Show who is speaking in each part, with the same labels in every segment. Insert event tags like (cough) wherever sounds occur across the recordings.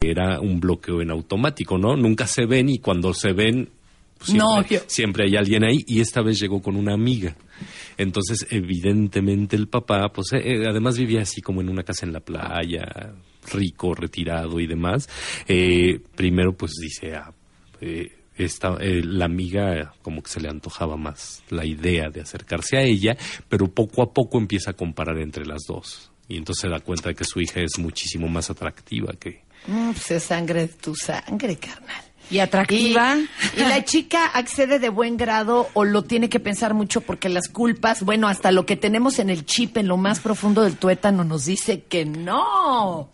Speaker 1: Era un bloqueo en automático, ¿no? Nunca se ven y cuando se ven pues, siempre,
Speaker 2: No, yo-
Speaker 1: siempre hay alguien ahí y esta vez llegó con una amiga. Entonces, evidentemente el papá, pues eh, eh, además vivía así como en una casa en la playa, rico, retirado y demás. Eh, primero, pues dice, ah, eh, esta, eh, la amiga como que se le antojaba más la idea de acercarse a ella, pero poco a poco empieza a comparar entre las dos. Y entonces se da cuenta de que su hija es muchísimo más atractiva que,
Speaker 2: Mm, pues es sangre de tu sangre, carnal.
Speaker 3: Y atractiva.
Speaker 2: Y, y la chica accede de buen grado o lo tiene que pensar mucho porque las culpas, bueno, hasta lo que tenemos en el chip, en lo más profundo del tuétano, nos dice que no.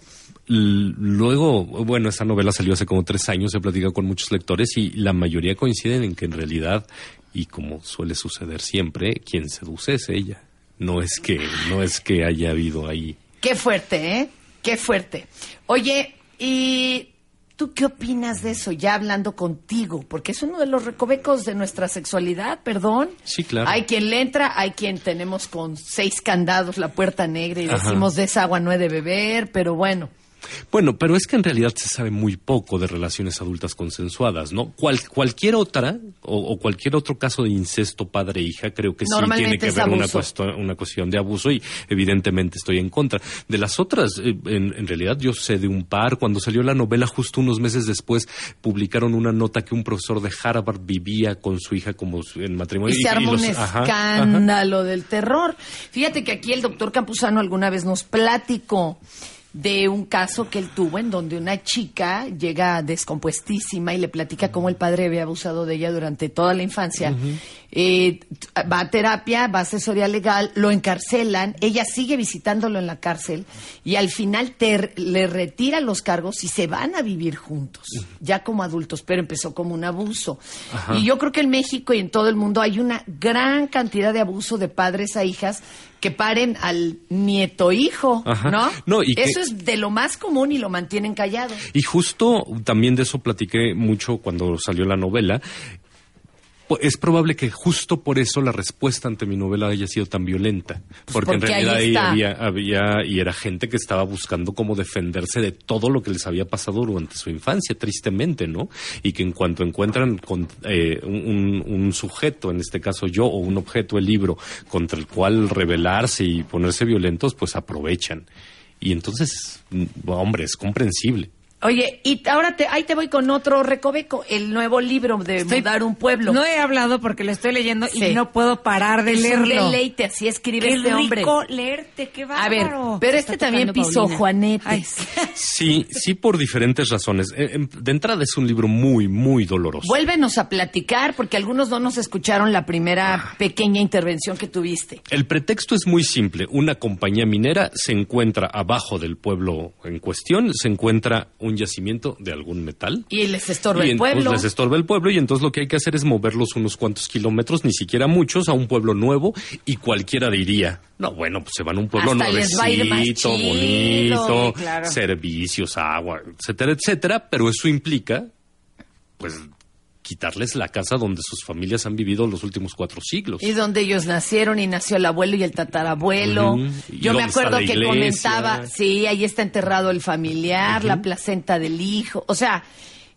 Speaker 1: L- Luego, bueno, esta novela salió hace como tres años, he platicado con muchos lectores y la mayoría coinciden en que en realidad, y como suele suceder siempre, quien seduce es ella. No es que, no es que haya habido ahí.
Speaker 2: Qué fuerte, ¿eh? Qué fuerte. Oye, ¿y tú qué opinas de eso? Ya hablando contigo, porque es uno de los recovecos de nuestra sexualidad, perdón.
Speaker 1: Sí, claro.
Speaker 2: Hay quien le entra, hay quien tenemos con seis candados la puerta negra y
Speaker 1: Ajá.
Speaker 2: decimos de esa agua no he de beber, pero bueno.
Speaker 1: Bueno, pero es que en realidad se sabe muy poco de relaciones adultas consensuadas, ¿no? Cual- cualquier otra o, o cualquier otro caso de incesto padre-hija creo que sí tiene que ver una, cuesto- una cuestión de abuso y evidentemente estoy en contra. De las otras, eh, en, en realidad yo sé de un par. Cuando salió la novela, justo unos meses después, publicaron una nota que un profesor de Harvard vivía con su hija como en matrimonio.
Speaker 2: Y se armó
Speaker 1: los-
Speaker 2: un
Speaker 1: ajá, ajá.
Speaker 2: escándalo del terror. Fíjate que aquí el doctor Campuzano alguna vez nos platicó de un caso que él tuvo en donde una chica llega descompuestísima y le platica cómo el padre había abusado de ella durante toda la infancia. Eh, va a terapia, va a asesoría legal, lo encarcelan, ella sigue visitándolo en la cárcel y al final ter- le retira los cargos y se van a vivir juntos, ya como adultos, pero empezó como un abuso.
Speaker 1: Ajá.
Speaker 2: Y yo creo que en México y en todo el mundo hay una gran cantidad de abuso de padres a hijas que paren al nieto hijo,
Speaker 1: Ajá.
Speaker 2: ¿no?
Speaker 1: No, y que-
Speaker 2: Eso es de lo más común y lo mantienen callado.
Speaker 1: Y justo también de eso platiqué mucho cuando salió la novela. Es probable que justo por eso la respuesta ante mi novela haya sido tan violenta. Porque, en
Speaker 2: porque ahí
Speaker 1: realidad ahí había, había, y era gente que estaba buscando cómo defenderse de todo lo que les había pasado durante su infancia, tristemente, ¿no? Y que en cuanto encuentran con, eh, un, un sujeto, en este caso yo, o un objeto, el libro, contra el cual rebelarse y ponerse violentos, pues aprovechan. Y entonces, mm, hombre, es comprensible.
Speaker 2: Oye, y ahora te, ahí te voy con otro recoveco, el nuevo libro de
Speaker 3: Estoy-
Speaker 2: Mudar un Pueblo.
Speaker 3: No he hablado porque lo estoy leyendo
Speaker 2: Sí.
Speaker 3: y no puedo parar de
Speaker 2: es un
Speaker 3: leerlo.
Speaker 2: deleite, así escribe
Speaker 3: Qué
Speaker 2: este hombre.
Speaker 3: rico leerte, qué
Speaker 2: A ver,
Speaker 3: bárbaro.
Speaker 2: pero
Speaker 3: Te
Speaker 2: este también pisó
Speaker 3: Paulina.
Speaker 2: Juanete.
Speaker 3: Ay, sí.
Speaker 1: Sí, sí, por diferentes razones. Eh, em, De entrada es un libro muy, muy doloroso.
Speaker 2: Vuélvenos a platicar, porque algunos no nos escucharon la
Speaker 1: Ah.
Speaker 2: primera pequeña intervención que tuviste.
Speaker 1: El pretexto es muy simple. Una compañía minera se encuentra abajo del pueblo en cuestión, se encuentra un yacimiento de algún metal.
Speaker 2: Y les estorba
Speaker 1: y
Speaker 2: el pueblo.
Speaker 1: les estorba el pueblo y entonces lo que hay que hacer es moverlos unos cuantos kilómetros, ni siquiera muchos, a un pueblo nuevo y cualquiera diría, no, bueno, pues se van a un pueblo
Speaker 2: Hasta
Speaker 1: nuevecito, bonito,
Speaker 3: claro.
Speaker 1: servicios, agua, etcétera, etcétera, pero eso implica, pues, quitarles la casa donde sus familias han vivido los últimos cuatro siglos.
Speaker 2: Y donde ellos nacieron y nació el abuelo y el tatarabuelo.
Speaker 1: Ujú. ¿Y
Speaker 2: Yo me acuerdo que
Speaker 1: iglesia?
Speaker 2: comentaba, sí, ahí está enterrado el familiar, la placenta del hijo. O sea,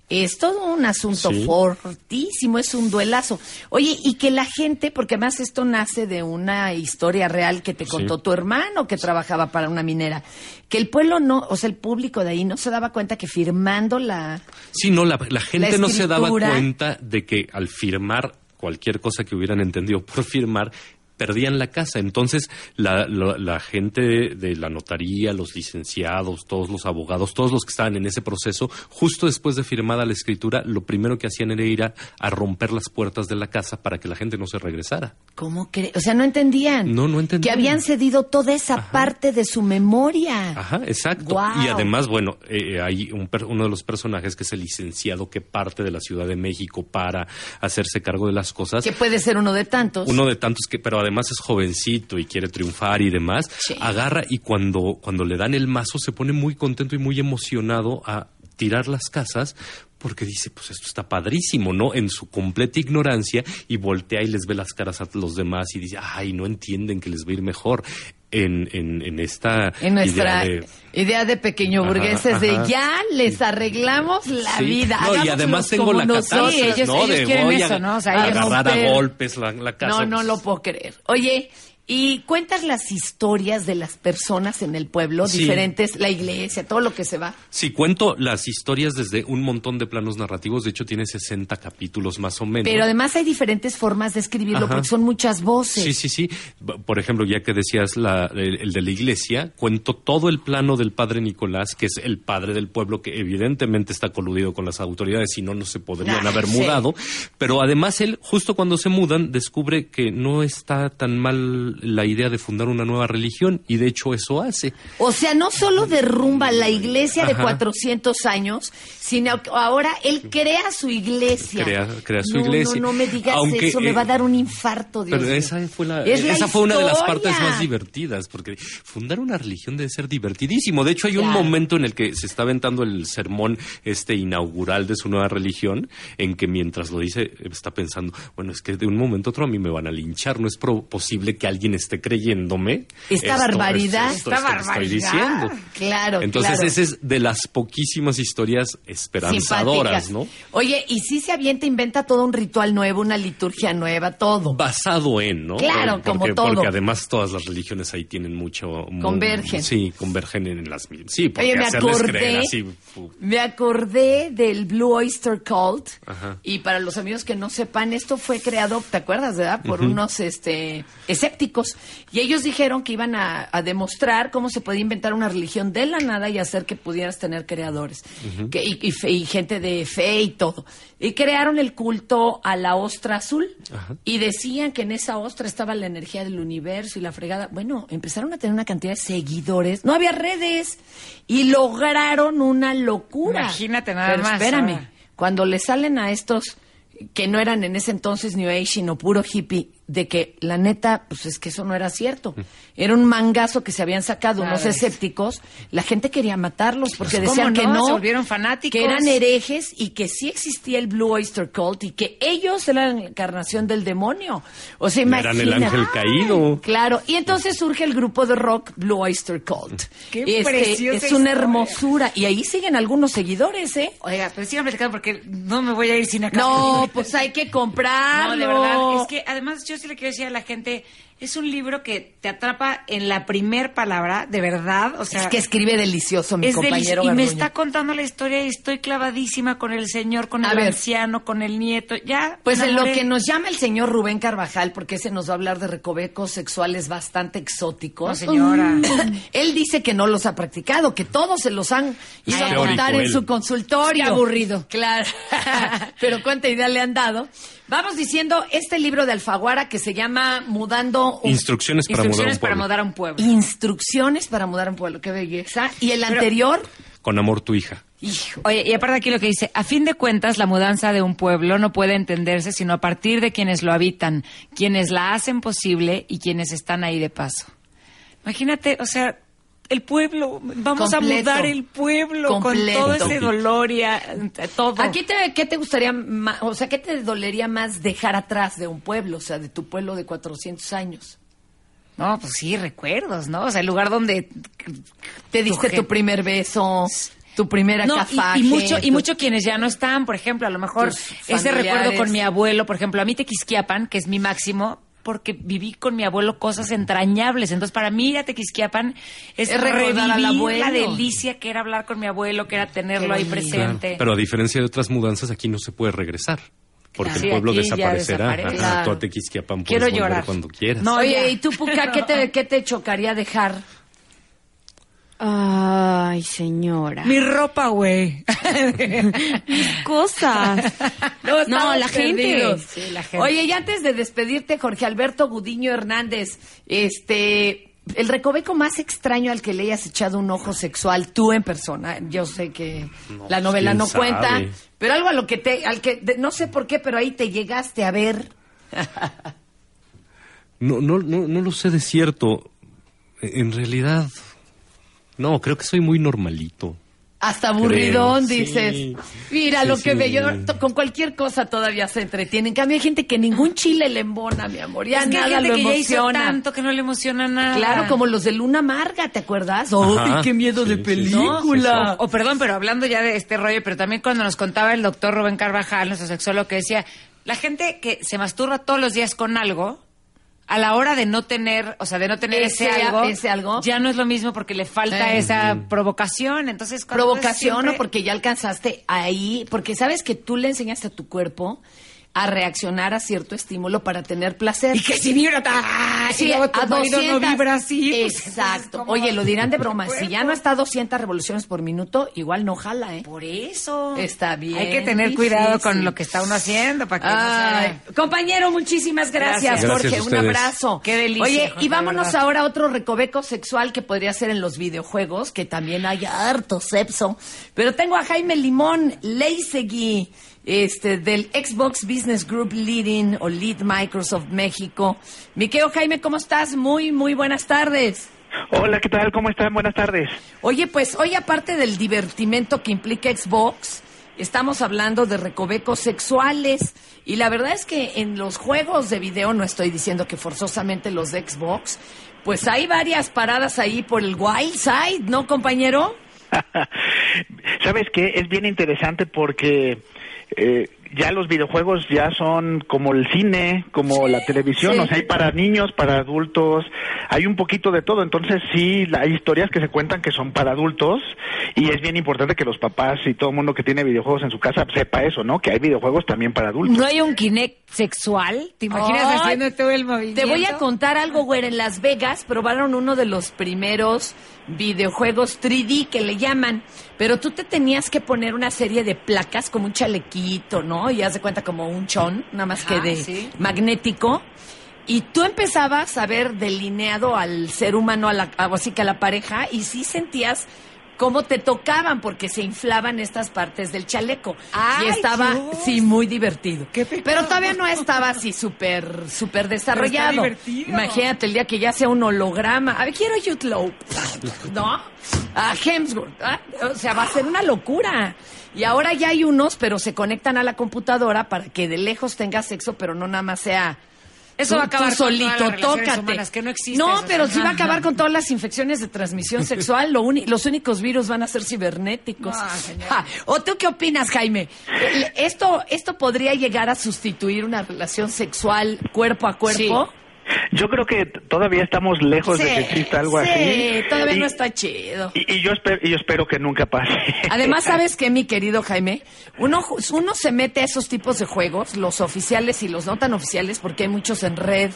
Speaker 2: es todo un asunto
Speaker 1: Sí.
Speaker 2: fortísimo, es un duelazo. Oye, y que la gente, porque además esto nace de una historia real que te
Speaker 1: Sí.
Speaker 2: contó tu hermano que trabajaba para una minera, que el pueblo no, o sea, el público de ahí no se daba cuenta que firmando la...
Speaker 1: Sí, no, la, la gente no se daba cuenta de que al firmar cualquier cosa que hubieran entendido por firmar, perdían la casa. Entonces, la, la, la gente de la notaría, los licenciados, todos los abogados, todos los que estaban en ese proceso, justo después de firmada la escritura, lo primero que hacían era ir a, a romper las puertas de la casa para que la gente no se regresara.
Speaker 2: ¿Cómo cree? O sea, no entendían.
Speaker 1: No, no entendían.
Speaker 2: Que habían cedido toda esa parte de su memoria.
Speaker 1: Ajá, exacto. Y además, bueno, eh, hay un uno de los personajes que es el licenciado que parte de la Ciudad de México para hacerse cargo de las cosas.
Speaker 2: Que puede ser uno de tantos.
Speaker 1: Uno de tantos que, pero además es jovencito y quiere triunfar y demás,
Speaker 2: Sí.
Speaker 1: agarra y cuando, cuando le dan el mazo se pone muy contento y muy emocionado a tirar las casas porque dice, pues esto está padrísimo, ¿no? En su completa ignorancia y voltea y les ve las caras a los demás y dice, ay, no entienden que les va a ir mejor. En, en, en esta
Speaker 2: En nuestra
Speaker 1: idea de-
Speaker 2: idea de pequeño
Speaker 1: Ajá,
Speaker 2: burgueses de ya les arreglamos la
Speaker 1: Sí.
Speaker 2: vida.
Speaker 1: No, y además tengo la catarsis,
Speaker 3: Sí, ellos-
Speaker 1: ¿no?
Speaker 3: ellos
Speaker 1: de
Speaker 3: quieren
Speaker 1: voy
Speaker 3: eso, ¿no? O sea,
Speaker 1: agarrar a golpes la, la casa.
Speaker 2: No, no lo puedo creer. Oye, y cuentas las historias de las personas en el pueblo,
Speaker 1: Sí.
Speaker 2: diferentes, la iglesia, todo lo que se va.
Speaker 1: Sí, cuento las historias desde un montón de planos narrativos. De hecho, tiene 60 capítulos más o menos.
Speaker 2: Pero además hay diferentes formas de escribirlo,
Speaker 1: Ajá.
Speaker 2: porque son muchas voces.
Speaker 1: Sí, sí, sí. Por ejemplo, ya que decías la- el, el de la iglesia, cuento todo el plano del padre Nicolás, que es el padre del pueblo, que evidentemente está coludido con las autoridades, si no, no se podrían
Speaker 2: Ah,
Speaker 1: haber
Speaker 2: sí.
Speaker 1: mudado. Pero además él, justo cuando se mudan, descubre que no está tan mal la idea de fundar una nueva religión, y de hecho eso hace.
Speaker 2: O sea, no solo derrumba la iglesia de
Speaker 1: Ajá.
Speaker 2: 400 años, sino que ahora él crea su iglesia.
Speaker 1: Crea- crea su
Speaker 2: No,
Speaker 1: iglesia.
Speaker 2: No, no me digas
Speaker 1: Aunque,
Speaker 2: eso, me
Speaker 1: eh,
Speaker 2: va a dar un infarto, Dios
Speaker 1: Pero esa fue, la,
Speaker 2: Es la
Speaker 1: esa fue una de las partes más divertidas, porque fundar una religión debe ser divertidísimo. De hecho, hay un momento en el que se está aventando el sermón este inaugural de su nueva religión, en que mientras lo dice, está pensando, bueno, es que de un momento a otro a mí me van a linchar, no es pro- posible que alguien esté creyéndome.
Speaker 2: Esta
Speaker 1: esto,
Speaker 2: barbaridad.
Speaker 1: esto,
Speaker 3: Esta
Speaker 1: esto que estoy
Speaker 3: barbaridad.
Speaker 1: diciendo.
Speaker 2: Claro,
Speaker 1: Entonces,
Speaker 2: claro.
Speaker 1: esa es de las poquísimas historias esperanzadoras,
Speaker 2: Simpáticas.
Speaker 1: ¿no?
Speaker 2: Oye, y si se avienta, inventa todo un ritual nuevo, una liturgia nueva, todo.
Speaker 1: basado en, ¿no?
Speaker 2: Claro,
Speaker 1: porque,
Speaker 2: como todo.
Speaker 1: Porque además todas las religiones ahí tienen mucho... mu-
Speaker 2: Convergen.
Speaker 1: Sí, convergen en las mismas. Sí, porque
Speaker 2: Oye, me
Speaker 1: hacerles
Speaker 2: acordé,
Speaker 1: creer así...
Speaker 2: me acordé del Blue Oyster Cult.
Speaker 1: Ajá.
Speaker 2: Y para los amigos que no sepan, esto fue creado, ¿te acuerdas, verdad? Por unos este, escépticos. Y ellos dijeron que iban a, a demostrar cómo se podía inventar una religión de la nada y hacer que pudieras tener creadores. Que- y, y fe- y gente de fe y todo. Y crearon el culto a la ostra azul. Y decían que en esa ostra estaba la energía del universo y la fregada. Bueno, empezaron a tener una cantidad de seguidores. No había redes. Y lograron una locura.
Speaker 3: Imagínate nada
Speaker 2: Pero
Speaker 3: más,
Speaker 2: Espérame.
Speaker 3: ahora.
Speaker 2: Cuando le salen a estos que no eran en ese entonces New Age, sino puro hippie, de que la neta, pues es que eso no era cierto. Era un mangazo que se habían sacado unos escépticos. La gente quería matarlos porque
Speaker 3: Pues,
Speaker 2: decían
Speaker 3: ¿cómo
Speaker 2: que
Speaker 3: no?
Speaker 2: no.
Speaker 3: Se volvieron fanáticos.
Speaker 2: Que eran herejes y que sí existía el Blue Oyster Cult y que ellos eran la encarnación del demonio. O sea,
Speaker 1: Eran el ángel caído.
Speaker 2: Claro, y entonces surge el grupo de rock Blue Oyster Cult. (laughs)
Speaker 3: Qué
Speaker 2: Este,
Speaker 3: preciosa
Speaker 2: es una
Speaker 3: historia.
Speaker 2: hermosura. Y ahí siguen algunos seguidores, ¿eh?
Speaker 3: Oiga, pero sigan platicando porque no me voy a ir sin acá.
Speaker 2: No, pues hay que comprarlo. (laughs)
Speaker 3: No, de verdad. Es que además yo sí le quiero decir a la gente, es un libro que te atrapa en la primer palabra, de verdad. O sea,
Speaker 2: es que escribe delicioso mi
Speaker 3: es
Speaker 2: compañero.
Speaker 3: Y me está contando la historia y estoy clavadísima con el señor, con
Speaker 2: A
Speaker 3: el
Speaker 2: ver.
Speaker 3: anciano, con el nieto. Ya.
Speaker 2: Pues en lo que nos llama el señor Rubén Carvajal, porque ese nos va a hablar de recovecos sexuales bastante exóticos.
Speaker 3: No, señora.
Speaker 2: Él dice que no los ha practicado, que todos se los han ido a contar en
Speaker 1: él.
Speaker 2: su consultorio.
Speaker 3: Qué aburrido.
Speaker 2: Claro. (laughs) Pero cuánta idea le han dado. Vamos diciendo este libro de Alfaguara que se llama Mudando
Speaker 1: Instrucciones para mudar
Speaker 3: Instrucciones
Speaker 1: un
Speaker 3: para
Speaker 1: pueblo.
Speaker 3: mudar a un pueblo.
Speaker 2: Instrucciones para mudar un pueblo. Qué belleza. Y el
Speaker 3: Pero-
Speaker 2: anterior,
Speaker 1: Con amor tu hija.
Speaker 2: hijo.
Speaker 3: Oye, y aparte aquí lo que dice, a fin de cuentas la mudanza de un pueblo no puede entenderse sino a partir de quienes lo habitan, quienes la hacen posible y quienes están ahí de paso. Imagínate, o sea, el pueblo, vamos a mudar el pueblo
Speaker 2: Completo.
Speaker 3: con todo ese dolor y a- todo.
Speaker 2: ¿A qué te, qué te gustaría, ma- o sea, qué te dolería más dejar atrás de un pueblo, o sea, de tu pueblo de 400 años?
Speaker 3: No, pues sí, recuerdos, ¿no? O sea, el lugar donde
Speaker 2: Te diste
Speaker 3: Tu
Speaker 2: primer beso, tu primer
Speaker 3: No, y- mucho, y mucho quienes ya no están, por ejemplo, a lo mejor ese recuerdo con mi abuelo, por ejemplo, a mí Tequisquiapan, que es mi máximo, porque viví con mi abuelo cosas entrañables. Entonces, para mí ir a Tequisquiapan es,
Speaker 2: Es recordar
Speaker 3: revivir
Speaker 2: al abuelo.
Speaker 3: la delicia que era hablar con mi abuelo, que era tenerlo ahí presente.
Speaker 1: Pero a diferencia de otras mudanzas, aquí no se puede regresar. porque
Speaker 3: Claro.
Speaker 1: el pueblo
Speaker 3: Sí,
Speaker 1: desaparecerá.
Speaker 3: desaparece.
Speaker 1: Ajá,
Speaker 2: Claro.
Speaker 1: tú a Tequisquiapan puedes
Speaker 3: Quiero llorar.
Speaker 1: cuando quieras.
Speaker 3: No,
Speaker 2: Oye. ¿y tú, Puca, qué te, qué te chocaría dejar?
Speaker 4: Ay, señora.
Speaker 3: Mi ropa, güey. (laughs)
Speaker 4: cosas. No, la gente.
Speaker 2: perdidos.
Speaker 3: Sí, la gente.
Speaker 2: Oye, y antes de despedirte, Jorge Alberto Gudiño Hernández, este, el recoveco más extraño al que le hayas echado un ojo sexual tú en persona. Yo sé que la novela
Speaker 1: quién
Speaker 2: no cuenta,
Speaker 1: sabe.
Speaker 2: pero algo a lo que te, al que, de- no sé por qué, pero ahí te llegaste a ver.
Speaker 1: No, no, no, no lo sé de cierto. En realidad, no, creo que soy muy normalito.
Speaker 2: Hasta aburridón,
Speaker 1: Creo,
Speaker 2: dices.
Speaker 1: sí.
Speaker 2: Mira
Speaker 1: Sí,
Speaker 2: lo que
Speaker 1: sí.
Speaker 2: ve yo, con cualquier cosa todavía se entretiene. En cambio, hay gente que ningún chile le embona, mi amor. Ya
Speaker 3: es que hay
Speaker 2: nada
Speaker 3: gente
Speaker 2: lo
Speaker 3: que ya hizo
Speaker 2: emociona.
Speaker 3: tanto que no le emociona nada.
Speaker 2: Claro, como los de Luna Amarga, ¿te acuerdas? ¡Ay, qué miedo
Speaker 1: sí,
Speaker 2: de
Speaker 1: sí,
Speaker 2: película!
Speaker 3: O, o perdón, pero hablando ya de este rollo, pero también cuando nos contaba el doctor Rubén Carvajal, nuestro sexólogo, que decía, la gente que se masturba todos los días con algo, a la hora de no tener, o sea, de no tener ese,
Speaker 2: Ese-
Speaker 3: algo,
Speaker 2: ese algo.
Speaker 3: ya no es lo mismo porque le falta
Speaker 2: Eh.
Speaker 3: esa provocación. Entonces, cuando
Speaker 2: Provocación
Speaker 3: siempre-
Speaker 2: o porque ya alcanzaste ahí, porque sabes que tú le enseñaste a tu cuerpo a reaccionar a cierto estímulo para tener placer.
Speaker 3: Y que si vibra, ¡ah!
Speaker 2: Sí,
Speaker 3: y luego tu
Speaker 2: a
Speaker 3: marido
Speaker 2: 200.
Speaker 3: no vibra así. pues,
Speaker 2: Exacto.
Speaker 3: entonces, ¿cómo
Speaker 2: Oye, lo dirán de broma. Si ya no está a 200 revoluciones por minuto, igual no jala, ¿eh?
Speaker 3: Por eso.
Speaker 2: Está bien
Speaker 3: Hay que tener cuidado con lo que está uno haciendo para que no
Speaker 2: Ay,
Speaker 3: sea...
Speaker 2: compañero, muchísimas gracias,
Speaker 3: Gracias.
Speaker 2: Jorge.
Speaker 1: Gracias a
Speaker 2: un abrazo.
Speaker 3: Qué delicia,
Speaker 2: Oye,
Speaker 3: Jorge,
Speaker 2: y vámonos ahora a otro recoveco sexual que podría ser en los videojuegos, que también hay harto sepso. Pero tengo a Jaime Limón Leisegui, este, del Xbox Business Group Leading o Lead Microsoft México. Miqueo Jaime, ¿cómo estás? Muy, muy buenas tardes.
Speaker 5: Hola, ¿qué tal? ¿Cómo están? Buenas tardes.
Speaker 2: Oye, pues hoy aparte del divertimento que implica Xbox, estamos hablando de recovecos sexuales. Y la verdad es que en los juegos de video, no estoy diciendo que forzosamente los de Xbox, pues hay varias paradas ahí por el wild side, ¿no, compañero? (laughs)
Speaker 5: ¿Sabes qué? Es bien interesante porque eh, ya los videojuegos ya son como el cine, como la televisión,
Speaker 2: sí.
Speaker 5: o sea, hay para niños, para adultos, hay un poquito de todo. Entonces sí, la- hay historias que se cuentan que son para adultos y es bien importante que los papás y todo el mundo que tiene videojuegos en su casa sepa eso, ¿no? Que hay videojuegos también para adultos.
Speaker 3: ¿No hay un Kinect sexual? ¿Te imaginas haciendo todo el movimiento?
Speaker 2: Te voy a contar algo, güey. En Las Vegas probaron uno de los primeros videojuegos 3D que le llaman. Pero tú te tenías que poner una serie de placas como un chalequito, ¿no? Y haz de cuenta como un chon, nada más que de
Speaker 3: sí.
Speaker 2: magnético. Y tú empezabas a ver delineado al ser humano, a la, así que a la pareja, y sí sentías cómo te tocaban porque se inflaban estas partes del chaleco.
Speaker 3: ¡Ay,
Speaker 2: y estaba,
Speaker 3: Dios!
Speaker 2: sí, muy divertido.
Speaker 3: ¡Qué!
Speaker 2: Pero todavía no estaba así súper, súper desarrollado. Imagínate el día que ya sea un holograma. A ver, quiero Law, ¿no? A Hemsworth. ¿ah? O sea, va a ser una locura. Y ahora ya hay unos, pero se conectan a la computadora para que de lejos tengas sexo, pero no nada más sea...
Speaker 3: Eso
Speaker 2: tú-
Speaker 3: va a acabar
Speaker 2: tú
Speaker 3: con
Speaker 2: solito,
Speaker 3: todas las relaciones
Speaker 2: tócate.
Speaker 3: que no
Speaker 2: pero
Speaker 3: sí.
Speaker 2: sí va a acabar con todas las infecciones de transmisión (laughs) sexual. Lo los únicos virus van a ser cibernéticos.
Speaker 3: No, señor.
Speaker 2: Ja. ¿O tú qué opinas, Jaime? Eh, ¿Esto, ¿Esto podría llegar a sustituir una relación sexual cuerpo a cuerpo?
Speaker 5: Yo creo que todavía estamos lejos de que exista algo
Speaker 2: sí,
Speaker 5: así.
Speaker 2: todavía
Speaker 5: Y-
Speaker 2: no está chido.
Speaker 5: Y, y yo espero, y yo espero que nunca pase.
Speaker 2: Además, (laughs) ¿sabes qué, mi querido Jaime? Uno, uno se mete a esos tipos de juegos, los oficiales y los no tan oficiales, porque hay muchos en red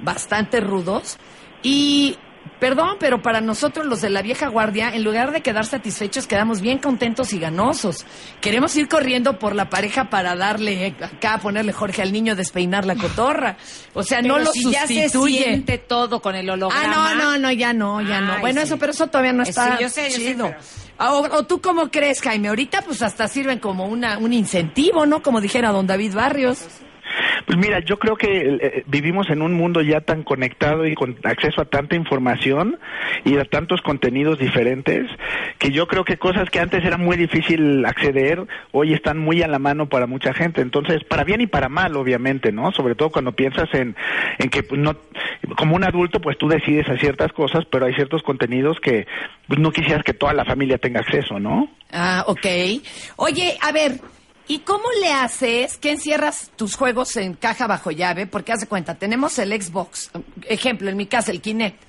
Speaker 2: bastante rudos. Y, perdón, pero para nosotros los de la vieja guardia, en lugar de quedar satisfechos, quedamos bien contentos y ganosos. Queremos ir corriendo por la pareja para darle eh, acá, ponerle Jorge al niño, despeinar la cotorra. O sea, no lo
Speaker 3: si ya se
Speaker 2: sustituye.
Speaker 3: siente todo con el holograma.
Speaker 2: Ah, no, no, no, ya no, ya no.
Speaker 3: Ay,
Speaker 2: Bueno,
Speaker 3: sí.
Speaker 2: eso, pero eso todavía no está
Speaker 3: sí, yo sé, yo sé,
Speaker 2: chido.
Speaker 3: pero-
Speaker 2: Ah, O, o tú cómo crees, Jaime? Ahorita pues hasta sirven como una, un incentivo, ¿no? Como dijera don David Barrios.
Speaker 5: Pues mira, yo creo que eh, vivimos en un mundo ya tan conectado y con acceso a tanta información y a tantos contenidos diferentes que yo creo que cosas que antes era muy difícil acceder hoy están muy a la mano para mucha gente. Entonces, para bien y para mal, obviamente, ¿no? Sobre todo cuando piensas en, en que pues, no, como un adulto, pues tú decides a ciertas cosas, pero hay ciertos contenidos que pues, no quisieras que toda la familia tenga acceso, ¿no?
Speaker 2: Ah, ok. Oye, a ver, ¿y cómo le haces que encierras tus juegos en caja bajo llave? Porque haz de cuenta, tenemos el Xbox, ejemplo, en mi casa, el Kinect.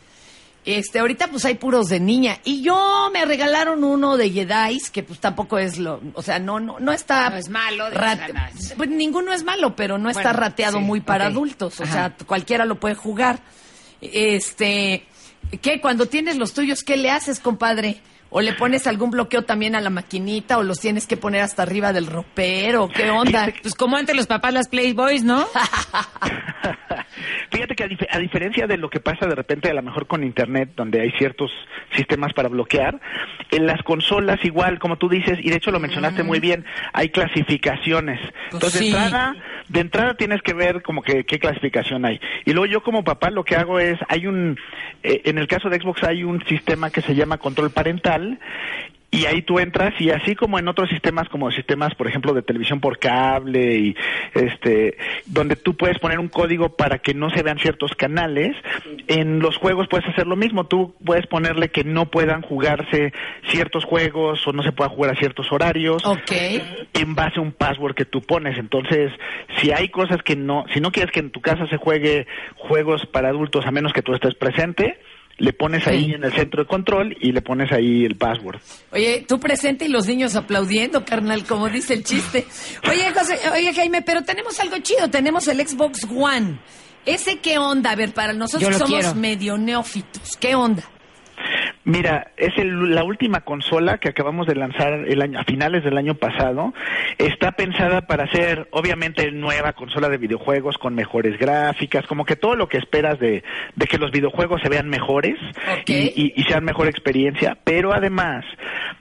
Speaker 2: Este, ahorita pues hay puros de niña. Y yo me regalaron uno de Jedi, que pues tampoco es lo, o sea, no, no, no está.
Speaker 3: No es malo, de
Speaker 2: rate- pues, ninguno es malo, pero no está rateado
Speaker 3: sí,
Speaker 2: muy para adultos. O
Speaker 3: Ajá.
Speaker 2: sea, cualquiera lo puede jugar. Este, ¿qué? Cuando tienes los tuyos, ¿qué le haces, compadre? ¿O le pones algún bloqueo también a la maquinita? ¿O los tienes que poner hasta arriba del ropero? ¿Qué onda? (laughs)
Speaker 3: Pues como antes los papás las Playboys, ¿no? (laughs)
Speaker 5: Fíjate que a, dif- a diferencia de lo que pasa de repente a lo mejor con internet, donde hay ciertos sistemas para bloquear, en las consolas igual, como tú dices, y de hecho lo mencionaste muy bien, hay clasificaciones.
Speaker 2: Pues
Speaker 5: Entonces,
Speaker 2: sí.
Speaker 5: de entrada, de entrada tienes que ver como que qué clasificación hay. Y luego yo como papá lo que hago es, hay un, eh, en el caso de Xbox hay un sistema que se llama control parental, y ahí tú entras y así como en otros sistemas como sistemas por ejemplo de televisión por cable y este donde tú puedes poner un código para que no se vean ciertos canales en los juegos puedes hacer lo mismo tú puedes ponerle que no puedan jugarse ciertos juegos o no se pueda jugar a ciertos horarios en base a un password que tú pones. Entonces, si hay cosas que no, si no quieres que en tu casa se juegue juegos para adultos a menos que tú estés presente, le pones ahí
Speaker 2: Sí.
Speaker 5: en el centro de control y le pones ahí el password.
Speaker 2: Oye, tú presente y los niños aplaudiendo, carnal, como dice el chiste. Oye, José, oye, Jaime, pero tenemos algo chido, tenemos el Xbox One. ¿Ese qué onda? A ver, para nosotros que somos
Speaker 3: quiero.
Speaker 2: medio neófitos, ¿qué onda?
Speaker 5: Mira, es el- la última consola que acabamos de lanzar el año, a finales del año pasado. Está pensada para ser, obviamente, nueva consola de videojuegos con mejores gráficas, como que todo lo que esperas de, de que los videojuegos se vean mejores
Speaker 2: Ok.
Speaker 5: y, y- y sean mejor experiencia, pero además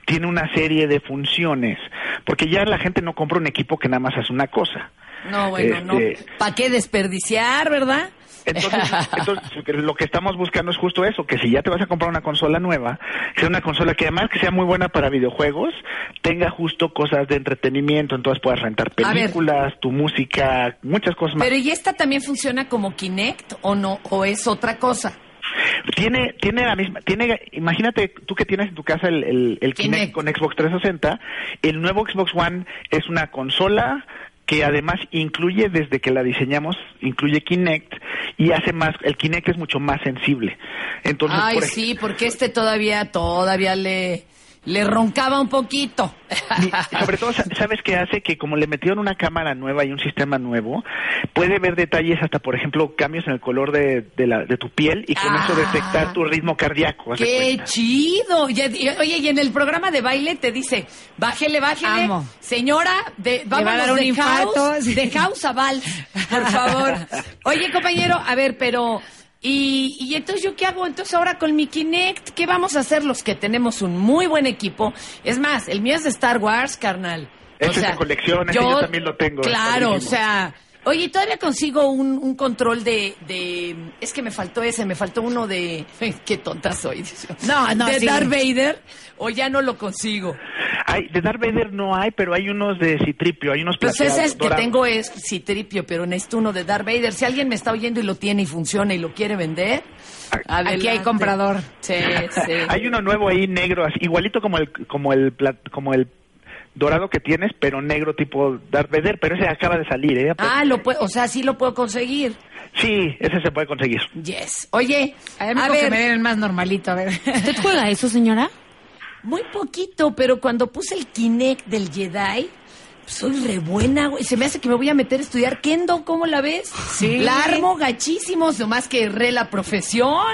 Speaker 5: tiene una serie de funciones, porque ya la gente no compra un equipo que nada más hace una cosa.
Speaker 2: No, bueno, no.
Speaker 5: Este-
Speaker 2: ¿Para qué desperdiciar, verdad?
Speaker 5: Entonces, (laughs) entonces, lo que estamos buscando es justo eso, que si ya te vas a comprar una consola nueva, sea una consola que además que sea muy buena para videojuegos, tenga justo cosas de entretenimiento, entonces puedas rentar películas, tu música, muchas cosas más.
Speaker 2: Pero ¿y esta también funciona como Kinect o no? ¿O es otra cosa?
Speaker 5: Tiene, tiene la misma, tiene, imagínate tú que tienes en tu casa el, el, el
Speaker 2: Kinect.
Speaker 5: Kinect con Xbox 360, el nuevo Xbox One es una consola que además incluye desde que la diseñamos, incluye Kinect y hace más, el Kinect es mucho más sensible. Entonces,
Speaker 2: Ay,
Speaker 5: por ej-
Speaker 2: sí, porque este todavía, todavía le, le roncaba un poquito.
Speaker 5: Y sobre todo, sa- ¿sabes qué hace? Que como le metieron una cámara nueva y un sistema nuevo, puede ver detalles hasta, por ejemplo, cambios en el color de, de, la, de tu piel y con
Speaker 2: Ah.
Speaker 5: eso detectar tu ritmo cardíaco.
Speaker 2: ¡Qué chido! Y- y- oye, y en el programa de baile te dice, bájele, bájele,
Speaker 3: Amo.
Speaker 2: señora, de,
Speaker 3: va a dar un
Speaker 2: de
Speaker 3: infarto,
Speaker 2: house, de house a vals, por favor. (laughs) Oye, compañero, a ver, pero... Y, y entonces, ¿yo qué hago? Entonces, ahora con mi Kinect, ¿qué vamos a hacer los que tenemos un muy buen equipo? Es más, el mío es de Star Wars, carnal.
Speaker 5: Ese es de colección, ese yo también lo tengo,
Speaker 2: Claro, o sea... Oye, todavía consigo un, un control de, de... Es que me faltó ese, me faltó uno de... Qué tonta soy.
Speaker 3: No, no,
Speaker 2: De
Speaker 3: sí.
Speaker 2: Darth Vader, o ya no lo consigo.
Speaker 5: Hay, de Darth Vader no hay, pero hay unos de Citripio, hay unos
Speaker 2: Pues ese es que tengo es Citripio, pero necesito uno de Darth Vader. Si alguien me está oyendo y lo tiene y funciona y lo quiere vender,
Speaker 3: Aquí hay comprador.
Speaker 2: Sí, sí.
Speaker 5: Hay uno nuevo ahí negro, así, igualito como el como el como el dorado que tienes, pero negro tipo Darth Vader, pero ese acaba de salir, ¿eh?
Speaker 2: Ah, lo puedo, o sea, sí lo puedo conseguir.
Speaker 5: Sí, ese se puede conseguir.
Speaker 2: Yes. Oye,
Speaker 3: A ver,
Speaker 2: a
Speaker 3: que me
Speaker 2: ver,
Speaker 3: den el más normalito, a ver.
Speaker 4: ¿Usted juega eso, señora?
Speaker 2: muy poquito, pero cuando puse el Kinect del Jedi, soy re buena, güey. Se me hace que me voy a meter a estudiar Kendo, ¿cómo la ves?
Speaker 3: Sí.
Speaker 2: La armo gachísimos, nomás que erré la profesión.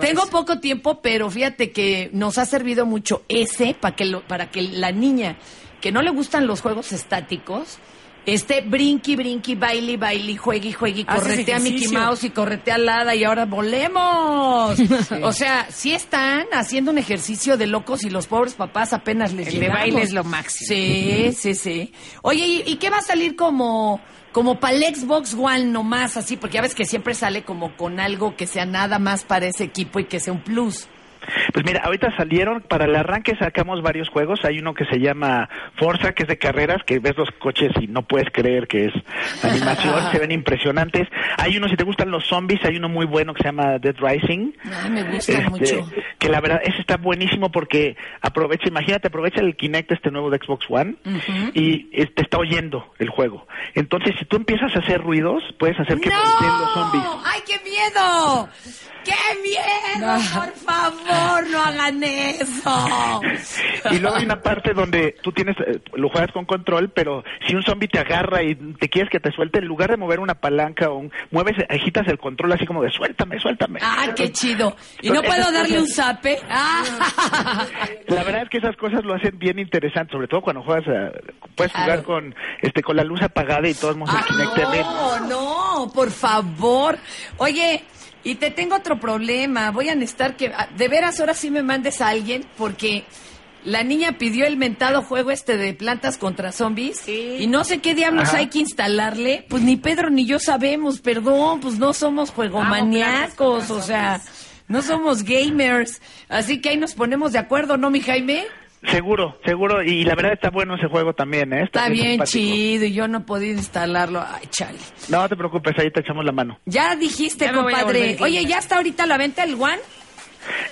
Speaker 2: Tengo poco tiempo, pero fíjate que nos ha servido mucho ese para que, lo- para que la niña que no le gustan los juegos estáticos esté brinqui, brinqui, baile, baile, juegue, juegue, corretea a Mickey. Mouse y corretea al hada y ahora volemos. O sea, sí están haciendo un ejercicio de locos y los pobres papás apenas les
Speaker 3: El de baile es lo máximo.
Speaker 2: Sí, sí, sí. Oye, ¿y, y qué va a salir como como para el Xbox One nomás así? Porque ya ves que siempre sale como con algo que sea nada más para ese equipo y que sea un plus.
Speaker 5: Pues mira, ahorita salieron, para el arranque sacamos varios juegos. Hay uno que se llama Forza, que es de carreras, que ves los coches y no puedes creer que es animación, (laughs) se ven impresionantes. Hay uno, si te gustan los zombies, hay uno muy bueno que se llama Dead Rising.
Speaker 2: Ay, me gusta
Speaker 5: Este,
Speaker 2: mucho.
Speaker 5: Que la verdad, ese está buenísimo porque aprovecha, imagínate, aprovecha el Kinect este nuevo de Xbox One y eh, te está oyendo el juego. Entonces, si tú empiezas a hacer ruidos, puedes hacer que volteen los zombies.
Speaker 2: ¡Ay, qué miedo! ¡Qué miedo! Por favor, no hagan eso.
Speaker 5: Y luego hay una parte donde tú tienes, eh, lo juegas con control, pero si un zombie te agarra y te quieres que te suelte, en lugar de mover una palanca o un, mueves, agitas el control así como de suéltame, suéltame.
Speaker 2: ¡Ah, qué chido! ¿Y no puedo darle un zape? ¡Ah!
Speaker 5: La verdad es que esas cosas lo hacen bien interesante, sobre todo cuando juegas, eh, puedes
Speaker 2: Claro.
Speaker 5: jugar con, este, con la luz apagada y todos el
Speaker 2: Ah, no, no, por favor. Oye, y te tengo otro problema. Voy a necesitar que, ah, de veras, ahora sí me mandes a alguien, porque la niña pidió el mentado juego este de plantas contra zombies. Y no sé qué diablos
Speaker 5: Ajá.
Speaker 2: hay que instalarle. Pues ni Pedro ni yo sabemos, perdón, pues no somos juegomaníacos, o sea, no somos gamers. Así que ahí nos ponemos de acuerdo, ¿no, mi Jaime?
Speaker 5: Seguro, seguro, y la verdad está bueno ese juego también, ¿eh?
Speaker 2: Está bien
Speaker 5: simpático.
Speaker 2: chido y yo no podía instalarlo. Ay, chale.
Speaker 5: No te preocupes, ahí te echamos la mano.
Speaker 2: Ya dijiste,
Speaker 3: Ya
Speaker 2: compadre. Oye. ¿ya está ahorita la venta el One?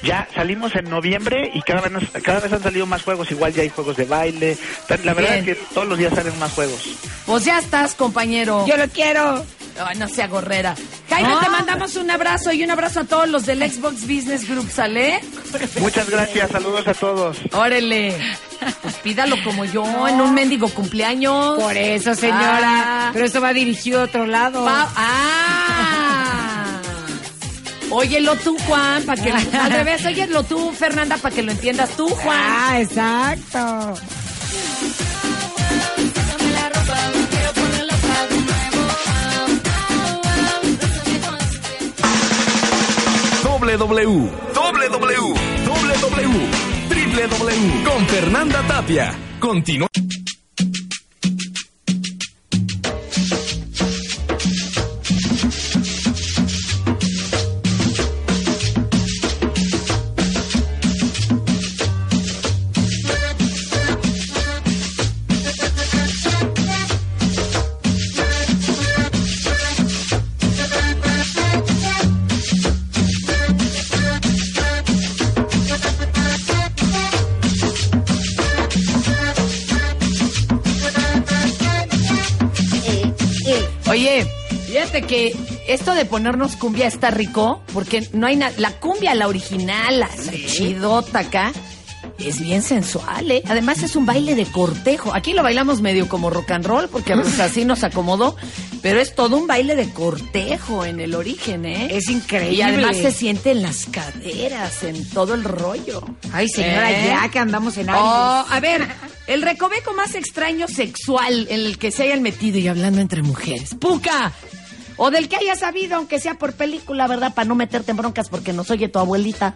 Speaker 5: Ya salimos en noviembre y cada vez, nos- cada vez han salido más juegos, igual ya hay juegos de baile. La verdad
Speaker 2: Bien.
Speaker 5: es que todos los días salen más juegos.
Speaker 2: Pues ya estás, compañero.
Speaker 3: Yo lo quiero.
Speaker 2: Ay, no sea gorrera. Jaime, te mandamos un abrazo y un abrazo a todos los del Xbox Business Group, ¿sale?
Speaker 5: Muchas gracias, saludos a todos.
Speaker 2: Órale. Pues pídalo como yo en un mendigo cumpleaños.
Speaker 3: Por eso, señora.
Speaker 2: Ah.
Speaker 3: Pero esto va dirigido a otro lado.
Speaker 2: Pa- ah. Óyelo tú, Juan, para que lo, al revés, óyelo tú, Fernanda, para que lo entiendas tú, Juan.
Speaker 3: Ah, exacto.
Speaker 6: www, www, www, www, con Fernanda Tapia. Continúa.
Speaker 2: Fíjate que esto de ponernos cumbia está rico, porque no hay nada. La cumbia, la original, la, la chidota acá, es bien sensual, ¿eh? Además es un baile de cortejo. Aquí lo bailamos medio como rock and roll, porque pues, así nos acomodó, pero es todo un baile de cortejo en el origen, ¿eh?
Speaker 3: Es increíble.
Speaker 2: Y además se siente en las caderas, en todo el rollo.
Speaker 3: Ay, señora,
Speaker 2: ¿Eh?
Speaker 3: ya que andamos en
Speaker 2: Oh,
Speaker 3: algo.
Speaker 2: a ver, el recoveco más extraño sexual en el que se hayan metido y hablando entre mujeres. ¡Puca! O del que hayas sabido, aunque sea por película, ¿verdad? Para no meterte en broncas porque nos oye tu abuelita.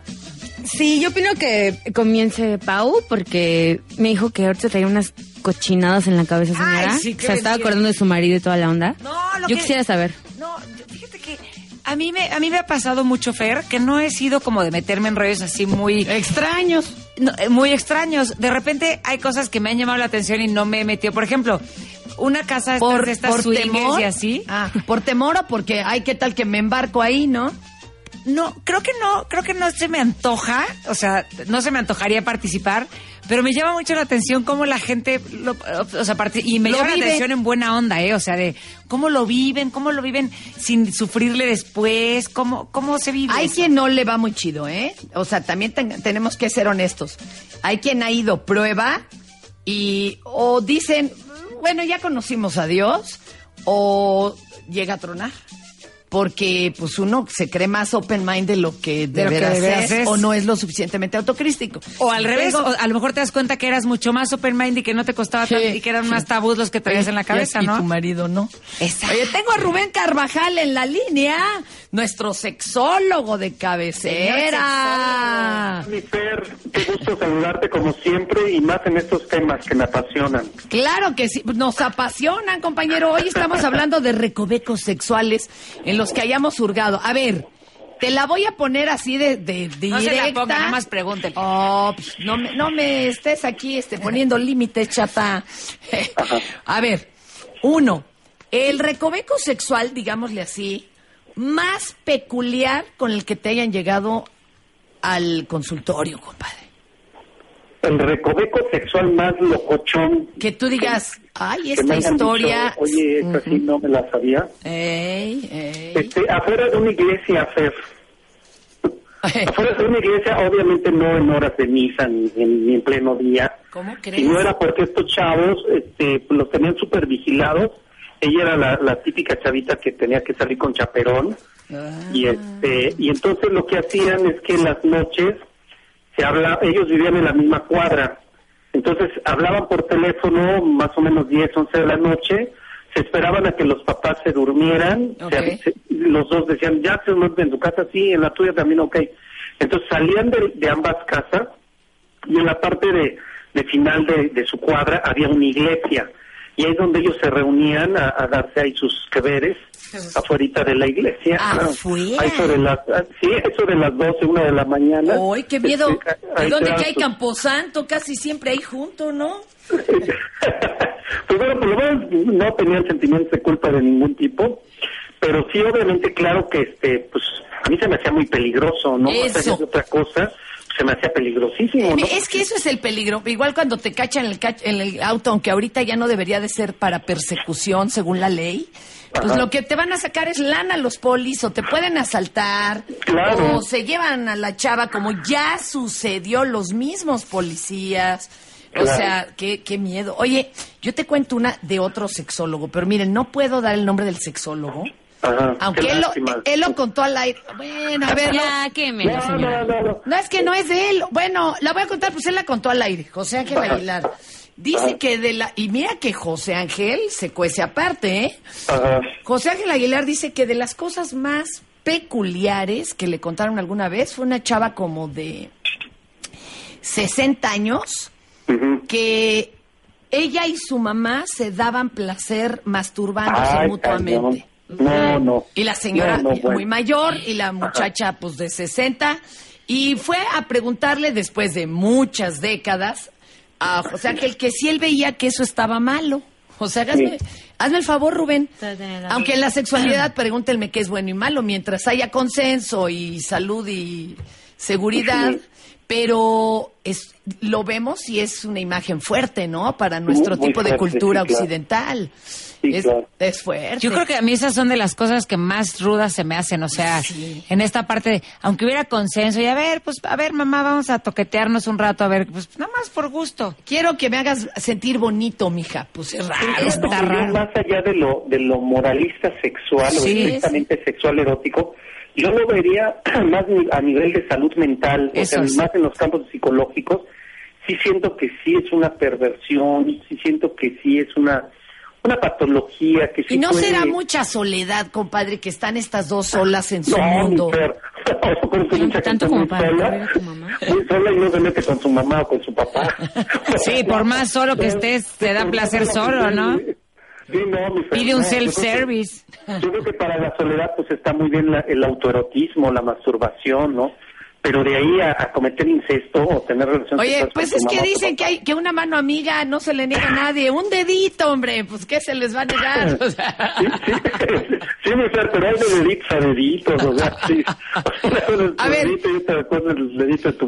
Speaker 4: Sí, yo opino que comience Pau porque me dijo que ahorita traía unas cochinadas en la cabeza, señora.
Speaker 3: Ay, sí, qué
Speaker 4: Se estaba acordando de su marido y toda la onda.
Speaker 3: No, lo
Speaker 4: yo
Speaker 3: que-
Speaker 4: quisiera saber.
Speaker 3: No, fíjate que a mí me a mí me ha pasado mucho Fer que no he sido como de meterme en rollos así muy (laughs)
Speaker 2: Extraños.
Speaker 3: no, eh, muy extraños. De repente hay cosas que me han llamado la atención y no me he metido. Por ejemplo, una casa
Speaker 2: Por,
Speaker 3: estas
Speaker 2: por temor.
Speaker 3: y así.
Speaker 2: Ah, por temor o porque, ay, ¿qué tal que me embarco ahí, no?
Speaker 3: No, creo que no, creo que no se me antoja, o sea, no se me antojaría participar, pero me llama mucho la atención cómo la gente, lo- o sea, y me
Speaker 2: Lo
Speaker 3: llama
Speaker 2: vive.
Speaker 3: la atención en buena onda, ¿eh? O sea, de cómo lo viven, cómo lo viven sin sufrirle después, cómo, cómo se vive.
Speaker 2: Hay
Speaker 3: eso.
Speaker 2: quien no le va muy chido, ¿eh? O sea, también ten- tenemos que ser honestos. Hay quien ha ido prueba y o dicen, bueno, ya conocimos a Dios, o llega a tronar. Porque pues uno se cree más open mind de lo que de,
Speaker 3: lo que
Speaker 2: veras
Speaker 3: de veras
Speaker 2: es,
Speaker 3: es.
Speaker 2: o no es lo suficientemente autocrístico.
Speaker 3: O al revés, o a lo mejor te das cuenta que eras mucho más open mind y que no te costaba
Speaker 2: Sí,
Speaker 3: tanto y que eran
Speaker 2: sí.
Speaker 3: más tabús los que traías en la cabeza, ¿no?
Speaker 2: Y tu marido no.
Speaker 3: Exacto.
Speaker 2: Oye, tengo a Rubén Carvajal en la línea, nuestro sexólogo de cabecera.
Speaker 7: Mi Fer, qué gusto saludarte como siempre y más en estos temas que me apasionan.
Speaker 2: Claro que sí, nos apasionan, compañero. Hoy estamos hablando de recovecos sexuales en los que hayamos hurgado. A ver, Te la voy a poner así de, de, de
Speaker 3: No se la
Speaker 2: directa.
Speaker 3: ponga, nada más pregúntele.
Speaker 2: Oh, pues, no, me, no me estés aquí este, poniendo límites, chata. a ver, uno, el recoveco sexual, digámosle así, más peculiar con el que te hayan llegado al consultorio, compadre.
Speaker 7: El recoveco sexual más locochón.
Speaker 2: Que tú digas, ay, esta historia...
Speaker 7: dicho, Oye, esta sí no me la sabía.
Speaker 2: Ey, ey.
Speaker 7: Este, afuera de una iglesia, Fer. (laughs) Afuera de una iglesia, obviamente no en horas de misa ni en, ni en pleno día.
Speaker 2: ¿Cómo
Speaker 7: Y
Speaker 2: crees?
Speaker 7: no era porque estos chavos este, los tenían súper vigilados. Ella era la, la típica chavita que tenía que salir con chaperón. Y, este, y entonces lo que hacían es que en las noches se habla, ellos vivían en la misma cuadra. Entonces hablaban por teléfono más o menos 10, 11 de la noche. Se esperaban a que los papás se durmieran. Se- se- los dos decían, ya se en tu casa, sí, en la tuya también, ok. Entonces salían de, de ambas casas y en la parte de, de final de, de su cuadra había una iglesia y ahí es donde ellos se reunían a, a darse ahí sus queveres afuera de la iglesia
Speaker 2: ¿Afuera?
Speaker 7: Ahí sobre las ah, sí eso de las 12 una de la mañana
Speaker 2: ¡Ay, qué miedo!
Speaker 7: Este,
Speaker 2: ¿Y dónde que hay Camposanto? Casi siempre ahí junto, ¿no? (laughs)
Speaker 7: pues bueno, por lo menos no tenían sentimientos de culpa de ningún tipo, pero sí, obviamente, claro que este, pues a mí se me hacía muy peligroso, ¿no?
Speaker 2: Eso.
Speaker 7: otra cosa, se me hacía peligrosísimo, ¿no?
Speaker 2: Es que eso es el peligro. Igual cuando te cachan en el, cach- en el auto, aunque ahorita ya no debería de ser para persecución según la ley, pues
Speaker 7: Ajá.
Speaker 2: lo que te van a sacar es lana los polis o te pueden asaltar
Speaker 7: Claro.
Speaker 2: o se llevan a la chava como ya sucedió los mismos policías. O sea, qué, qué miedo. Oye, yo te cuento una de otro sexólogo, pero miren, no puedo dar el nombre del sexólogo.
Speaker 7: Ajá,
Speaker 2: Aunque él lo,
Speaker 7: lástima.
Speaker 2: él lo contó al aire. Bueno, a ver.
Speaker 4: Ya, qué menos,
Speaker 7: No, no, no, no.
Speaker 2: No, es que no es de él. Bueno, la voy a contar, pues él la contó al aire. José Ángel Aguilar. Dice que de la... Y mira que José Ángel se cuece aparte, ¿eh?
Speaker 7: Ajá.
Speaker 2: José Ángel Aguilar dice que de las cosas más peculiares que le contaron alguna vez fue una chava como de 60 años que ella y su mamá se daban placer masturbándose
Speaker 7: Ay,
Speaker 2: mutuamente.
Speaker 7: cañón. No, no.
Speaker 2: Y la señora
Speaker 7: No, no, bueno.
Speaker 2: muy mayor y la muchacha pues de 60. Y fue a preguntarle después de muchas décadas a José Ángel que si él veía que eso estaba malo. O sea, hazme, hazme el favor, Rubén. Aunque en la sexualidad pregúntenme qué es bueno y malo, mientras haya consenso y salud y seguridad.
Speaker 7: Sí.
Speaker 2: Pero es, lo vemos y es una imagen fuerte, ¿no? Para nuestro
Speaker 7: Muy
Speaker 2: tipo de
Speaker 7: fuerte,
Speaker 2: cultura
Speaker 7: sí, claro.
Speaker 2: occidental.
Speaker 7: Sí,
Speaker 2: es,
Speaker 7: claro.
Speaker 2: es fuerte.
Speaker 3: Yo creo que a mí esas son de las cosas que más rudas se me hacen, o sea,
Speaker 2: Sí.
Speaker 3: en esta parte, de, aunque hubiera consenso y a ver, pues, a ver, mamá, vamos a toquetearnos un rato, a ver, pues nada más por gusto.
Speaker 2: Quiero que me hagas sentir bonito, mija. Pues es raro. ¿no?
Speaker 3: está raro.
Speaker 7: Más allá de lo, de lo moralista sexual o
Speaker 2: Sí,
Speaker 7: estrictamente sexual erótico, yo lo vería (clears throat) más ni- a nivel de salud mental, o
Speaker 3: Eso
Speaker 7: sea,
Speaker 3: es.
Speaker 7: más en los campos psicológicos. Sí siento que sí es una perversión, sí siento que sí es una una patología que sí
Speaker 2: Y no
Speaker 7: puede-
Speaker 2: será mucha soledad, compadre, que están estas dos solas en su
Speaker 7: No,
Speaker 2: mundo.
Speaker 7: mucha (laughs)
Speaker 4: Tanto como para
Speaker 7: sola,
Speaker 4: correr a tu mamá.
Speaker 7: muy sola y no se mete con su mamá o con su papá. (laughs)
Speaker 3: Sí, por más solo que estés, te da placer solo, ¿no?
Speaker 7: Sí, no, mi
Speaker 3: Pide un
Speaker 7: no,
Speaker 3: self-service.
Speaker 7: Yo creo que para la soledad pues está muy bien la- el autoerotismo, la masturbación, ¿no? Pero de ahí a, a cometer incesto o tener relaciones
Speaker 2: Oye, pues es que
Speaker 7: o
Speaker 2: dicen que
Speaker 7: papá.
Speaker 2: hay que una mano amiga no se le niega a nadie. Un dedito, hombre, pues ¿qué se les va a negar? (laughs) O sea,
Speaker 7: Sí, sí, sí, Fer, pero hay de deditos a deditos, o sea, sí. (laughs)
Speaker 2: A ver.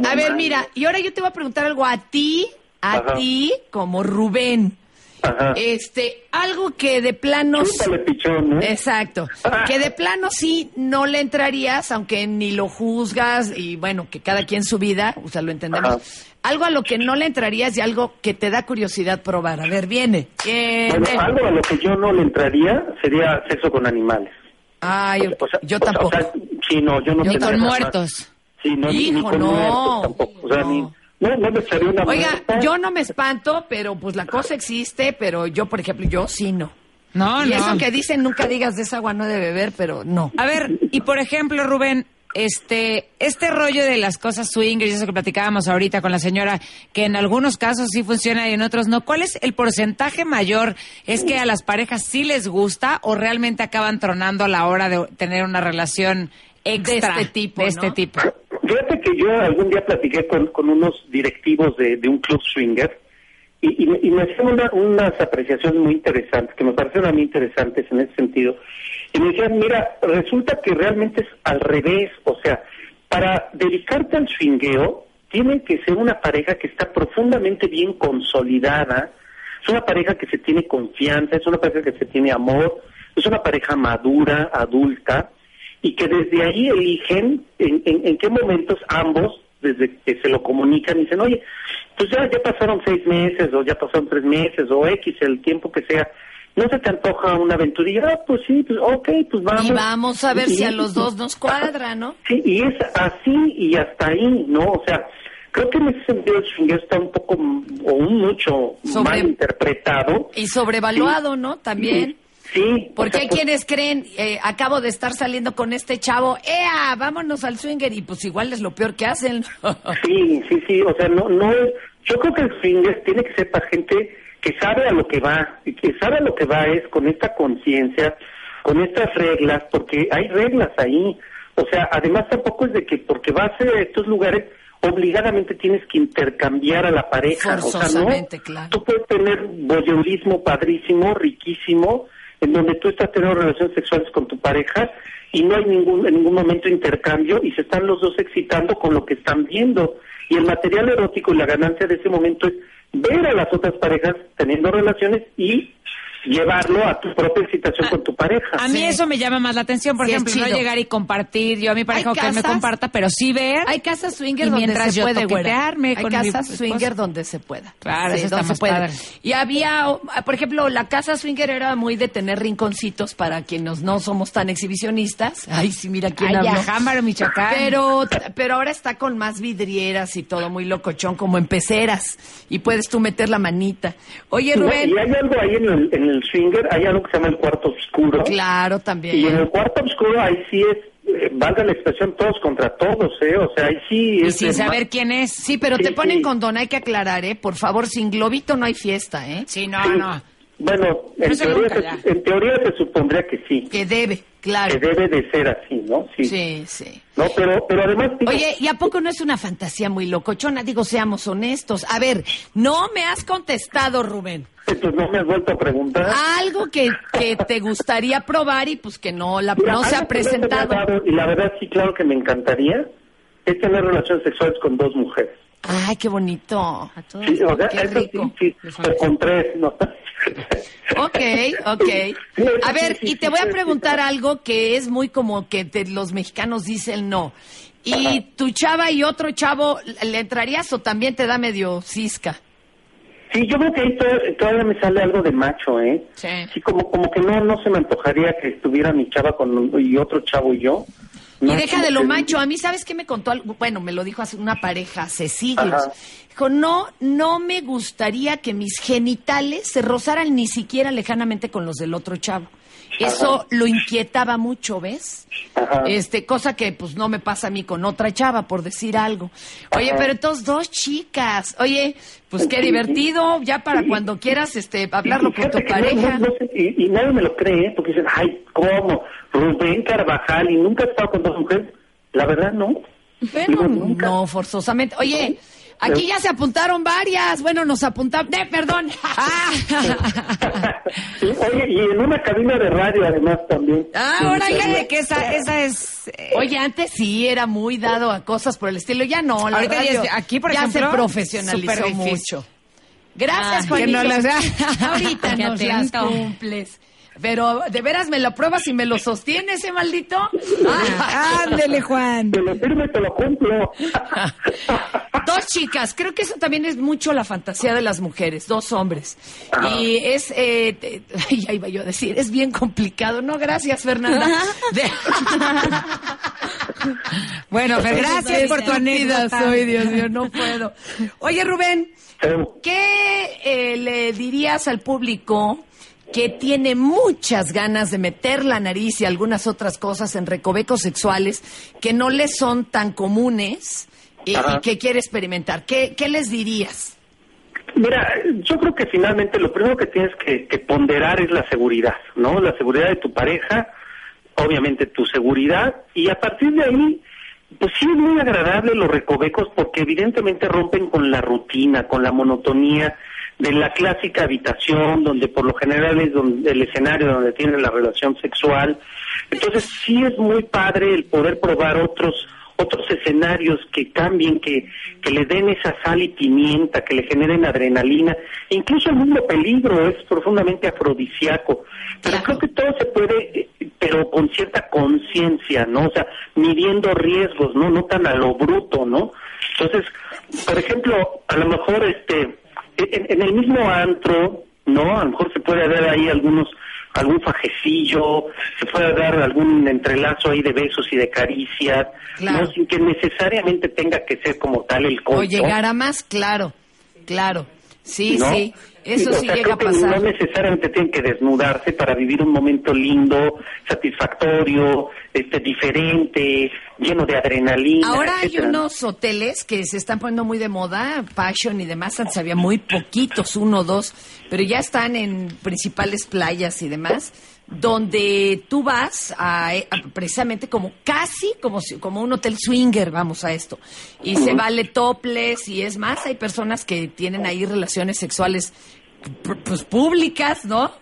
Speaker 2: A mira, y ahora yo te voy a preguntar algo a ti, a
Speaker 7: Ajá.
Speaker 2: ti, como Rubén.
Speaker 7: Ajá.
Speaker 2: Este, algo que de plano...
Speaker 7: Chúpale, pichón, ¿no?
Speaker 2: Exacto. Que de plano sí no le entrarías, aunque ni lo juzgas y bueno, que cada quien su vida, o sea, lo entendemos.
Speaker 7: Ajá.
Speaker 2: Algo a lo que no le entrarías y algo que te da curiosidad probar. A ver, viene.
Speaker 7: Bueno, algo a lo que yo no le entraría sería sexo con animales.
Speaker 2: Ay,
Speaker 7: O sea,
Speaker 2: yo
Speaker 7: o sea,
Speaker 2: tampoco.
Speaker 7: o sea, sí, no, yo no
Speaker 3: Ni
Speaker 7: tendría
Speaker 3: con muertos.
Speaker 7: Sí, no, ni- ni
Speaker 2: Hijo,
Speaker 7: con
Speaker 2: no.
Speaker 7: muertos tampoco. O sea,
Speaker 2: No.
Speaker 7: ni, no, no me echaría una
Speaker 2: Oiga, yo no me espanto, pero pues la cosa existe, pero yo, por ejemplo, yo sí no.
Speaker 3: No,
Speaker 2: y
Speaker 3: no.
Speaker 2: eso que dicen, nunca digas de esa agua no de beber, pero no.
Speaker 3: A ver, y por ejemplo, Rubén, este, este rollo de las cosas swingers, eso que platicábamos ahorita con la señora, que en algunos casos sí funciona y en otros no, ¿cuál es el porcentaje mayor? ¿Es que a las parejas sí les gusta o realmente acaban tronando a la hora de tener una relación extra
Speaker 2: de este tipo,
Speaker 3: de
Speaker 2: ¿no?
Speaker 3: este tipo.
Speaker 7: Fíjate que yo algún día platiqué con, unos directivos de, un club swinger y, y y me hacían una- unas apreciaciones muy interesantes, que me parecieron a mí interesantes en ese sentido. Y me decían, mira, resulta que realmente es al revés, o sea, para dedicarte al swingueo, tiene que ser una pareja que está profundamente bien consolidada, es una pareja que se tiene confianza, es una pareja que se tiene amor, es una pareja madura, adulta, y que desde ahí eligen en, en, en qué momentos ambos, desde que se lo comunican, dicen, oye, pues ya, ya pasaron seis meses, o ya pasaron tres meses, o X, el tiempo que sea, ¿no se te antoja una aventurilla? Ah, pues sí, pues ok, pues vamos.
Speaker 2: Y vamos a ver
Speaker 7: Y-
Speaker 2: si a los dos nos cuadra, ¿no?
Speaker 7: Sí, y es así y hasta ahí, ¿no? O sea, creo que en ese sentido el swingueo está un poco o un mucho
Speaker 2: Sobre-
Speaker 7: mal interpretado.
Speaker 2: Y sobrevaluado, ¿no? También.
Speaker 7: Sí.
Speaker 2: Porque
Speaker 7: o sea,
Speaker 2: hay
Speaker 7: pues,
Speaker 2: quienes creen, eh, acabo de estar saliendo con este chavo, ¡ea! Vámonos al swinger y pues igual es lo peor que hacen. (laughs)
Speaker 7: Sí, sí, sí, o sea, no, no es, yo creo que el swinger tiene que ser para gente que sabe a lo que va, y que sabe a lo que va es con esta conciencia, con estas reglas, porque hay reglas ahí, o sea, además tampoco es de que porque vas a estos lugares, obligadamente tienes que intercambiar a la pareja, o sea, ¿no?
Speaker 2: claro.
Speaker 7: Tú puedes tener voyeurismo padrísimo, riquísimo, en donde tú estás teniendo relaciones sexuales con tu pareja y no hay ningún en ningún momento intercambio y se están los dos excitando con lo que están viendo. Y el material erótico y la ganancia de ese momento es ver a las otras parejas teniendo relaciones y llevarlo a tu propia excitación con tu pareja.
Speaker 3: A mí
Speaker 2: Sí.
Speaker 3: eso me llama más la atención, por
Speaker 2: Sí,
Speaker 3: ejemplo, no llegar y compartir, yo a mi pareja que él me comparta, pero sí ver.
Speaker 2: Hay casas swinger donde
Speaker 3: mientras
Speaker 2: se
Speaker 3: yo
Speaker 2: puede,
Speaker 3: toquetearme
Speaker 2: Hay
Speaker 3: con
Speaker 2: casas swinger donde se pueda.
Speaker 3: Claro, eso está más
Speaker 2: se puede.
Speaker 3: padre.
Speaker 2: Y había, o- por ejemplo, la casa swinger era muy de tener rinconcitos para quienes no somos tan exhibicionistas. Ay, sí, mira quién
Speaker 3: Ay,
Speaker 2: habló.
Speaker 3: Ajámbaro, Michoacán.
Speaker 2: Pero, pero ahora está con más vidrieras y todo muy locochón, como en peceras. Y puedes tú meter la manita. Oye,
Speaker 7: No,
Speaker 2: Rubén.
Speaker 7: y hay algo ahí en el, en el swinger, hay algo que se llama el cuarto oscuro.
Speaker 2: Claro, también.
Speaker 7: Y en el cuarto oscuro ahí sí es, eh, valga la expresión, todos contra todos, ¿eh? O sea, ahí sí
Speaker 3: y
Speaker 7: es...
Speaker 3: sin
Speaker 7: de
Speaker 3: saber quién es.
Speaker 2: Sí, pero
Speaker 7: Sí,
Speaker 2: te ponen
Speaker 7: sí.
Speaker 2: condón, hay que aclarar, ¿eh? Por favor, sin globito no hay fiesta, ¿eh?
Speaker 3: Sí, no,
Speaker 7: Sí.
Speaker 3: no.
Speaker 7: Bueno, en teoría,
Speaker 3: nunca,
Speaker 7: se, en teoría se supondría que sí,
Speaker 2: Que debe, claro.
Speaker 7: que debe de ser así, ¿no? Sí.
Speaker 2: Sí, sí.
Speaker 7: No, pero, pero además... digo,
Speaker 2: Oye, ¿y a poco no es una fantasía muy locochona? Digo, seamos honestos. A ver, no me has contestado, Rubén.
Speaker 7: Pues no me has vuelto a preguntar.
Speaker 2: Algo que, que te gustaría probar y pues que no, la,
Speaker 7: Mira,
Speaker 2: no se ha presentado.
Speaker 7: dado, y la verdad sí, claro que me encantaría, es tener relaciones sexuales con dos mujeres.
Speaker 2: Ay, qué bonito.
Speaker 7: Sí, o sea,
Speaker 2: Qué
Speaker 7: eso
Speaker 2: rico.
Speaker 7: sí, sí, o con tres, ¿no?
Speaker 2: Ok, ok. A ver, y te voy a preguntar algo que es muy como que te- los mexicanos dicen no. ¿Y tu chava y otro chavo le entrarías o también te da medio cisca?
Speaker 7: Sí, yo creo que ahí to- todavía me sale algo de macho, ¿eh?
Speaker 2: Sí.
Speaker 7: Sí, como, como que no, no se me antojaría que estuviera mi chava con y otro chavo y yo. No,
Speaker 2: Y deja de lo
Speaker 7: que-
Speaker 2: macho. A mí, ¿sabes qué me contó? algo? Bueno, me lo dijo hace una pareja hace siglos.
Speaker 7: Ajá.
Speaker 2: Dijo, no, no me gustaría que mis genitales se rozaran ni siquiera lejanamente con los del otro chavo. Eso lo inquietaba mucho, ¿ves?
Speaker 7: Ajá.
Speaker 2: Este, cosa que pues no me pasa a mí con otra chava, por decir algo. Oye,
Speaker 7: Ajá.
Speaker 2: pero entonces dos chicas. Oye, pues qué
Speaker 7: Sí,
Speaker 2: divertido, ya para
Speaker 7: sí.
Speaker 2: cuando quieras este hablarlo
Speaker 7: Y
Speaker 2: con tu
Speaker 7: no-
Speaker 2: pareja.
Speaker 7: no- y, y nadie me lo cree, ¿eh? porque dicen, ay, ¿cómo? Rubén Carvajal y nunca he estado con dos mujeres. La verdad, no. Nunca.
Speaker 2: no forzosamente. Oye, aquí ya se apuntaron varias. Bueno, nos apuntamos. ¡Eh, perdón! (laughs)
Speaker 7: Sí, Oye, y en una cabina de radio además también.
Speaker 2: Ah, ahora
Speaker 3: Fíjate que esa, esa es... eh,
Speaker 2: Oye, antes sí era muy dado a cosas por el estilo. Ya no, la
Speaker 3: Ahorita ya
Speaker 2: radio
Speaker 3: es- aquí, por
Speaker 2: ya
Speaker 3: ejemplo,
Speaker 2: se profesionalizó mucho. Gracias,
Speaker 3: Ah,
Speaker 2: Juanito.
Speaker 3: que no las- (laughs)
Speaker 2: Ahorita (laughs)
Speaker 3: Qué
Speaker 2: nos las cumples. Pero, ¿de veras me lo pruebas y me lo sostiene ese maldito? Ah,
Speaker 3: Ándele, Juan.
Speaker 7: Te lo firmo y te lo cumplo.
Speaker 2: Dos chicas, creo que eso también es mucho la fantasía de las mujeres, dos hombres. Y es, eh, te- (laughs) ay, ya iba yo a decir, es bien complicado. No, gracias, Fernanda. (laughs) De-
Speaker 3: Bueno, Fer, gracias por tu anécdota.
Speaker 2: soy, Dios mío, no puedo. Oye, Rubén, ¿qué eh, le dirías al público que tiene muchas ganas de meter la nariz y algunas otras cosas en recovecos sexuales que no les son tan comunes y, y que quiere experimentar? ¿Qué, qué les dirías?
Speaker 7: Mira, yo creo que finalmente lo primero que tienes que, que ponderar es la seguridad, ¿no? La seguridad de tu pareja. obviamente tu seguridad y a partir de ahí pues sí es muy agradable los recovecos porque evidentemente rompen con la rutina, con la monotonía de la clásica habitación donde por lo general es donde, el escenario donde tienen la relación sexual. Entonces sí es muy padre el poder probar otros otros escenarios que cambien, que, que le den esa sal y pimienta, que le generen adrenalina, incluso el mismo peligro es profundamente afrodisíaco. Pero creo que todo se puede, pero con cierta conciencia, ¿no? O sea, midiendo riesgos, ¿no? No tan a lo bruto, ¿no? Entonces, por ejemplo, a lo mejor este, en, en el mismo antro, ¿no? A lo mejor se puede ver ahí algunos algún fajecillo, se puede dar algún entrelazo ahí de besos y de caricias,
Speaker 2: Claro.
Speaker 7: no sin que necesariamente tenga que ser como tal el
Speaker 2: O
Speaker 7: coito.
Speaker 2: llegar a más, claro, claro. Sí,
Speaker 7: ¿no?
Speaker 2: sí, eso
Speaker 7: o
Speaker 2: sí
Speaker 7: sea,
Speaker 2: llega a pasar.
Speaker 7: No necesariamente tienen que desnudarse para vivir un momento lindo, satisfactorio, este diferente, lleno de adrenalina.
Speaker 2: Ahora hay
Speaker 7: etcétera.
Speaker 2: unos hoteles que se están poniendo muy de moda, Passion y demás, antes había muy poquitos, uno o dos, pero ya están en principales playas y demás, donde tú vas a, a- precisamente como casi como, como un hotel swinger, vamos a esto, y se vale topless y es más, hay personas que tienen ahí relaciones sexuales pues públicas, ¿no?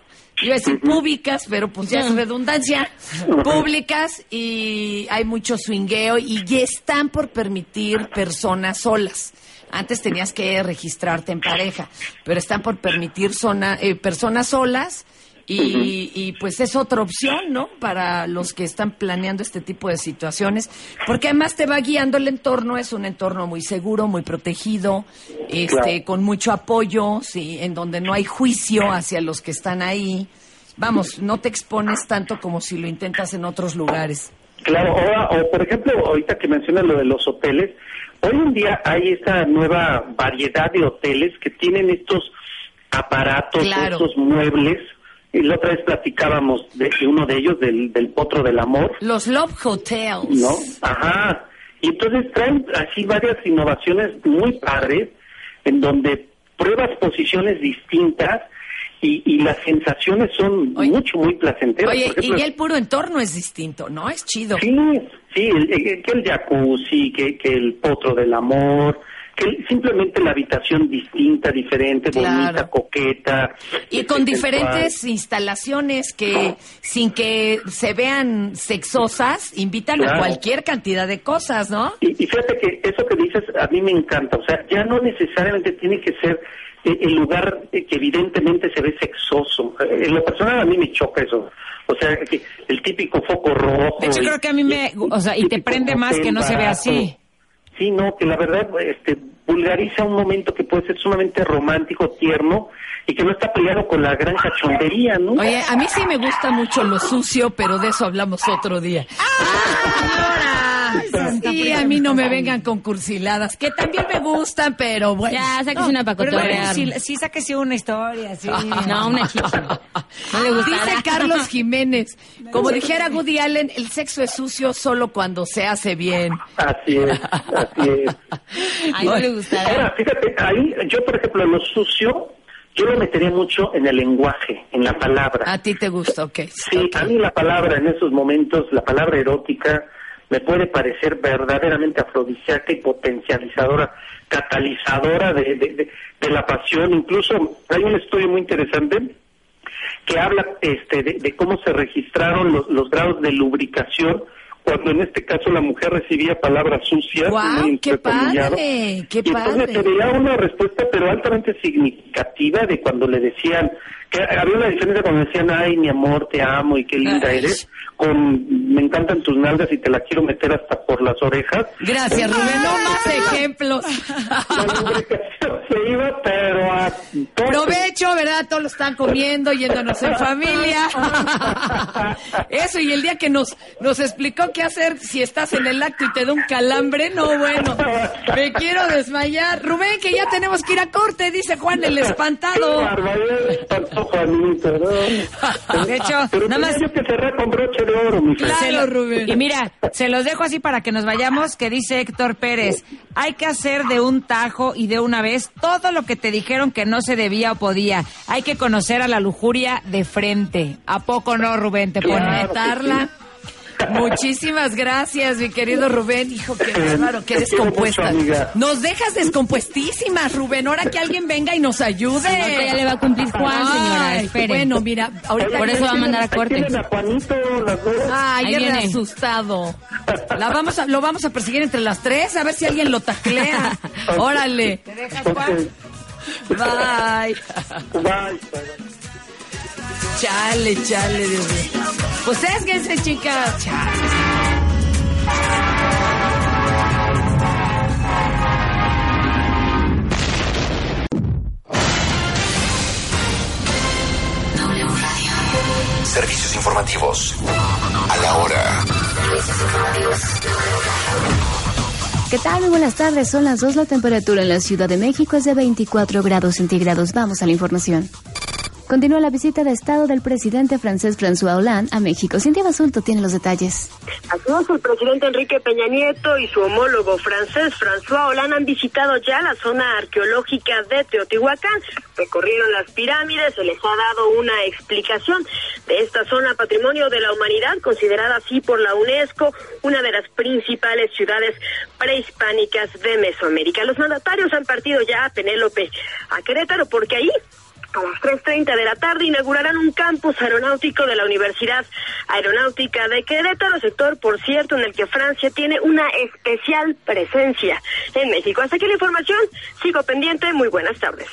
Speaker 2: Iba a decir públicas, pero pues ya es redundancia, públicas y hay mucho swingueo y ya están por permitir personas solas. Antes tenías que registrarte en pareja, pero están por permitir zona, eh, personas solas y, y, pues es otra opción, ¿no? Para los que están planeando este tipo de situaciones, porque además te va guiando el entorno, es un entorno muy seguro, muy protegido, este,
Speaker 7: Claro.
Speaker 2: con mucho apoyo, sí, en donde no hay juicio hacia los que están ahí. Vamos, no te expones tanto como si lo intentas en otros lugares.
Speaker 7: Claro, ahora, o por ejemplo, ahorita que mencionas lo de los hoteles, hoy en día hay esta nueva variedad de hoteles que tienen estos aparatos,
Speaker 2: Claro.
Speaker 7: estos muebles. Y la otra vez platicábamos de, de uno de ellos, del, del potro del amor,
Speaker 2: Los Love Hotels.
Speaker 7: ¿no? Ajá. Y entonces traen así varias innovaciones muy padres, en donde pruebas posiciones distintas y, y las sensaciones son
Speaker 2: Oye.
Speaker 7: mucho, muy placenteras.
Speaker 2: Oye,
Speaker 7: ejemplo,
Speaker 2: y el puro entorno es distinto, ¿no? Es chido.
Speaker 7: Sí, sí, el- el- que el jacuzzi, que, que el potro del amor, que simplemente la habitación distinta, diferente,
Speaker 2: Claro.
Speaker 7: bonita, coqueta.
Speaker 2: Y
Speaker 7: este,
Speaker 2: con
Speaker 7: sensual.
Speaker 2: diferentes instalaciones que, sin que se vean sexosas, invitan a cualquier cantidad de cosas, ¿no?
Speaker 7: Y, y fíjate que eso que dices a mí me encanta, o sea, ya no necesariamente tiene que ser eh, el lugar eh, que evidentemente se ve sexoso. Eh, En lo personal a mí me choca eso. O sea, que el típico foco rojo.
Speaker 3: De hecho, creo que a mí me- o sea, y te prende más que no se ve
Speaker 7: barato.
Speaker 3: así.
Speaker 7: Sí, no, que la verdad este, vulgariza un momento que puede ser sumamente romántico, tierno, y que no está peleado con la gran cachondería, ¿no?
Speaker 2: Oye, a mí sí me gusta mucho lo sucio, pero de eso hablamos otro día. Sí, a mí no me vengan con cursiladas, que también me gustan, pero bueno.
Speaker 4: Ya, sáquese una
Speaker 3: luego
Speaker 4: cotorrear.
Speaker 3: sí, sí sáquese una historia, sí.
Speaker 4: No, una (laughs) chica. No le gustará.
Speaker 2: Dice Carlos Jiménez, como dijera Woody Allen, el sexo es sucio solo cuando se hace bien.
Speaker 7: Así es, así es.
Speaker 4: Ay, no le gustará.
Speaker 7: Ahora, fíjate, ahí yo, por ejemplo, lo sucio, yo lo metería mucho en el lenguaje, en la palabra.
Speaker 2: A ti te gusta, ok.
Speaker 7: Sí, a mí la palabra en esos momentos, la palabra erótica, me puede parecer verdaderamente afrodisíaca y potencializadora, catalizadora de, de, de- de la pasión. Incluso hay un estudio muy interesante que habla este, de, cómo se registraron los, los grados de lubricación cuando en este caso la mujer recibía palabras sucias.
Speaker 2: ¡Guau,
Speaker 7: muy
Speaker 2: qué padre! ¡Qué
Speaker 7: y entonces
Speaker 2: padre!
Speaker 7: se veía una respuesta pero altamente significativa de cuando le decían, que había una diferencia cuando decían, ay, mi amor, te amo y qué linda
Speaker 2: Ay.
Speaker 7: eres, con me encantan tus nalgas y te la quiero meter hasta por las orejas.
Speaker 2: Gracias, Rubén. No más ejemplos. (laughs)
Speaker 7: Se iba, pero a.
Speaker 2: Provecho, ¿verdad? Todos lo están comiendo, yéndonos en familia. (laughs) Eso, y el día que nos, nos explicó qué hacer si estás en el acto y te da un calambre, no, bueno, me quiero desmayar. Rubén, que ya tenemos que ir a corte, dice Juan el
Speaker 7: Qué
Speaker 2: espantado. (laughs)
Speaker 3: De hecho,
Speaker 7: Pero
Speaker 3: nada más-
Speaker 7: que cerrar con broche de oro, mi.
Speaker 2: Claro,
Speaker 3: Se lo-
Speaker 2: Rubén.
Speaker 3: Y mira, se los dejo así para que nos vayamos, que dice Héctor Pérez, hay que hacer de un tajo y de una vez todo lo que te dijeron que no se debía o podía. Hay que conocer a la lujuria de frente. ¿A poco no, Rubén? Te pone.
Speaker 7: Claro
Speaker 2: Netarla. Muchísimas gracias, mi querido Rubén. Hijo, qué bárbaro, qué (laughs) descompuesta. Nos dejas descompuestísimas, Rubén. Ahora que alguien venga y nos ayude.
Speaker 4: No, ya le va a cumplir Juan, señora.
Speaker 2: Ay. Bueno, mira, ahorita
Speaker 4: Por eso va a mandar a corte.
Speaker 7: Tienen a Juanito, las dos.
Speaker 2: Ay,
Speaker 4: viene.
Speaker 2: asustado. La vamos a, lo vamos a perseguir entre las tres, a ver si alguien lo taclea. Órale. ¿Te dejas, Juan? Bye.
Speaker 7: Bye, bye.
Speaker 2: Chale, chale, Dios mío. Pues es que ese chica. Chale.
Speaker 8: Servicios informativos. A la hora.
Speaker 9: ¿Qué tal? Muy buenas tardes. Son las 2. La temperatura en la Ciudad de México es de 24 grados centígrados. Vamos a la información. Continúa la visita de Estado del presidente francés François Hollande a México. Cintia Basulto tiene los detalles.
Speaker 10: Así el presidente Enrique Peña Nieto y su homólogo francés François Hollande han visitado ya la zona arqueológica de Teotihuacán. Recorrieron las pirámides, se les ha dado una explicación de esta zona patrimonio de la humanidad, considerada así por la UNESCO, una de las principales ciudades prehispánicas de Mesoamérica. Los mandatarios han partido ya a Penélope, a Querétaro, porque ahí a las 3.30 de la tarde inaugurarán un campus aeronáutico de la Universidad Aeronáutica de Querétaro, sector, por cierto, en el que Francia tiene una especial presencia en México. Hasta aquí la información. Sigo pendiente. Muy buenas tardes.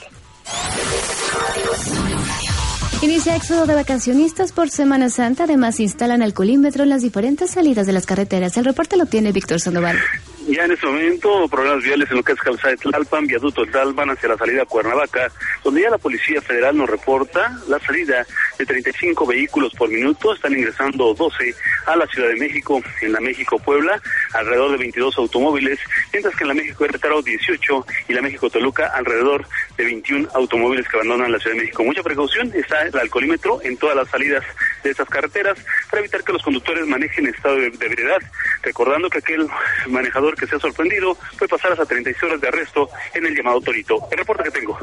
Speaker 9: Inicia éxodo de vacacionistas por Semana Santa. Además, instalan alcoholímetro en las diferentes salidas de las carreteras. El reporte lo tiene Víctor Sandoval.
Speaker 11: Ya en este momento, problemas viales en lo que es calzada de Tlalpan, viaducto de Tlalpan hacia la salida a Cuernavaca, donde ya la Policía Federal nos reporta la salida de 35 vehículos por minuto, están ingresando 12 a la Ciudad de México, en la México-Puebla, alrededor de 22 automóviles, mientras que en la México-Querétaro 18 y la México-Toluca alrededor de 21 automóviles que abandonan la Ciudad de México. Mucha precaución, está el alcoholímetro en todas las salidas de estas carreteras para evitar que los conductores manejen en estado de, ebriedad, recordando que aquel manejador que se ha sorprendido fue pasar hasta 36 horas de arresto en el llamado Torito. El reporte que tengo.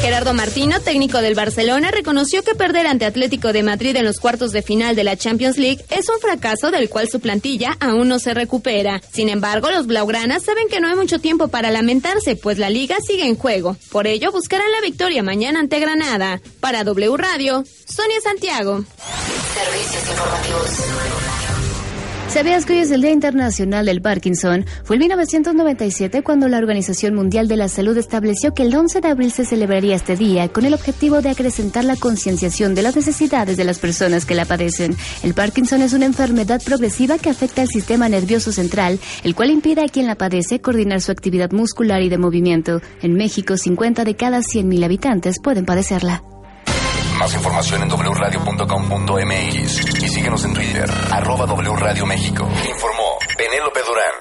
Speaker 12: Gerardo Martino, técnico del Barcelona, reconoció que perder ante Atlético de Madrid en los cuartos de final de la Champions League es un fracaso del cual su plantilla aún no se recupera. Sin embargo, los blaugranas saben que no hay mucho tiempo para lamentarse, pues la liga sigue en juego. Por ello, buscarán la victoria mañana ante Granada. Para W Radio, Sonia Santiago.
Speaker 13: Servicios informativos.
Speaker 9: ¿Sabías que hoy es el Día Internacional del Parkinson? Fue en 1997 cuando la Organización Mundial de la Salud estableció que el 11 de abril se celebraría este día con el objetivo de acrecentar la concienciación de las necesidades de las personas que la padecen. El Parkinson es una enfermedad progresiva que afecta al sistema nervioso central, el cual impide a quien la padece coordinar su actividad muscular y de movimiento. En México, 50 de cada 100.000 habitantes pueden padecerla.
Speaker 8: Más información en wradio.com.mx y síguenos en Twitter, arroba W Radio México. Informó Penélope Durán.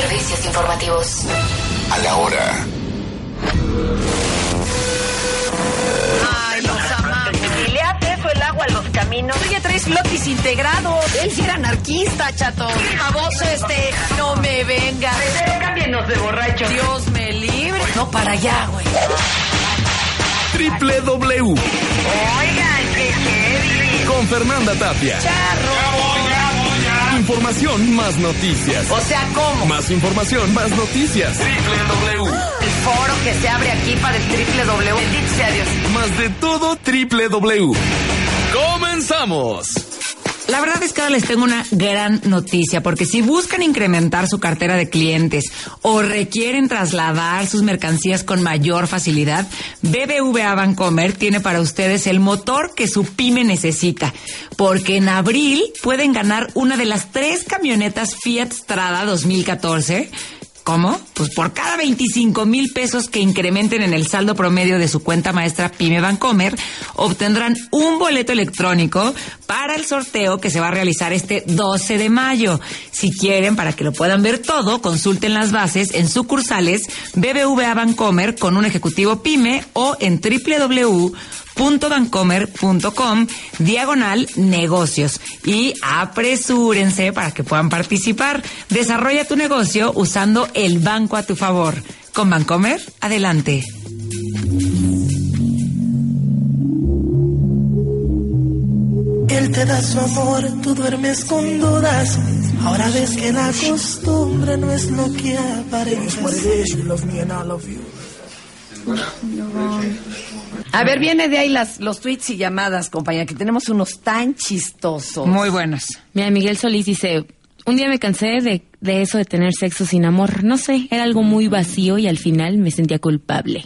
Speaker 13: Servicios informativos.
Speaker 8: A la hora.
Speaker 2: Ay, los amamos.
Speaker 10: Y le eso el agua a los caminos.
Speaker 2: Tú ya traes flotis integrado. Él sí era anarquista, chato. A vos, este, no me vengas.
Speaker 10: Cámbienos de borracho.
Speaker 2: Dios me libre. No, para allá, güey.
Speaker 6: Triple W.
Speaker 10: Oigan, qué.
Speaker 6: Con Fernanda Tapia. Información más noticias.
Speaker 2: O sea, ¿cómo?
Speaker 6: Más información, más noticias. Triple W.
Speaker 2: El foro que se abre aquí para el triple W. Bendito sea Dios.
Speaker 6: Más de todo Triple W. ¡Comenzamos!
Speaker 3: La verdad es que ahora les tengo una gran noticia, porque si buscan incrementar su cartera de clientes o requieren trasladar sus mercancías con mayor facilidad, BBVA Bancomer tiene para ustedes el motor que su pyme necesita, porque en abril pueden ganar una de las tres camionetas Fiat Strada 2014 ¿Cómo? Pues por cada 25 mil pesos que incrementen en el saldo promedio de su cuenta maestra Pyme Bancomer, obtendrán un boleto electrónico para el sorteo que se va a realizar este 12 de mayo. Si quieren, para que lo puedan ver todo, consulten las bases en sucursales BBVA Bancomer con un ejecutivo Pyme o en www .bancomer.com diagonal negocios y apresúrense para que puedan participar. Desarrolla tu negocio usando el banco a tu favor. Con Bancomer, adelante.
Speaker 14: te da su amor, tú duermes con dudas. Ahora ves que la costumbre no es lo que aparece.
Speaker 2: A ver, viene de ahí las, los tweets y llamadas, compañera, que tenemos unos tan chistosos.
Speaker 3: Muy buenos.
Speaker 4: Mira, Miguel Solís dice, un día me cansé de, de eso de tener sexo sin amor. No sé, era algo muy vacío y al final me sentía culpable.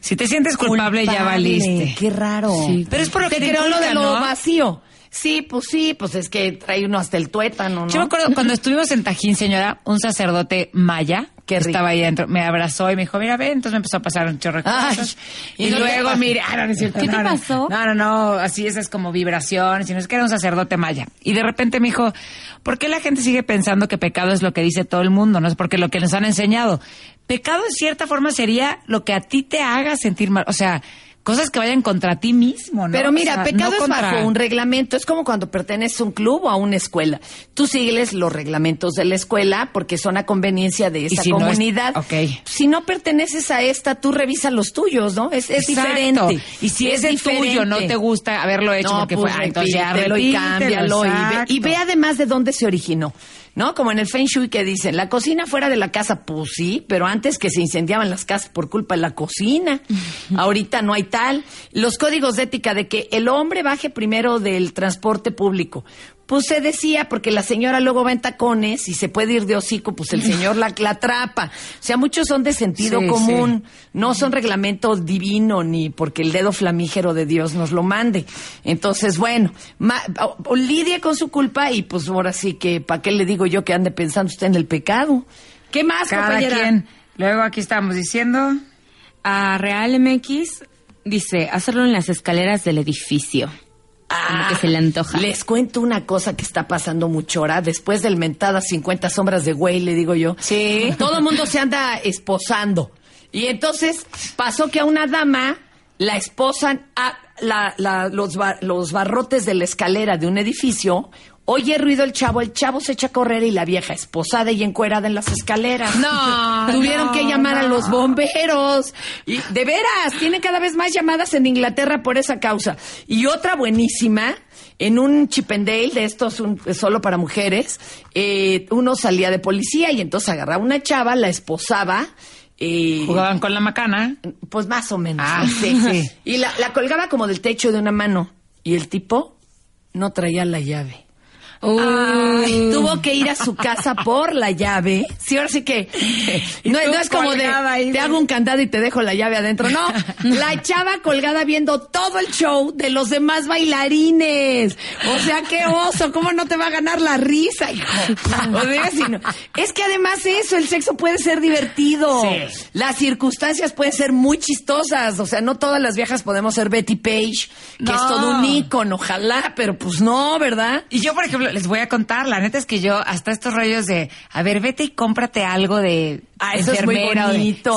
Speaker 3: Si te sientes culpable, ya valiste.
Speaker 2: Qué raro.
Speaker 4: Sí.
Speaker 3: Pero es por lo
Speaker 2: Te
Speaker 3: que te
Speaker 2: creo lo de lo
Speaker 3: ¿no?
Speaker 2: vacío. Sí, pues sí, pues es que trae uno hasta el tuétano, ¿no?
Speaker 3: Yo me acuerdo cuando estuvimos en Tajín, señora, un sacerdote maya que
Speaker 2: rico.
Speaker 3: estaba ahí adentro, me abrazó y me dijo, mira, ven, entonces me empezó a pasar un chorro de
Speaker 2: Ay,
Speaker 3: cosas.
Speaker 2: ¿y
Speaker 3: y
Speaker 2: no
Speaker 3: luego, mira, ah, no, no cierto,
Speaker 4: ¿Qué
Speaker 3: no, no.
Speaker 4: pasó?
Speaker 3: No, no, no, así esas como vibraciones, sino es que era un sacerdote maya. Y de repente me dijo, ¿por qué la gente sigue pensando que pecado es lo que dice todo el mundo? No es porque lo que nos han enseñado. Pecado en cierta forma sería lo que a ti te haga sentir mal, o sea, cosas que vayan contra ti mismo, ¿no?
Speaker 2: Pero mira,
Speaker 3: O sea,
Speaker 2: pecado
Speaker 3: no
Speaker 2: es
Speaker 3: contra-
Speaker 2: bajo un reglamento. Es como cuando perteneces a un club o a una escuela. Tú sigues los reglamentos de la escuela porque son a conveniencia de esa
Speaker 3: si no es-
Speaker 2: comunidad.
Speaker 3: ok.
Speaker 2: Si no perteneces a esta, tú revisa los tuyos, ¿no? Es, es diferente.
Speaker 3: Y si es el tuyo, no te gusta haberlo hecho
Speaker 2: no,
Speaker 3: porque
Speaker 2: pues
Speaker 3: fue, ah, entonces ya
Speaker 2: repítelo y cámbialo y ve,
Speaker 3: exacto.
Speaker 2: y ve además de dónde se originó. ¿No? Como en el Feng Shui que dicen, la cocina fuera de la casa, pues sí, pero antes que se incendiaban las casas por culpa de la cocina. (laughs) Ahorita no hay tal. Los códigos de ética de que el hombre baje primero del transporte público. Pues se decía, porque la señora luego va en tacones y se puede ir de hocico, pues el señor la, la atrapa. O sea, muchos son de sentido
Speaker 3: Sí,
Speaker 2: común, no son reglamento divino ni porque el dedo flamígero de Dios nos lo mande. Entonces, bueno, ma- o- o lidie con su culpa y pues ahora sí que, ¿para qué le digo yo que ande pensando usted en el pecado? ¿Qué más,
Speaker 3: Cada
Speaker 2: compañera?
Speaker 3: quien. Luego aquí estamos diciendo...
Speaker 4: A Real MX dice, hacerlo en las escaleras del edificio. Como que se le antoja.
Speaker 2: Les cuento una cosa que está pasando mucho ahora. Después del mentada 50 sombras de güey, le digo yo. Sí. Todo el mundo se anda esposando. Y entonces pasó que a una dama la esposan a la- la- los, ba- los barrotes de la escalera de un edificio. Oye ruido el chavo, el chavo se echa a correr y la vieja esposada y encuerada en las escaleras.
Speaker 3: No,
Speaker 2: Tuvieron
Speaker 3: no,
Speaker 2: que llamar a los bomberos. Y de veras, tienen cada vez más llamadas en Inglaterra por esa causa. Y otra buenísima, en un Chippendale de estos un- solo para mujeres, eh, uno salía de policía y entonces agarraba una chava, la esposaba. eh,
Speaker 3: Jugaban con la macana.
Speaker 2: pues más o menos.
Speaker 3: Ah,
Speaker 2: sí.
Speaker 3: sí.
Speaker 2: Y la, la colgaba como del techo de una mano. Y el tipo no traía la llave. Ay, tuvo que ir a su casa por la llave. Sí, ahora sí que (laughs) no, es como de
Speaker 3: ahí
Speaker 2: te hago un candado y te dejo la llave adentro. No, (laughs) la chava colgada viendo todo el show de los demás bailarines. O sea, qué oso, ¿cómo no te va a ganar la risa, hijo? (laughs) O sea, si no- Es que además eso, el sexo puede ser divertido.
Speaker 3: Sí.
Speaker 2: Las circunstancias pueden ser muy chistosas. O sea, no todas las viejas podemos ser Betty Page, que
Speaker 3: No.
Speaker 2: es todo un ícono, ojalá, pero pues no, ¿verdad?
Speaker 3: Y yo, por ejemplo, les voy a contar, la neta es que yo, hasta estos rollos de, a ver, vete y cómprate algo de
Speaker 2: Ah, eso es muy
Speaker 3: de-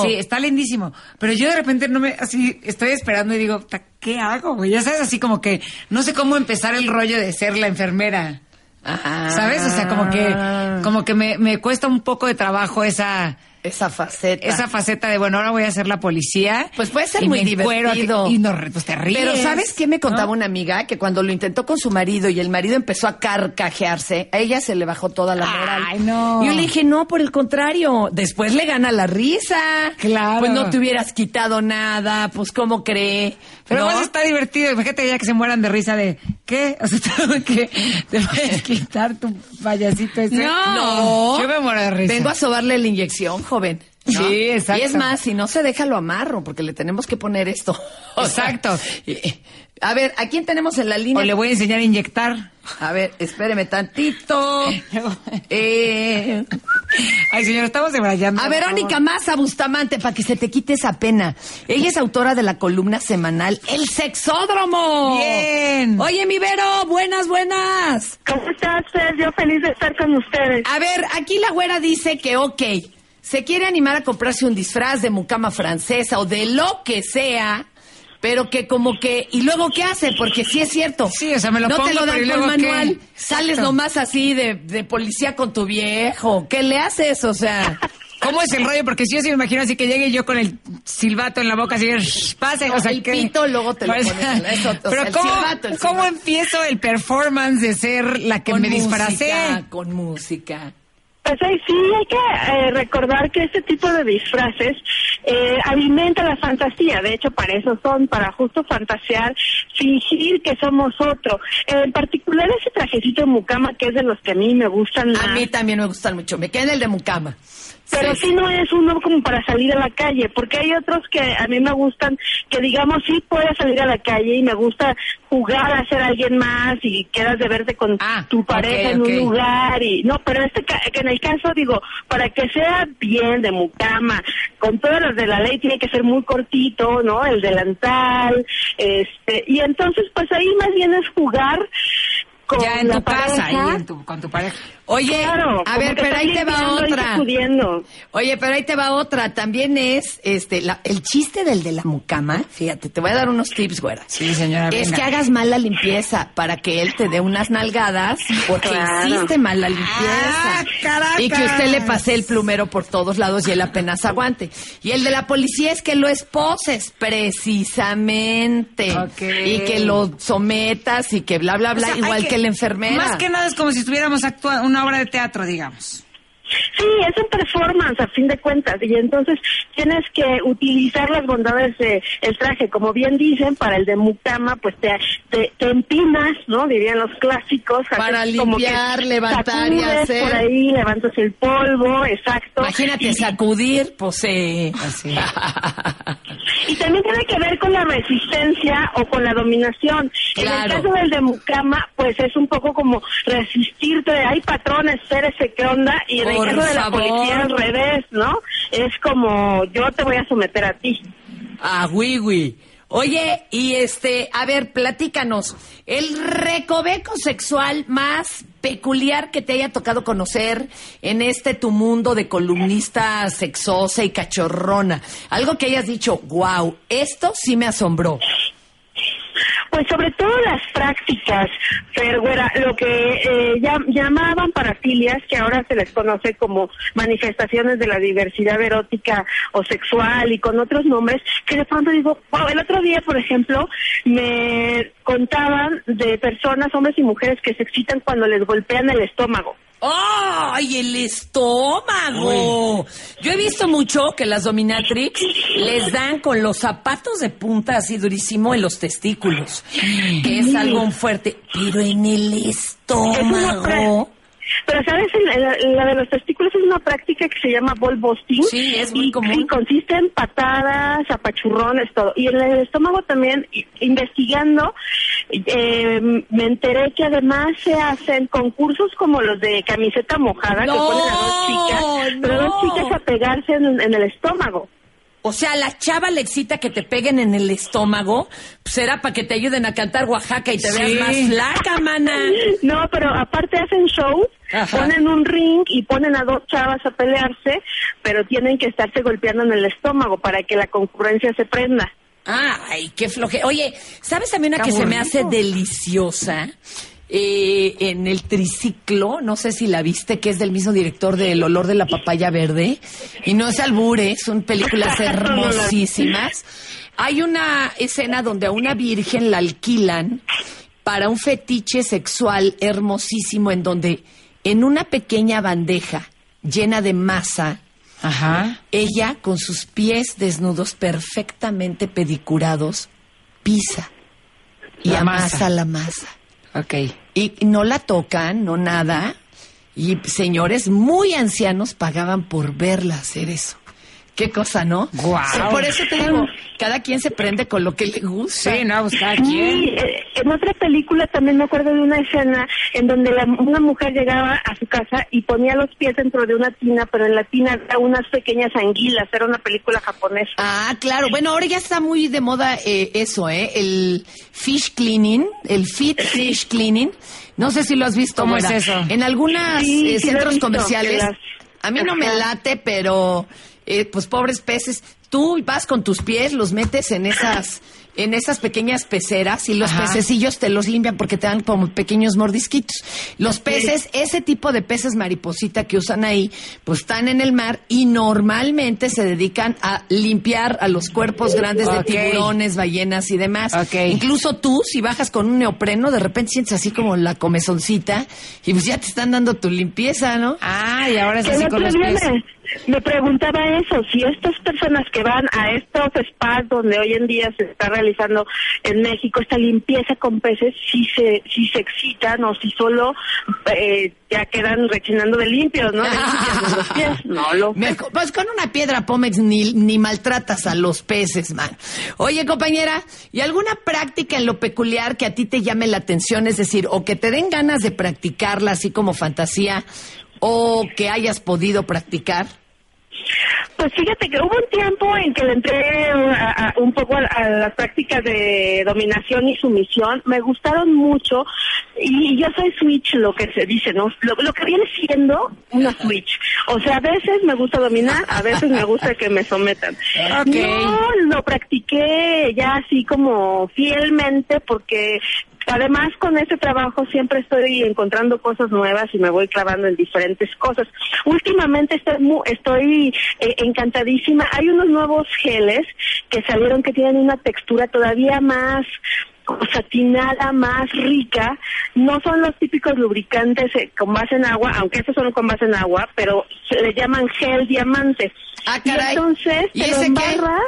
Speaker 3: sí, está lindísimo. Pero yo de repente no me, así, estoy esperando y digo, "Ta, ¿qué hago, güey? Ya sabes, así como que no sé cómo empezar el rollo de ser la enfermera.
Speaker 2: Ajá.
Speaker 3: ¿Sabes? O sea, como que, como que me, me cuesta un poco de trabajo esa,
Speaker 2: Esa faceta.
Speaker 3: esa faceta de, bueno, ahora voy a ser la policía.
Speaker 2: Pues puede ser
Speaker 3: y
Speaker 2: muy divertido.
Speaker 3: Y no, pues te ríes.
Speaker 2: Pero ¿sabes qué me contaba
Speaker 3: ¿no?
Speaker 2: una amiga? Que cuando lo intentó con su marido y el marido empezó a carcajearse, a ella se le bajó toda la moral.
Speaker 3: Ay, no.
Speaker 2: Y yo le dije, no, por el contrario, después le gana la risa.
Speaker 3: Claro.
Speaker 2: Pues no te hubieras quitado nada, pues ¿cómo cree?
Speaker 3: Pero
Speaker 2: ¿No?
Speaker 3: además está divertido. Imagínate ya que se mueran de risa de ¿qué? (laughs) O sea, que te puedes quitar tu payasito ese.
Speaker 2: No.
Speaker 3: Yo me muero de risa.
Speaker 2: Vengo a sobarle la inyección, joven. ¿no?
Speaker 3: Sí, exacto.
Speaker 2: Y es más, si no se deja, lo amarro, porque le tenemos que poner esto. (laughs) O
Speaker 3: Exacto.
Speaker 2: a ver, ¿a quién tenemos en la
Speaker 3: O
Speaker 2: línea?
Speaker 3: le voy a enseñar a inyectar.
Speaker 2: A ver, espéreme tantito. (laughs) Eh,
Speaker 3: Ay, señor, estamos debrayando.
Speaker 2: a Verónica. Maza Bustamante, para que se te quite esa pena. Ella es autora de la columna semanal El Sexódromo.
Speaker 3: Bien.
Speaker 2: Oye, mi Vero, buenas, buenas.
Speaker 10: ¿Cómo estás, Fer? Yo feliz de estar con ustedes.
Speaker 2: A ver, aquí la güera dice que, ok, se quiere animar a comprarse un disfraz de mucama francesa o de lo que sea, pero que como que... ¿Y luego qué hace? Porque sí es cierto.
Speaker 3: Sí, o sea, me lo
Speaker 2: No
Speaker 3: pongo,
Speaker 2: te lo dan
Speaker 3: ¿y
Speaker 2: por
Speaker 3: luego qué?
Speaker 2: manual. Sales nomás así de, de policía con tu viejo. ¿Qué le haces? O sea...
Speaker 3: ¿Cómo es el rollo? Porque si yo sí me imagino así que llegue yo con el silbato en la boca, así, "Shh, pase, o sea,
Speaker 2: el
Speaker 3: que...
Speaker 2: pito luego te lo
Speaker 3: Pues,
Speaker 2: pones eso, o
Speaker 3: Pero
Speaker 2: sea, el
Speaker 3: ¿cómo,
Speaker 2: silbato, el
Speaker 3: ¿cómo empiezo el performance de ser la que
Speaker 2: Con
Speaker 3: me
Speaker 2: música, Con música.
Speaker 10: Pues ahí sí hay que eh, recordar que este tipo de disfraces eh, alimenta la fantasía. De hecho, para eso son, para justo fantasear, fingir que somos otro. En particular ese trajecito de mucama que es de los que a mí me gustan más.
Speaker 2: A mí también me gustan mucho. Me queda en el de mucama.
Speaker 10: Pero sí. no es uno como para salir a la calle, porque hay otros que a mí me gustan, que digamos sí puedes salir a la calle y me gusta jugar a ser alguien más y quedas de verte con tu pareja en un lugar y no, pero este en el caso digo, para que sea bien de mucama, con todas las de la ley tiene que ser muy cortito, ¿no? El delantal, este, y entonces pues ahí más bien es jugar con
Speaker 3: Ya en
Speaker 10: la
Speaker 3: tu casa, ahí en tu- con tu pareja.
Speaker 2: Oye,
Speaker 10: Claro,
Speaker 2: a ver, pero ahí te va
Speaker 10: y
Speaker 2: otra. Oye, pero ahí te va otra. También es este la- el chiste del de la mucama. Fíjate, te voy a dar unos tips, güera.
Speaker 3: Sí, señora.
Speaker 2: Es
Speaker 3: venga.
Speaker 2: que hagas mal la limpieza para que él te dé unas nalgadas porque
Speaker 10: Claro.
Speaker 2: hiciste mal la limpieza.
Speaker 3: Ah,
Speaker 2: y que usted le pase el plumero por todos lados y él apenas aguante. Y el de la policía es que lo esposes precisamente.
Speaker 3: Ok.
Speaker 2: Y que lo sometas y que bla, bla,
Speaker 3: O
Speaker 2: bla,
Speaker 3: sea,
Speaker 2: igual que, la enfermera.
Speaker 3: Más que nada es como si estuviéramos actuando una obra de teatro, digamos.
Speaker 10: Sí, es un performance a fin de cuentas y entonces tienes que utilizar las bondades de el traje, como bien dicen, para el de mucama, pues te, te, te empinas, ¿no? Dirían los clásicos.
Speaker 2: Para
Speaker 10: como que
Speaker 2: limpiar, levantar y hacer.
Speaker 10: por ahí, levantas el polvo, exacto.
Speaker 2: Imagínate
Speaker 10: Y-
Speaker 2: sacudir, pues eh,
Speaker 3: Así. (laughs)
Speaker 10: Y también tiene que ver con la resistencia o con la dominación. En el caso del de mucama, pues es un poco como resistirte, de, hay patrones, espérese qué onda, y en
Speaker 2: Por
Speaker 10: caso de la
Speaker 2: favor.
Speaker 10: policía al revés, ¿no? Es como yo te voy a someter a ti.
Speaker 2: Ah, oui, Oye, y este, a ver, platícanos, el recoveco sexual más peculiar que te haya tocado conocer en este tu mundo de columnista sexosa y cachorrona. Algo que hayas dicho, wow, esto sí me asombró.
Speaker 10: Pues sobre todo las prácticas, Fer, güera, lo que eh, llam- llamaban parafilias, que ahora se les conoce como manifestaciones de la diversidad erótica o sexual y con otros nombres, que de pronto digo, wow, el otro día, por ejemplo, me contaban de personas, hombres y mujeres, que se excitan cuando les golpean el estómago.
Speaker 2: ¡Ay, el estómago! Yo he visto mucho que las dominatrix les dan con los zapatos de punta así durísimo en los testículos, que es algo fuerte, pero en el estómago.
Speaker 10: Pero, ¿sabes? La, la- de los testículos es una práctica que se llama ball busting.
Speaker 2: Sí, es muy
Speaker 10: y,
Speaker 2: común.
Speaker 10: y consiste en patadas, apachurrones, todo. Y en el estómago también, investigando, eh, me enteré que además se hacen concursos como los de camiseta mojada, que
Speaker 2: No,
Speaker 10: ponen a dos chicas, pero dos
Speaker 2: no.
Speaker 10: chicas a pegarse en, en el estómago.
Speaker 2: O sea, la chava le excita que te peguen en el estómago, será para que te ayuden a cantar Oaxaca y te
Speaker 3: Sí.
Speaker 2: veas más flaca, mana. (laughs)
Speaker 10: No, pero aparte hacen shows,
Speaker 2: Ajá.
Speaker 10: ponen un ring y ponen a dos chavas a pelearse, pero tienen que estarse golpeando en el estómago para que la concurrencia se prenda.
Speaker 2: Ay, qué floje. Oye, ¿sabes también una que se me hace deliciosa? Eh, en el triciclo, no sé si la viste, que es del mismo director de El olor de la papaya verde. Y no es albure, son películas (laughs) hermosísimas. Hay una escena donde a una virgen la alquilan para un fetiche sexual hermosísimo en donde en una pequeña bandeja llena de masa
Speaker 3: Ajá.
Speaker 2: ella, con sus pies desnudos perfectamente pedicurados, pisa y
Speaker 3: La
Speaker 2: amasa
Speaker 3: masa.
Speaker 2: la masa.
Speaker 3: Ok.
Speaker 2: Y no la tocan, no nada. Y señores muy ancianos pagaban por verla hacer eso. Qué cosa, ¿no?
Speaker 3: Guau.
Speaker 2: Sí, por eso te digo, cada quien se prende con lo que le gusta.
Speaker 3: Sí, no, pues cada quien.
Speaker 10: eh, en otra película también me acuerdo de una escena en donde la- una mujer llegaba a su casa y ponía los pies dentro de una tina, pero en la tina había unas pequeñas anguilas. Era una película japonesa.
Speaker 2: Ah, claro. Bueno, ahora ya está muy de moda eh, eso, ¿eh? El fish cleaning, el fit fish cleaning. No sé si lo has visto.
Speaker 3: ¿Cómo es eso?
Speaker 2: En algunos
Speaker 10: Sí, sí lo he
Speaker 2: centros comerciales.
Speaker 10: las-
Speaker 2: A mí no me late, pero eh, pues pobres peces. Tú vas con tus pies, los metes en esas (laughs) en esas pequeñas peceras y los
Speaker 3: Ajá.
Speaker 2: pececillos te los limpian porque te dan como pequeños mordisquitos. Los peces, ese tipo de peces mariposita que usan ahí, pues están en el mar y normalmente se dedican a limpiar a los cuerpos grandes de tiburones, ballenas y demás. Incluso tú, si bajas con un neopreno, de repente sientes así como la comezoncita y pues ya te están dando tu limpieza, ¿no?
Speaker 3: Ah, y ahora
Speaker 10: Que el otro día me, me preguntaba eso, si estas personas que van a estos spas donde hoy en día se está realizando en México esta limpieza con peces, si se, si se excitan o si solo eh, ya quedan rechinando de limpios, ¿no? De limpios los pies. (laughs) No lo
Speaker 2: pues con una piedra Pómex ni, ni maltratas a los peces, man. Oye, compañera, ¿y alguna práctica en lo peculiar que a ti te llame la atención? Es decir, o que te den ganas de practicarla así como fantasía, o que hayas podido practicar.
Speaker 10: Pues fíjate que hubo un tiempo en que le entré a- a- un poco a, a las prácticas de dominación y sumisión. Me gustaron mucho y yo soy switch, lo que se dice, ¿no? Lo, lo que viene siendo una switch. O sea, a veces me gusta dominar, a veces me gusta que me sometan. (laughs)
Speaker 3: Ok.
Speaker 10: No lo practiqué ya así como fielmente porque Además, con este trabajo siempre estoy encontrando cosas nuevas y me voy clavando en diferentes cosas. Últimamente estoy, mu- estoy eh, encantadísima. Hay unos nuevos geles que salieron que tienen una textura todavía más satinada, más rica. No son los típicos lubricantes eh, con base en agua, aunque estos son con base en agua, pero se le llaman gel diamante.
Speaker 2: Ah,
Speaker 10: y entonces
Speaker 2: ¿Y
Speaker 10: te lo
Speaker 2: ese
Speaker 10: embarras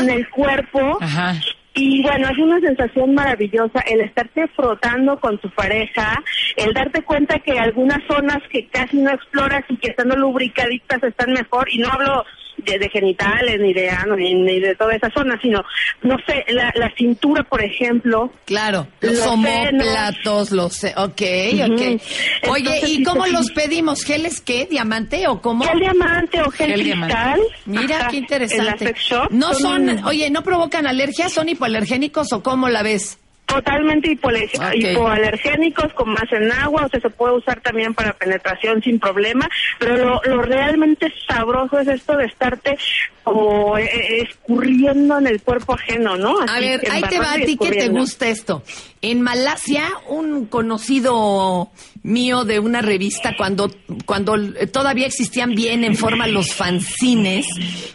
Speaker 10: en el cuerpo
Speaker 3: Ajá.
Speaker 10: Y bueno, es una sensación maravillosa el estarte frotando con tu pareja, el darte cuenta que algunas zonas que casi no exploras y que estando lubricaditas están mejor, y no hablo de, de genitales ni de ano ni, ni de toda esa zona, sino, no sé, la, la cintura, por ejemplo.
Speaker 2: Claro, los
Speaker 10: Los
Speaker 2: homóplatos, los... Ok, ok. Oye, ¿y cómo
Speaker 10: sí.
Speaker 2: los pedimos? ¿Geles qué? ¿Diamante o cómo?
Speaker 10: Gel diamante o gel,
Speaker 2: Gel
Speaker 10: cristal.
Speaker 2: Mira,
Speaker 10: Ajá,
Speaker 2: qué
Speaker 10: en la
Speaker 2: interesante.
Speaker 10: sex shop.
Speaker 2: No son,
Speaker 10: un-
Speaker 2: oye, ¿no provocan alergias? ¿Son hipoalergénicos o cómo la ves?
Speaker 10: Totalmente hipoalergénicos con más en agua, o sea, se puede usar también para penetración sin problema, pero lo, lo realmente sabroso es esto de estarte como eh, eh, escurriendo en el cuerpo ajeno, ¿no?
Speaker 2: A
Speaker 10: Así,
Speaker 2: ver, ahí te va a ti que te gusta esto. En Malasia, un conocido mío de una revista, cuando, cuando todavía existían bien en forma los fanzines,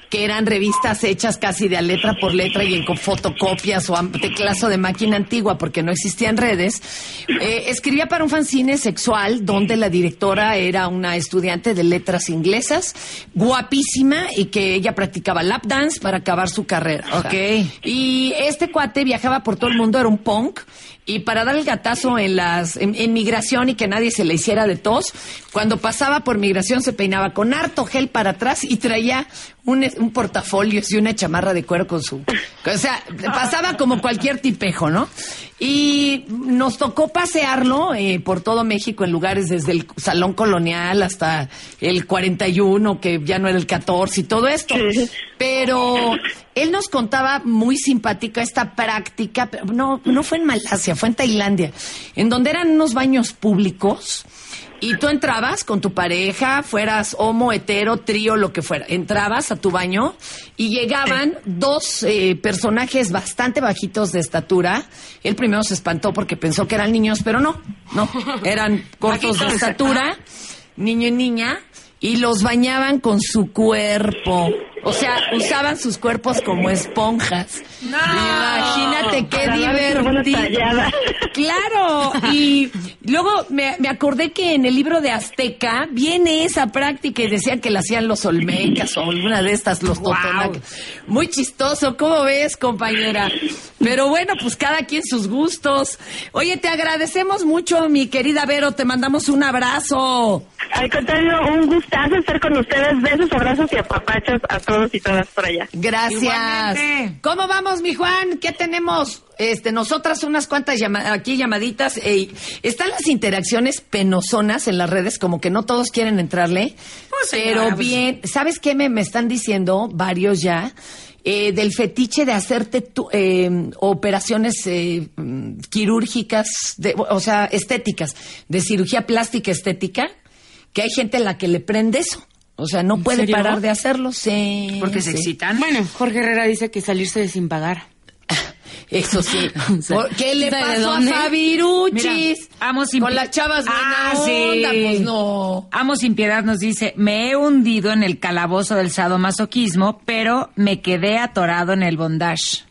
Speaker 2: que eran revistas hechas casi de a letra por letra y en con fotocopias o a teclazo de máquina antigua porque no existían redes, eh, escribía para un fanzine sexual donde la directora era una estudiante de letras inglesas, guapísima y que ella practicaba lap dance para acabar su carrera.
Speaker 3: Ok.
Speaker 2: Y este cuate viajaba por todo el mundo, era un punk. Y para dar el gatazo en las en, migración y que nadie se le hiciera de tos, cuando pasaba por migración se peinaba con harto gel para atrás y traía un, un portafolio y una chamarra de cuero con su... O sea, pasaba como cualquier tipejo, ¿no? Y nos tocó pasearlo eh, por todo México en lugares desde el Salón Colonial hasta el 41, que ya no era el 14 y todo esto. Pero él nos contaba muy simpática esta práctica, no, no fue en Malasia, fue en Tailandia, en donde eran unos baños públicos y tú entrabas con tu pareja, fueras homo, hetero, trío, lo que fuera. Entrabas a tu baño y llegaban dos eh, personajes bastante bajitos de estatura. Él primero se espantó porque pensó que eran niños, pero no, no, eran (laughs) cortos de estatura, niño y niña, y los bañaban con su cuerpo. O sea, usaban sus cuerpos como esponjas. Imagínate qué divertido. Claro, y luego me, me acordé que en el libro de Azteca viene esa práctica y decían que la hacían los olmecas o alguna de estas, los totonacas. Muy chistoso, ¿cómo ves, compañera? Pero bueno, pues cada quien sus gustos. Oye, te agradecemos mucho, mi querida Vero, te mandamos un abrazo.
Speaker 10: Al contrario, un gustazo estar con ustedes. Besos, abrazos y apapachos a todos y todas por allá.
Speaker 2: Gracias.
Speaker 3: Igualmente.
Speaker 2: ¿Cómo vamos, mi Juan? ¿Qué tenemos? Este, nosotras unas cuantas llama- aquí llamaditas. Ey, están las interacciones penosonas en las redes, como que no todos quieren entrarle. pero
Speaker 3: señora, pues-
Speaker 2: bien, ¿sabes qué me, me están diciendo varios ya? Eh, del fetiche de hacerte tu- eh, operaciones eh, mm, quirúrgicas, de, o sea, estéticas, de cirugía plástica estética, que hay gente a la que le prende eso. O sea, no puede
Speaker 4: serio?
Speaker 2: parar de hacerlo. Sí.
Speaker 3: Porque se
Speaker 2: sí.
Speaker 3: excitan.
Speaker 4: Bueno, Jorge Herrera dice que salirse de sin pagar. (laughs)
Speaker 2: Eso sí. (laughs)
Speaker 4: O sea,
Speaker 2: ¿Por ¿Qué le
Speaker 4: ¿sabe
Speaker 2: pasó a? Fabiruchis?
Speaker 3: Amo sin
Speaker 2: Con las chavas
Speaker 3: Ah, sí.
Speaker 2: onda, pues no.
Speaker 3: Amo sin piedad nos dice, me he hundido en el calabozo del sadomasoquismo, pero me quedé atorado en el bondage.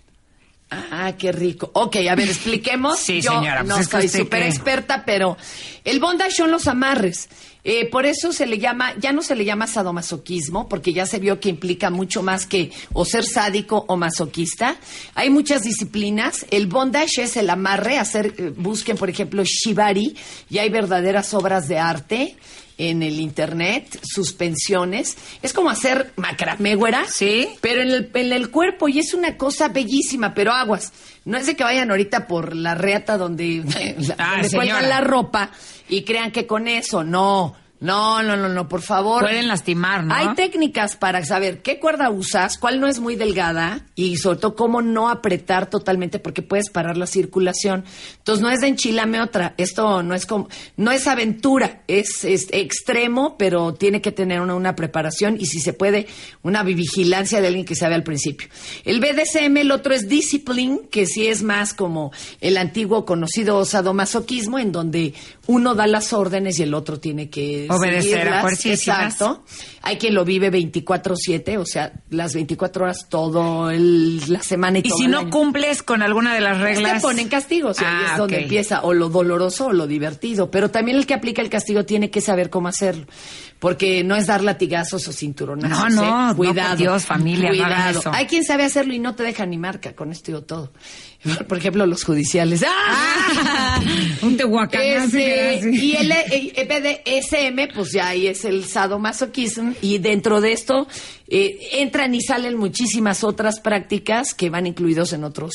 Speaker 2: Ah, qué rico. Ok, a ver, expliquemos. (laughs)
Speaker 3: Sí,
Speaker 2: Yo
Speaker 3: señora,
Speaker 2: no
Speaker 3: pues es que
Speaker 2: soy súper experta, pero el bondage son los amarres. Eh, por eso se le llama, ya no se le llama sadomasoquismo, porque ya se vio que implica mucho más que o ser sádico o masoquista. Hay muchas disciplinas. El bondage es el amarre, hacer, eh, busquen, por ejemplo, shibari, y hay verdaderas obras de arte en el internet, suspensiones. Es como hacer macramé, güera.
Speaker 3: Sí.
Speaker 2: Pero en el, en el cuerpo, y es una cosa bellísima, pero aguas. No es de que vayan ahorita por la reata donde, (laughs)
Speaker 3: Ah, (laughs)
Speaker 2: donde cuelgan la ropa y crean que con eso, no. No, no, no, no, por favor.
Speaker 3: Pueden lastimar, ¿no?
Speaker 2: Hay técnicas para saber qué cuerda usas, cuál no es muy delgada y sobre todo cómo no apretar totalmente porque puedes parar la circulación. Entonces no es de enchilame otra, esto no es como, no es aventura, es, es extremo, pero tiene que tener una, una preparación y si se puede, una vigilancia de alguien que sabe al principio. El BDSM, el otro es discipline, que sí es más como el antiguo conocido sadomasoquismo, en donde uno da las órdenes y el otro tiene que
Speaker 3: Obedecer a.
Speaker 2: Exacto. Hay quien lo vive 24/7, o sea, las 24 horas todo el- la semana y,
Speaker 3: Y
Speaker 2: todo
Speaker 3: si
Speaker 2: el
Speaker 3: no
Speaker 2: año.
Speaker 3: cumples con alguna de las reglas...
Speaker 2: Te ponen castigos y ahí
Speaker 3: Ah,
Speaker 2: es donde empieza o lo doloroso o lo divertido. Pero también el que aplica el castigo tiene que saber cómo hacerlo. Porque no es dar latigazos o cinturonazos.
Speaker 3: No, no,
Speaker 2: ¿eh?
Speaker 3: no,
Speaker 2: Cuidado.
Speaker 3: por Dios, familia, no
Speaker 2: Cuidado.
Speaker 3: eso.
Speaker 2: Hay quien sabe hacerlo y no te deja ni marca. Con esto digo todo. (laughs) Por ejemplo, los judiciales. ¡Ah! (laughs)
Speaker 3: Un tehuacanazo
Speaker 2: y el eh, BDSM, pues ya ahí es el sadomasoquismo. Y dentro de esto eh, entran y salen muchísimas otras prácticas que van incluidos en otras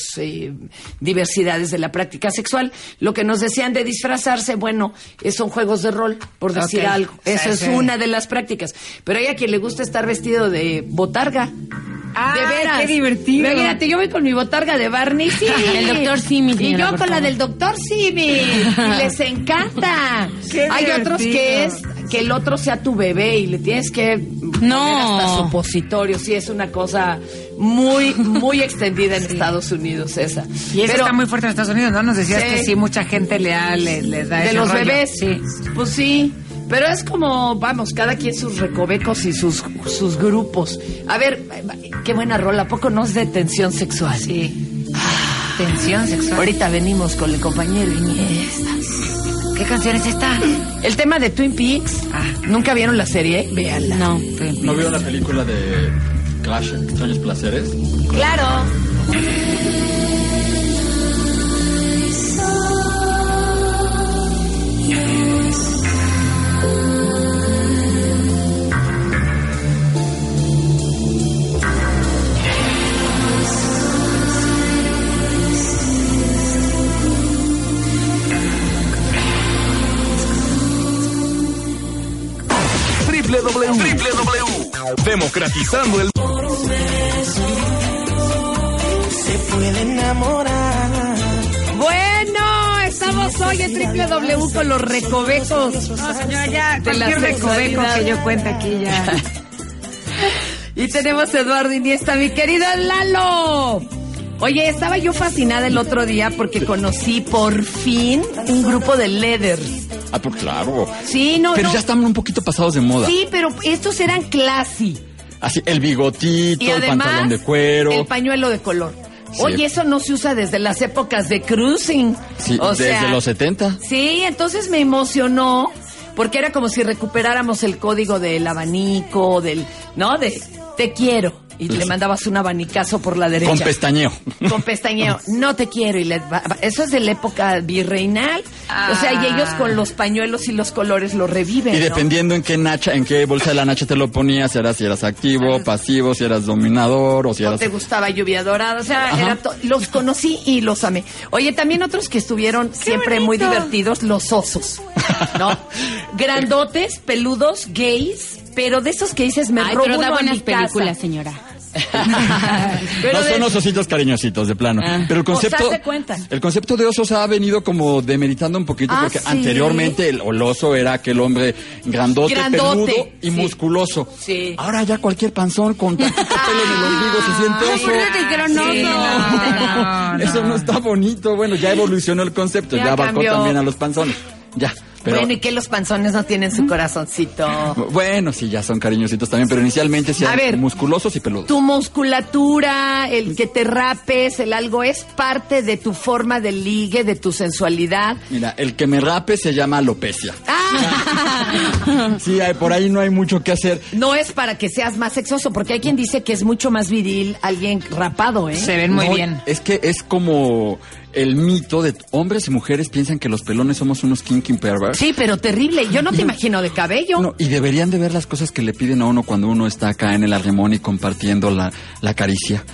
Speaker 2: diversidades de la práctica sexual. Lo que nos decían de disfrazarse, bueno, eh, son juegos de rol, por decir algo. Esa
Speaker 3: Sí,
Speaker 2: es
Speaker 3: sí.
Speaker 2: una de las prácticas. Pero hay a quien le gusta estar vestido de botarga.
Speaker 3: Ah,
Speaker 2: de veras.
Speaker 3: qué divertido.
Speaker 2: Imagínate, yo voy con mi botarga de Barney, sí. (laughs)
Speaker 4: El doctor Simi,
Speaker 2: Y yo con la del doctor Simi. Y les (laughs) encanta.
Speaker 3: Qué
Speaker 2: Hay otros que es que el otro sea tu bebé y le tienes que
Speaker 4: No.
Speaker 2: poner hasta supositorio. Sí, es una cosa muy, muy extendida en (laughs) Estados Unidos esa.
Speaker 3: Y eso
Speaker 2: Pero
Speaker 3: está muy fuerte en Estados Unidos, ¿no? Nos decías
Speaker 2: Sí.
Speaker 3: que sí, mucha gente le, da, le, le da
Speaker 2: de
Speaker 3: ese
Speaker 2: los
Speaker 3: rollo.
Speaker 2: bebés.
Speaker 3: Sí.
Speaker 2: Pues sí. Pero es como, vamos, cada quien sus recovecos y sus, sus grupos. A ver, qué buena rola, ¿a poco no es de tensión sexual?
Speaker 3: Sí. Tensión sexual.
Speaker 2: Ahorita venimos con el compañero Iniesta.
Speaker 3: ¿Qué canción es esta?
Speaker 2: El tema de Twin Peaks.
Speaker 3: Ah.
Speaker 2: ¿Nunca vieron la serie? Véanla.
Speaker 4: No.
Speaker 15: ¿No vieron la película de Clash, Extraños Placeres?
Speaker 2: Claro.
Speaker 6: Democratizando el
Speaker 14: Se puede enamorar.
Speaker 2: Bueno, estamos hoy en www con los recovecos.
Speaker 3: No, señora, ya,
Speaker 2: De la
Speaker 3: cualquier recoveco que yo cuente aquí ya. (laughs)
Speaker 2: Y tenemos a Eduardo Iniesta, mi querido Lalo. Oye, estaba yo fascinada el otro día porque conocí por fin un grupo de leather.
Speaker 15: Ah, pues claro.
Speaker 2: Sí, no,
Speaker 15: Pero
Speaker 2: no.
Speaker 15: ya están un poquito pasados de moda.
Speaker 2: Sí, pero estos eran classy.
Speaker 15: Así, el bigotito,
Speaker 2: Y
Speaker 15: el pantalón de cuero.
Speaker 2: el pañuelo de color.
Speaker 15: Sí.
Speaker 2: Oye, eso no se usa desde las épocas de cruising.
Speaker 15: Sí,
Speaker 2: o
Speaker 15: desde
Speaker 2: sea,
Speaker 15: los 70.
Speaker 2: Sí, entonces me emocionó porque era como si recuperáramos el código del abanico, del, ¿no? De te quiero. Y le mandabas un abanicazo por la derecha.
Speaker 15: Con pestañeo.
Speaker 2: Con pestañeo, (laughs) no te quiero. y le Eso es de la época virreinal. O sea, y ellos con los pañuelos y los colores lo reviven.
Speaker 15: Y
Speaker 2: ¿no?
Speaker 15: dependiendo en qué nacha, en qué bolsa de la nacha te lo ponías, era si eras activo, pasivo, si eras dominador o si
Speaker 2: o
Speaker 15: eras...
Speaker 2: te gustaba lluvia dorada, o sea, era to- los conocí y los amé. Oye, también otros que estuvieron siempre muy divertidos, los osos, ¿no? (laughs) Grandotes, peludos, gays, pero de esos que dices, me
Speaker 4: Ay,
Speaker 2: robo
Speaker 4: pero da
Speaker 2: uno a
Speaker 4: buenas
Speaker 2: casa.
Speaker 4: películas, señora. (laughs)
Speaker 15: no son los ositos cariñositos, de plano.
Speaker 2: Ah.
Speaker 15: Pero el concepto, el concepto de osos ha venido como demeritando un poquito,
Speaker 2: Ah,
Speaker 15: porque
Speaker 2: ¿sí?
Speaker 15: anteriormente el, el oso era aquel hombre grandote,
Speaker 2: Grandote,
Speaker 15: peludo y
Speaker 2: sí.
Speaker 15: musculoso.
Speaker 2: Sí.
Speaker 15: Ahora ya cualquier panzón con tantito (laughs) pelo en el ombligo se siente oso. Eso no está bonito. Bueno, ya evolucionó el concepto,
Speaker 2: Ya
Speaker 15: ya, abarcó
Speaker 2: cambió.
Speaker 15: también a los panzones. Ya. Pero,
Speaker 2: Bueno, y que los panzones no tienen su corazoncito.
Speaker 15: bueno, sí, ya son cariñositos también, pero inicialmente sí
Speaker 2: A
Speaker 15: eran
Speaker 2: ver.
Speaker 15: musculosos y peludos.
Speaker 2: Tu musculatura, el que te rapes, el algo, es parte de tu forma de ligue, de tu sensualidad.
Speaker 15: Mira, el que me rape se llama alopecia.
Speaker 2: Ah. (laughs)
Speaker 15: Sí, hay- por ahí no hay mucho que hacer.
Speaker 2: No es para que seas más sexoso, porque hay quien dice que es mucho más viril alguien rapado, ¿eh?
Speaker 3: Se ven muy
Speaker 15: No,
Speaker 3: bien.
Speaker 15: Es que es como el mito de hombres y mujeres piensan que los pelones somos unos kinky perverts.
Speaker 2: Sí, pero terrible. Yo no te imagino de cabello.
Speaker 15: No, y deberían de ver las cosas que le piden a uno cuando uno está acá en el arremón y compartiendo la, la caricia.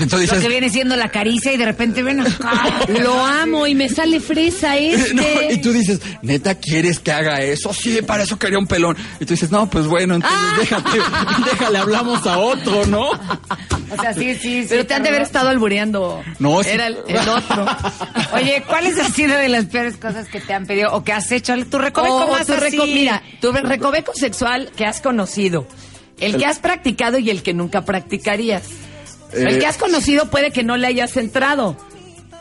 Speaker 15: Entonces
Speaker 3: Lo que viene siendo la caricia y de repente ven acá. (laughs)
Speaker 2: Lo amo y me sale fresa este. (laughs)
Speaker 15: No, y tú dices, neta, ¿quieres que haga eso? Sí, para eso quería un pelón. Y tú dices, no, pues bueno, entonces
Speaker 2: Ah. (laughs)
Speaker 15: déjate, déjale, hablamos a otro, ¿no?
Speaker 3: O sea, sí, sí, sí.
Speaker 2: Pero te han de haber estado albureando.
Speaker 15: No, sí.
Speaker 2: Era el, el otro.
Speaker 3: Oye, ¿cuáles han sido de las peores cosas que te han pedido o que has hecho? Tu recoveco
Speaker 2: O
Speaker 3: más
Speaker 2: tu
Speaker 3: así.
Speaker 2: reco- mira, tu recoveco sexual que has conocido, el que has practicado y el que nunca practicarías. El
Speaker 15: Eh,
Speaker 2: que has conocido puede que no le hayas entrado.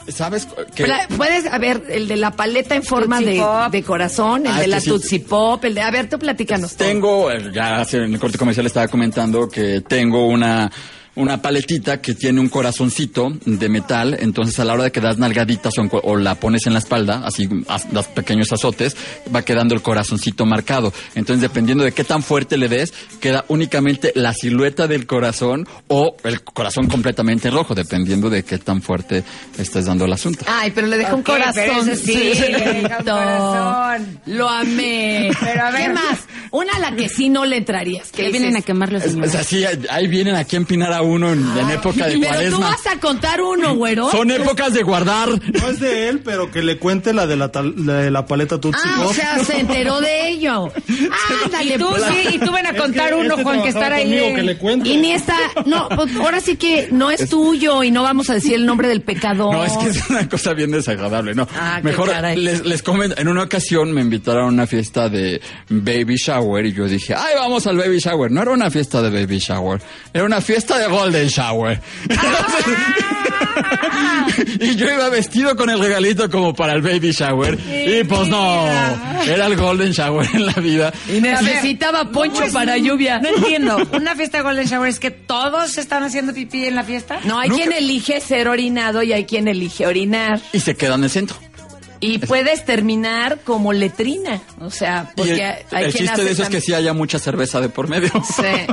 Speaker 15: ¿Sabes qué?
Speaker 2: Puedes, a ver, el de la paleta en forma de, de corazón, el
Speaker 15: Ah,
Speaker 2: de la
Speaker 15: sí.
Speaker 2: Tootsie Pop, el de... A ver, tú platícanos.
Speaker 15: Tengo, eh, ya hace- en el corte comercial estaba comentando que tengo una, una paletita que tiene un corazoncito de metal, entonces a la hora de que das nalgaditas o, o la pones en la espalda, así as- das pequeños azotes, va quedando el corazoncito marcado. Entonces dependiendo de qué tan fuerte le des, queda únicamente la silueta del corazón o el corazón completamente rojo, dependiendo de qué tan fuerte estés dando el asunto.
Speaker 2: Ay, pero le dejó un
Speaker 3: pero
Speaker 2: corazón.
Speaker 3: ese sí, le deja un corazón.
Speaker 2: Lo amé.
Speaker 3: Pero a ver.
Speaker 2: ¿Qué más? Una a la que sí no le entrarías. Que
Speaker 4: vienen a
Speaker 2: dices,
Speaker 4: quemar los
Speaker 15: Es,
Speaker 4: señores.
Speaker 15: es así, ahí vienen aquí a empinar a uno en, en época de
Speaker 2: Pero tú
Speaker 15: cuaresma.
Speaker 2: vas a contar uno, güero.
Speaker 15: Son épocas de guardar.
Speaker 16: No es de él, pero que le cuente la de la, tal- la, de la paleta Tootsie
Speaker 2: Ah, o sea, se enteró de ello. (laughs) Ándale,
Speaker 3: Y tú
Speaker 2: pues.
Speaker 3: sí, y tú ven a
Speaker 16: Es
Speaker 3: contar
Speaker 16: que
Speaker 3: uno,
Speaker 16: este
Speaker 3: Juan, que estar ahí.
Speaker 16: conmigo, que le cuente.
Speaker 2: Y ni está, no, pues ahora sí que no es tuyo y no vamos a decir el nombre del pecador.
Speaker 15: No, es que es una cosa bien desagradable, ¿no?
Speaker 2: Ah,
Speaker 15: Mejor les, les comento, en una ocasión me invitaron a una fiesta de baby shower y yo dije, ay, vamos al baby shower. No era una fiesta de baby shower, era una fiesta de golden shower. (laughs) y yo iba vestido con el regalito como para el baby shower y pues no, era el golden shower en la vida.
Speaker 2: Y necesitaba poncho
Speaker 3: Pues,
Speaker 2: para lluvia.
Speaker 3: No entiendo. ¿Una fiesta de Golden Shower es que todos están haciendo pipí en la fiesta?
Speaker 2: No, hay quien elige ser orinado y hay quien elige orinar.
Speaker 15: Y se queda en el centro.
Speaker 2: Y puedes terminar como letrina. O sea,
Speaker 15: Y
Speaker 2: porque
Speaker 15: el,
Speaker 2: hay
Speaker 15: el
Speaker 2: quien
Speaker 15: chiste
Speaker 2: hace
Speaker 15: de eso es que sí haya mucha cerveza de por medio. (laughs)
Speaker 2: Sí.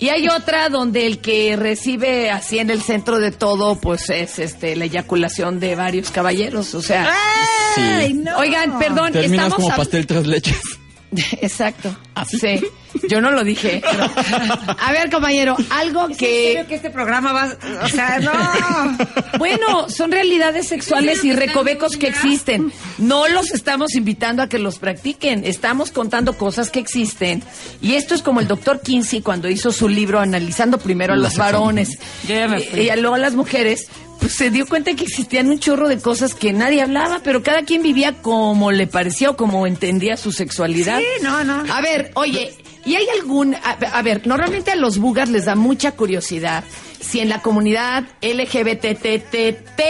Speaker 2: Y hay otra donde el que recibe así en el centro de todo, pues es este la eyaculación de varios caballeros. O sea,
Speaker 15: Sí.
Speaker 2: oigan, perdón,
Speaker 15: Terminas
Speaker 2: estamos
Speaker 15: como pastel tres leches. (laughs)
Speaker 2: Exacto. Sí. Yo no lo dije. pero- (laughs) A ver, compañero, algo
Speaker 3: ¿Es en
Speaker 2: que
Speaker 3: serio que este programa va... O sea, no. (laughs)
Speaker 2: Bueno, son realidades sexuales y recovecos que existen. No los estamos invitando a que los practiquen, estamos contando cosas que existen. Y esto es como el doctor Kinsey cuando hizo su libro analizando primero a los varones y luego a las mujeres. Pues se dio cuenta que existían un chorro de cosas que nadie hablaba, pero cada quien vivía como le parecía o como entendía su sexualidad.
Speaker 3: Sí, no, no.
Speaker 2: A ver, oye, ¿y hay algún... A, a ver, normalmente a los bugas les da mucha curiosidad si en la comunidad LGBTTT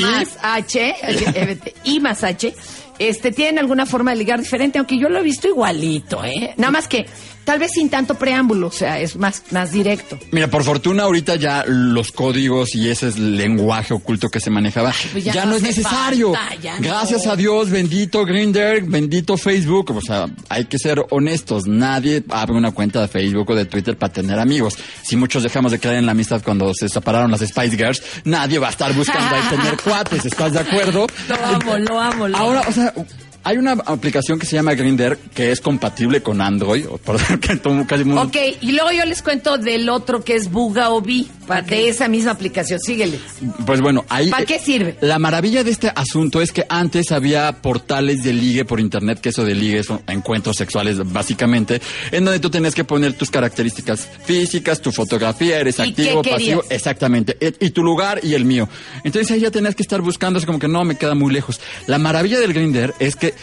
Speaker 2: más H, LGBT, I más H, este, tienen alguna forma de ligar diferente, aunque yo lo he visto igualito, ¿eh? Nada más que tal vez sin tanto preámbulo, o sea, es más, más directo.
Speaker 15: Mira, por fortuna ahorita ya los códigos y ese lenguaje oculto que se manejaba
Speaker 2: pues
Speaker 15: ya,
Speaker 2: ya
Speaker 15: no
Speaker 2: no
Speaker 15: es necesario.
Speaker 2: falta,
Speaker 15: Gracias
Speaker 2: no.
Speaker 15: a Dios, bendito Grindr, bendito Facebook. O sea, hay que ser honestos. Nadie abre una cuenta de Facebook o de Twitter para tener amigos. Si muchos dejamos de creer en la amistad cuando se separaron las Spice Girls, nadie va a estar buscando ahí tener (laughs) cuates. ¿Estás de acuerdo?
Speaker 2: Lo amo, lo amo, lo
Speaker 15: Ahora,
Speaker 2: amo.
Speaker 15: o sea, Hay una aplicación que se llama Grinder que es compatible con Android. por- (laughs) que todo- casi mundo-
Speaker 2: Ok, y luego yo les cuento del otro que es Buga o Bi, de esa misma aplicación. Síguele.
Speaker 15: Pues bueno, ahí.
Speaker 2: ¿Para qué sirve?
Speaker 15: La maravilla de este asunto es que antes había portales de ligue por internet, que eso de ligue son encuentros sexuales básicamente, en donde tú tenías que poner tus características físicas, tu fotografía, eres
Speaker 2: ¿Y
Speaker 15: activo,
Speaker 2: qué
Speaker 15: pasivo, exactamente, e- y tu lugar y el mío. Entonces ahí ya tenías que estar buscando, es como que no, me queda muy lejos. La maravilla del Grinder es que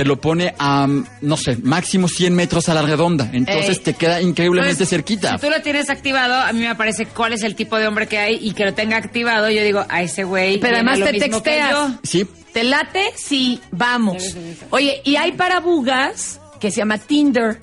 Speaker 15: te lo pone a, mm, no sé, máximo 100 metros a la redonda. Entonces
Speaker 3: Ey.
Speaker 15: te queda increíblemente
Speaker 3: Pues,
Speaker 15: cerquita.
Speaker 3: Si tú lo tienes activado, a mí me aparece cuál es el tipo de hombre que hay y que lo tenga activado. Yo digo, a ese güey.
Speaker 2: Pero además
Speaker 3: lo
Speaker 2: te
Speaker 3: mismo
Speaker 2: texteas.
Speaker 15: Sí.
Speaker 2: ¿Te late? Sí, vamos. Oye, y hay para bugas que se llama Tinder.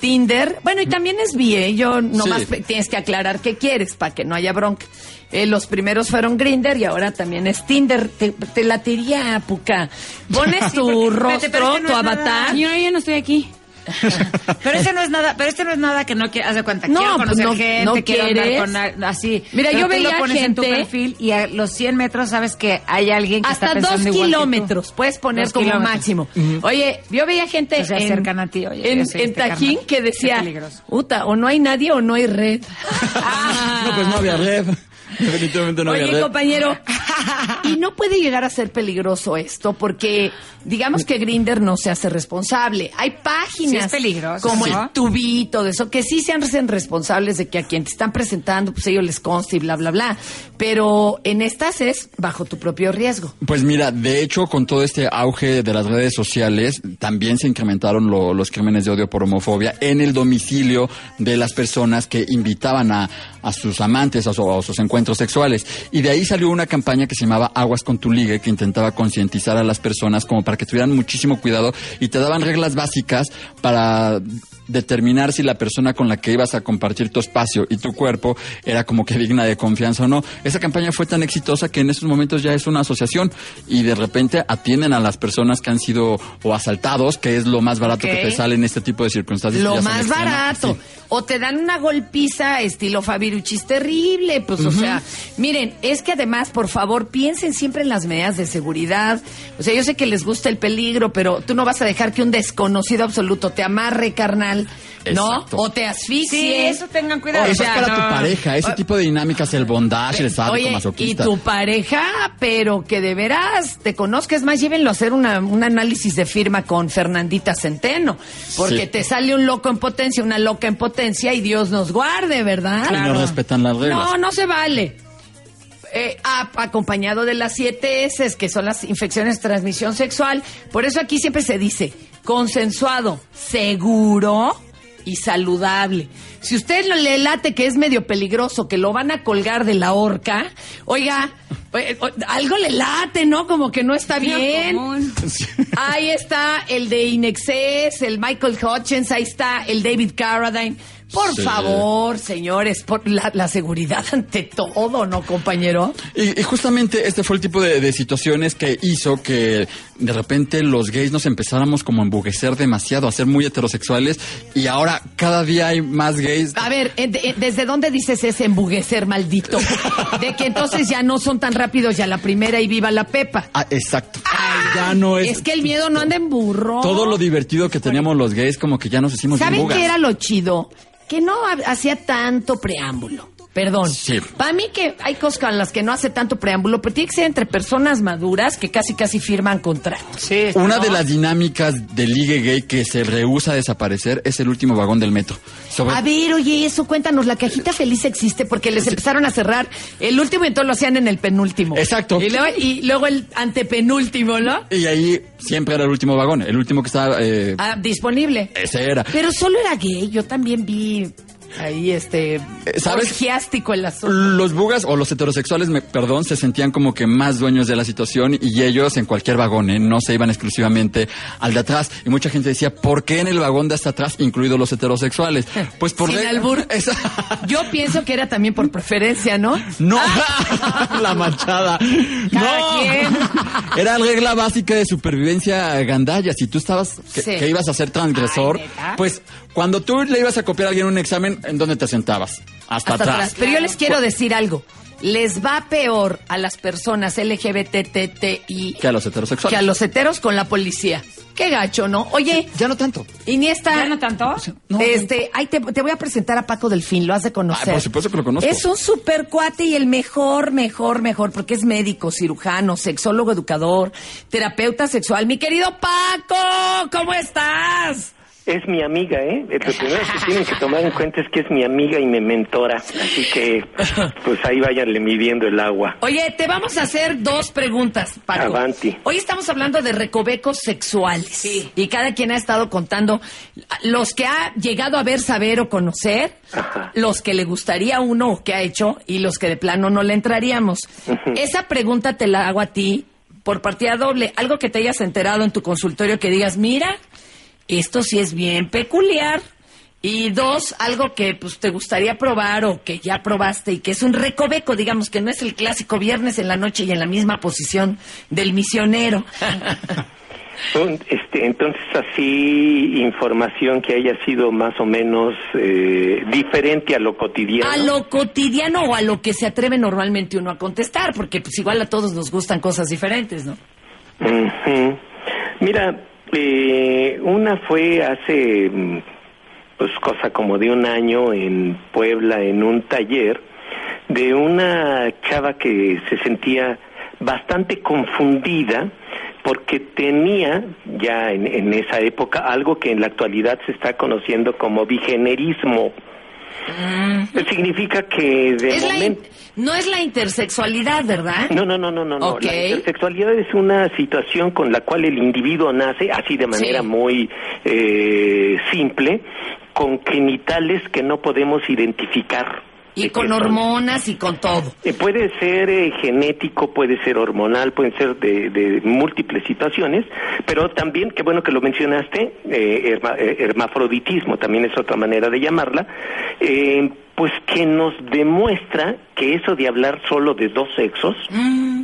Speaker 2: Tinder. Bueno, y también es bien. Yo nomás
Speaker 15: Sí.
Speaker 2: tienes que aclarar qué quieres para que no haya bronca. Eh, los primeros fueron Grinder y ahora también es Tinder. Te, te latería, Puca. Pones tu rostro,
Speaker 3: no
Speaker 2: tu avatar.
Speaker 3: Yo
Speaker 4: ya no estoy aquí. (laughs)
Speaker 3: Pero este no es nada, pero este no es nada que no quiera, haz de cuenta,
Speaker 2: No,
Speaker 3: quiero conocer
Speaker 2: no-
Speaker 3: gente,
Speaker 2: no
Speaker 3: quiero andar
Speaker 2: quieres.
Speaker 3: con a- así.
Speaker 2: Mira,
Speaker 3: Pero
Speaker 2: yo
Speaker 3: tú lo
Speaker 2: veía
Speaker 3: pones en tu
Speaker 2: gente-
Speaker 3: perfil y a los 100 metros sabes que hay alguien que
Speaker 2: Hasta
Speaker 3: está
Speaker 2: dos
Speaker 3: pensando igual tú.
Speaker 2: kilómetros puedes poner
Speaker 3: Dos
Speaker 2: como
Speaker 3: kilómetros.
Speaker 2: máximo. Oye, yo veía gente
Speaker 3: Que se
Speaker 2: en,
Speaker 3: acercan a ti, oye,
Speaker 2: en,
Speaker 3: este
Speaker 2: Tajín
Speaker 3: carnal.
Speaker 2: que decía. Uta, o no hay nadie o no hay red. (laughs) (laughs)
Speaker 15: No, pues no había red. Definitivamente no
Speaker 2: Oye, compañero, (laughs) y no puede llegar a ser peligroso esto porque digamos que Grinder no se hace responsable. Hay páginas
Speaker 3: Sí, es peligroso,
Speaker 2: como
Speaker 3: ¿no?
Speaker 2: el tubito de eso que sí se hacen responsables de que a quien te están presentando pues ellos les consta y bla bla bla, pero en estas es bajo tu propio riesgo.
Speaker 15: Pues mira, de hecho, con todo este auge de las redes sociales, también se incrementaron lo- los crímenes de odio por homofobia en el domicilio de las personas que invitaban a, a sus amantes a, su- a sus encuentros Y de ahí salió una campaña que se llamaba Aguas con tu ligue, que intentaba concientizar a las personas como para que tuvieran muchísimo cuidado y te daban reglas básicas para determinar si la persona con la que ibas a compartir tu espacio y tu cuerpo era como que digna de confianza o no. Esa campaña fue tan exitosa que en estos momentos ya es una asociación y de repente atienden a las personas que han sido o asaltados, que es lo más barato que te sale en este tipo de circunstancias.
Speaker 2: Lo más barato. O te dan una golpiza estilo Fabiruchis terrible. Pues, o sea, miren, es que además, por favor, piensen siempre en las medidas de seguridad. O sea, yo sé que les gusta el peligro, pero tú no vas a dejar que un desconocido absoluto te amarre, carnal, ¿no?
Speaker 15: Exacto.
Speaker 2: O te asfixie.
Speaker 3: Sí, eso tengan cuidado.
Speaker 15: Eso
Speaker 2: O sea,
Speaker 15: es para tu pareja, ese tipo de dinámicas, el bondage, el sádico
Speaker 2: Oye, y
Speaker 15: masoquista.
Speaker 2: tu pareja, pero que de veras te conozca. Es más, llévenlo a hacer una- un análisis de firma con Fernandita Centeno. Porque
Speaker 15: Sí.
Speaker 2: te sale un loco en potencia, una loca en potencia y Dios nos guarde, ¿verdad?
Speaker 15: Y no respetan las reglas.
Speaker 2: No, no se vale. Eh, acompañado de las siete S, que son las infecciones de transmisión sexual. Por eso aquí siempre se dice consensuado, seguro y saludable. Si usted lo le late que es medio peligroso, que lo van a colgar de la horca, oiga, eh, o- algo le late, ¿no? Como que no está bien. Ahí está el de Inexcess, el Michael Hutchins, ahí está el David Carradine. Por
Speaker 15: Sí.
Speaker 2: favor, señores, por la, la seguridad ante todo, ¿no, compañero?
Speaker 15: Y, y justamente este fue el tipo de, de situaciones que hizo que de repente los gays nos empezáramos como a embuguecer demasiado, a ser muy heterosexuales y ahora cada día hay más gays.
Speaker 2: A ver, eh, eh, ¿desde dónde dices ese embuguecer maldito? (laughs) De que entonces ya no son tan rápidos ya la primera y viva la pepa.
Speaker 15: Ah, exacto. ya no es,
Speaker 2: Es que el miedo no anda en burro.
Speaker 15: todo lo divertido que teníamos los gays como que ya nos hicimos
Speaker 2: ¿Saben qué era lo chido? Que no ha- hacía tanto preámbulo. Perdón.
Speaker 15: Sí.
Speaker 2: Para mí que hay cosas con las que no hace tanto preámbulo, pero tiene que ser entre personas maduras que casi casi firman contratos. Sí.
Speaker 15: Una de las dinámicas del ligue gay que se rehúsa a desaparecer es el último vagón del metro. Sobre-
Speaker 2: A ver, oye, eso cuéntanos, la cajita feliz existe porque les empezaron a cerrar el último y entonces lo hacían en el penúltimo.
Speaker 15: Exacto.
Speaker 2: Y luego, y luego el antepenúltimo, ¿no?
Speaker 15: Y ahí siempre era el último vagón, el último que estaba... eh,
Speaker 2: Ah, disponible.
Speaker 15: ese era.
Speaker 2: Pero solo era gay, yo también vi ahí este
Speaker 15: Eh, ¿sabes?
Speaker 2: orgiástico el asunto.
Speaker 15: Los bugas o los heterosexuales, me- perdón, se sentían como que más dueños de la situación y ellos en cualquier vagón, ¿eh? no se iban exclusivamente al de atrás. Y mucha gente decía, ¿por qué en el vagón de hasta atrás, incluidos los heterosexuales? Pues por
Speaker 2: Sin albur. (laughs) Yo pienso que era también por preferencia, ¿no?
Speaker 15: No, (laughs) la manchada.
Speaker 2: Cada
Speaker 15: no,
Speaker 2: quien. (laughs)
Speaker 15: era regla básica de supervivencia gandalla. Si tú estabas, que,
Speaker 2: Sí.
Speaker 15: que ibas a ser transgresor, pues cuando tú le ibas a copiar a alguien un examen, ¿en dónde te sentabas? Hasta,
Speaker 2: Hasta atrás. Pero yo les quiero decir algo. les va peor a las personas LGBTTI
Speaker 15: Que a los heterosexuales.
Speaker 2: que a los heteros con la policía. Qué gacho, ¿no? Oye.
Speaker 15: Ya no tanto.
Speaker 2: Iniesta.
Speaker 3: ¿Ya no tanto?
Speaker 2: este, ay, te, te voy a presentar a Paco Delfín, lo has de conocer.
Speaker 15: Ah, por supuesto que lo conozco.
Speaker 2: Es un super cuate y el mejor, mejor, mejor, porque es médico, cirujano, sexólogo, educador, terapeuta sexual. Mi querido Paco, ¿cómo estás?
Speaker 17: Es mi amiga, ¿eh? Lo primero que tienen que tomar en cuenta es que es mi amiga y mi mentora. Así que, pues ahí váyanle midiendo el agua.
Speaker 2: Oye, te vamos a hacer dos preguntas, Paco.
Speaker 17: Avanti.
Speaker 2: Hoy estamos hablando de recovecos sexuales. Y cada quien ha estado contando los que ha llegado a ver, saber o conocer, los que le gustaría a uno o que ha hecho y los que de plano no le entraríamos. Esa pregunta te la hago a ti por partida doble. Algo que te hayas enterado en tu consultorio que digas, mira, esto sí es bien peculiar. Y dos, algo que pues te gustaría probar o que ya probaste y que es un recoveco, digamos, que no es el clásico viernes en la noche y en la misma posición del misionero. (laughs)
Speaker 17: Este, entonces, así, información que haya sido más o menos eh, diferente a lo cotidiano.
Speaker 2: A lo cotidiano o a lo que se atreve normalmente uno a contestar, porque pues igual a todos nos gustan cosas diferentes, ¿no?
Speaker 17: Mira, eh, una fue hace, mm, pues cosa como de un año en Puebla, en un taller, de una chava que se sentía bastante confundida porque tenía ya en, en esa época algo que en la actualidad se está conociendo como bigenerismo. Significa que de momento...
Speaker 2: no es la intersexualidad, ¿verdad?
Speaker 17: No, no, no, no, no. La intersexualidad es una situación con la cual el individuo nace, así de manera
Speaker 2: Sí.
Speaker 17: muy eh, simple, con genitales que no podemos identificar.
Speaker 2: Y con hormonas y con todo.
Speaker 17: Eh, puede ser eh, genético, puede ser hormonal, pueden ser de, de múltiples situaciones, pero también, qué bueno que lo mencionaste, eh, herma- eh, hermafroditismo también es otra manera de llamarla, eh, pues que nos demuestra que eso de hablar solo de dos sexos,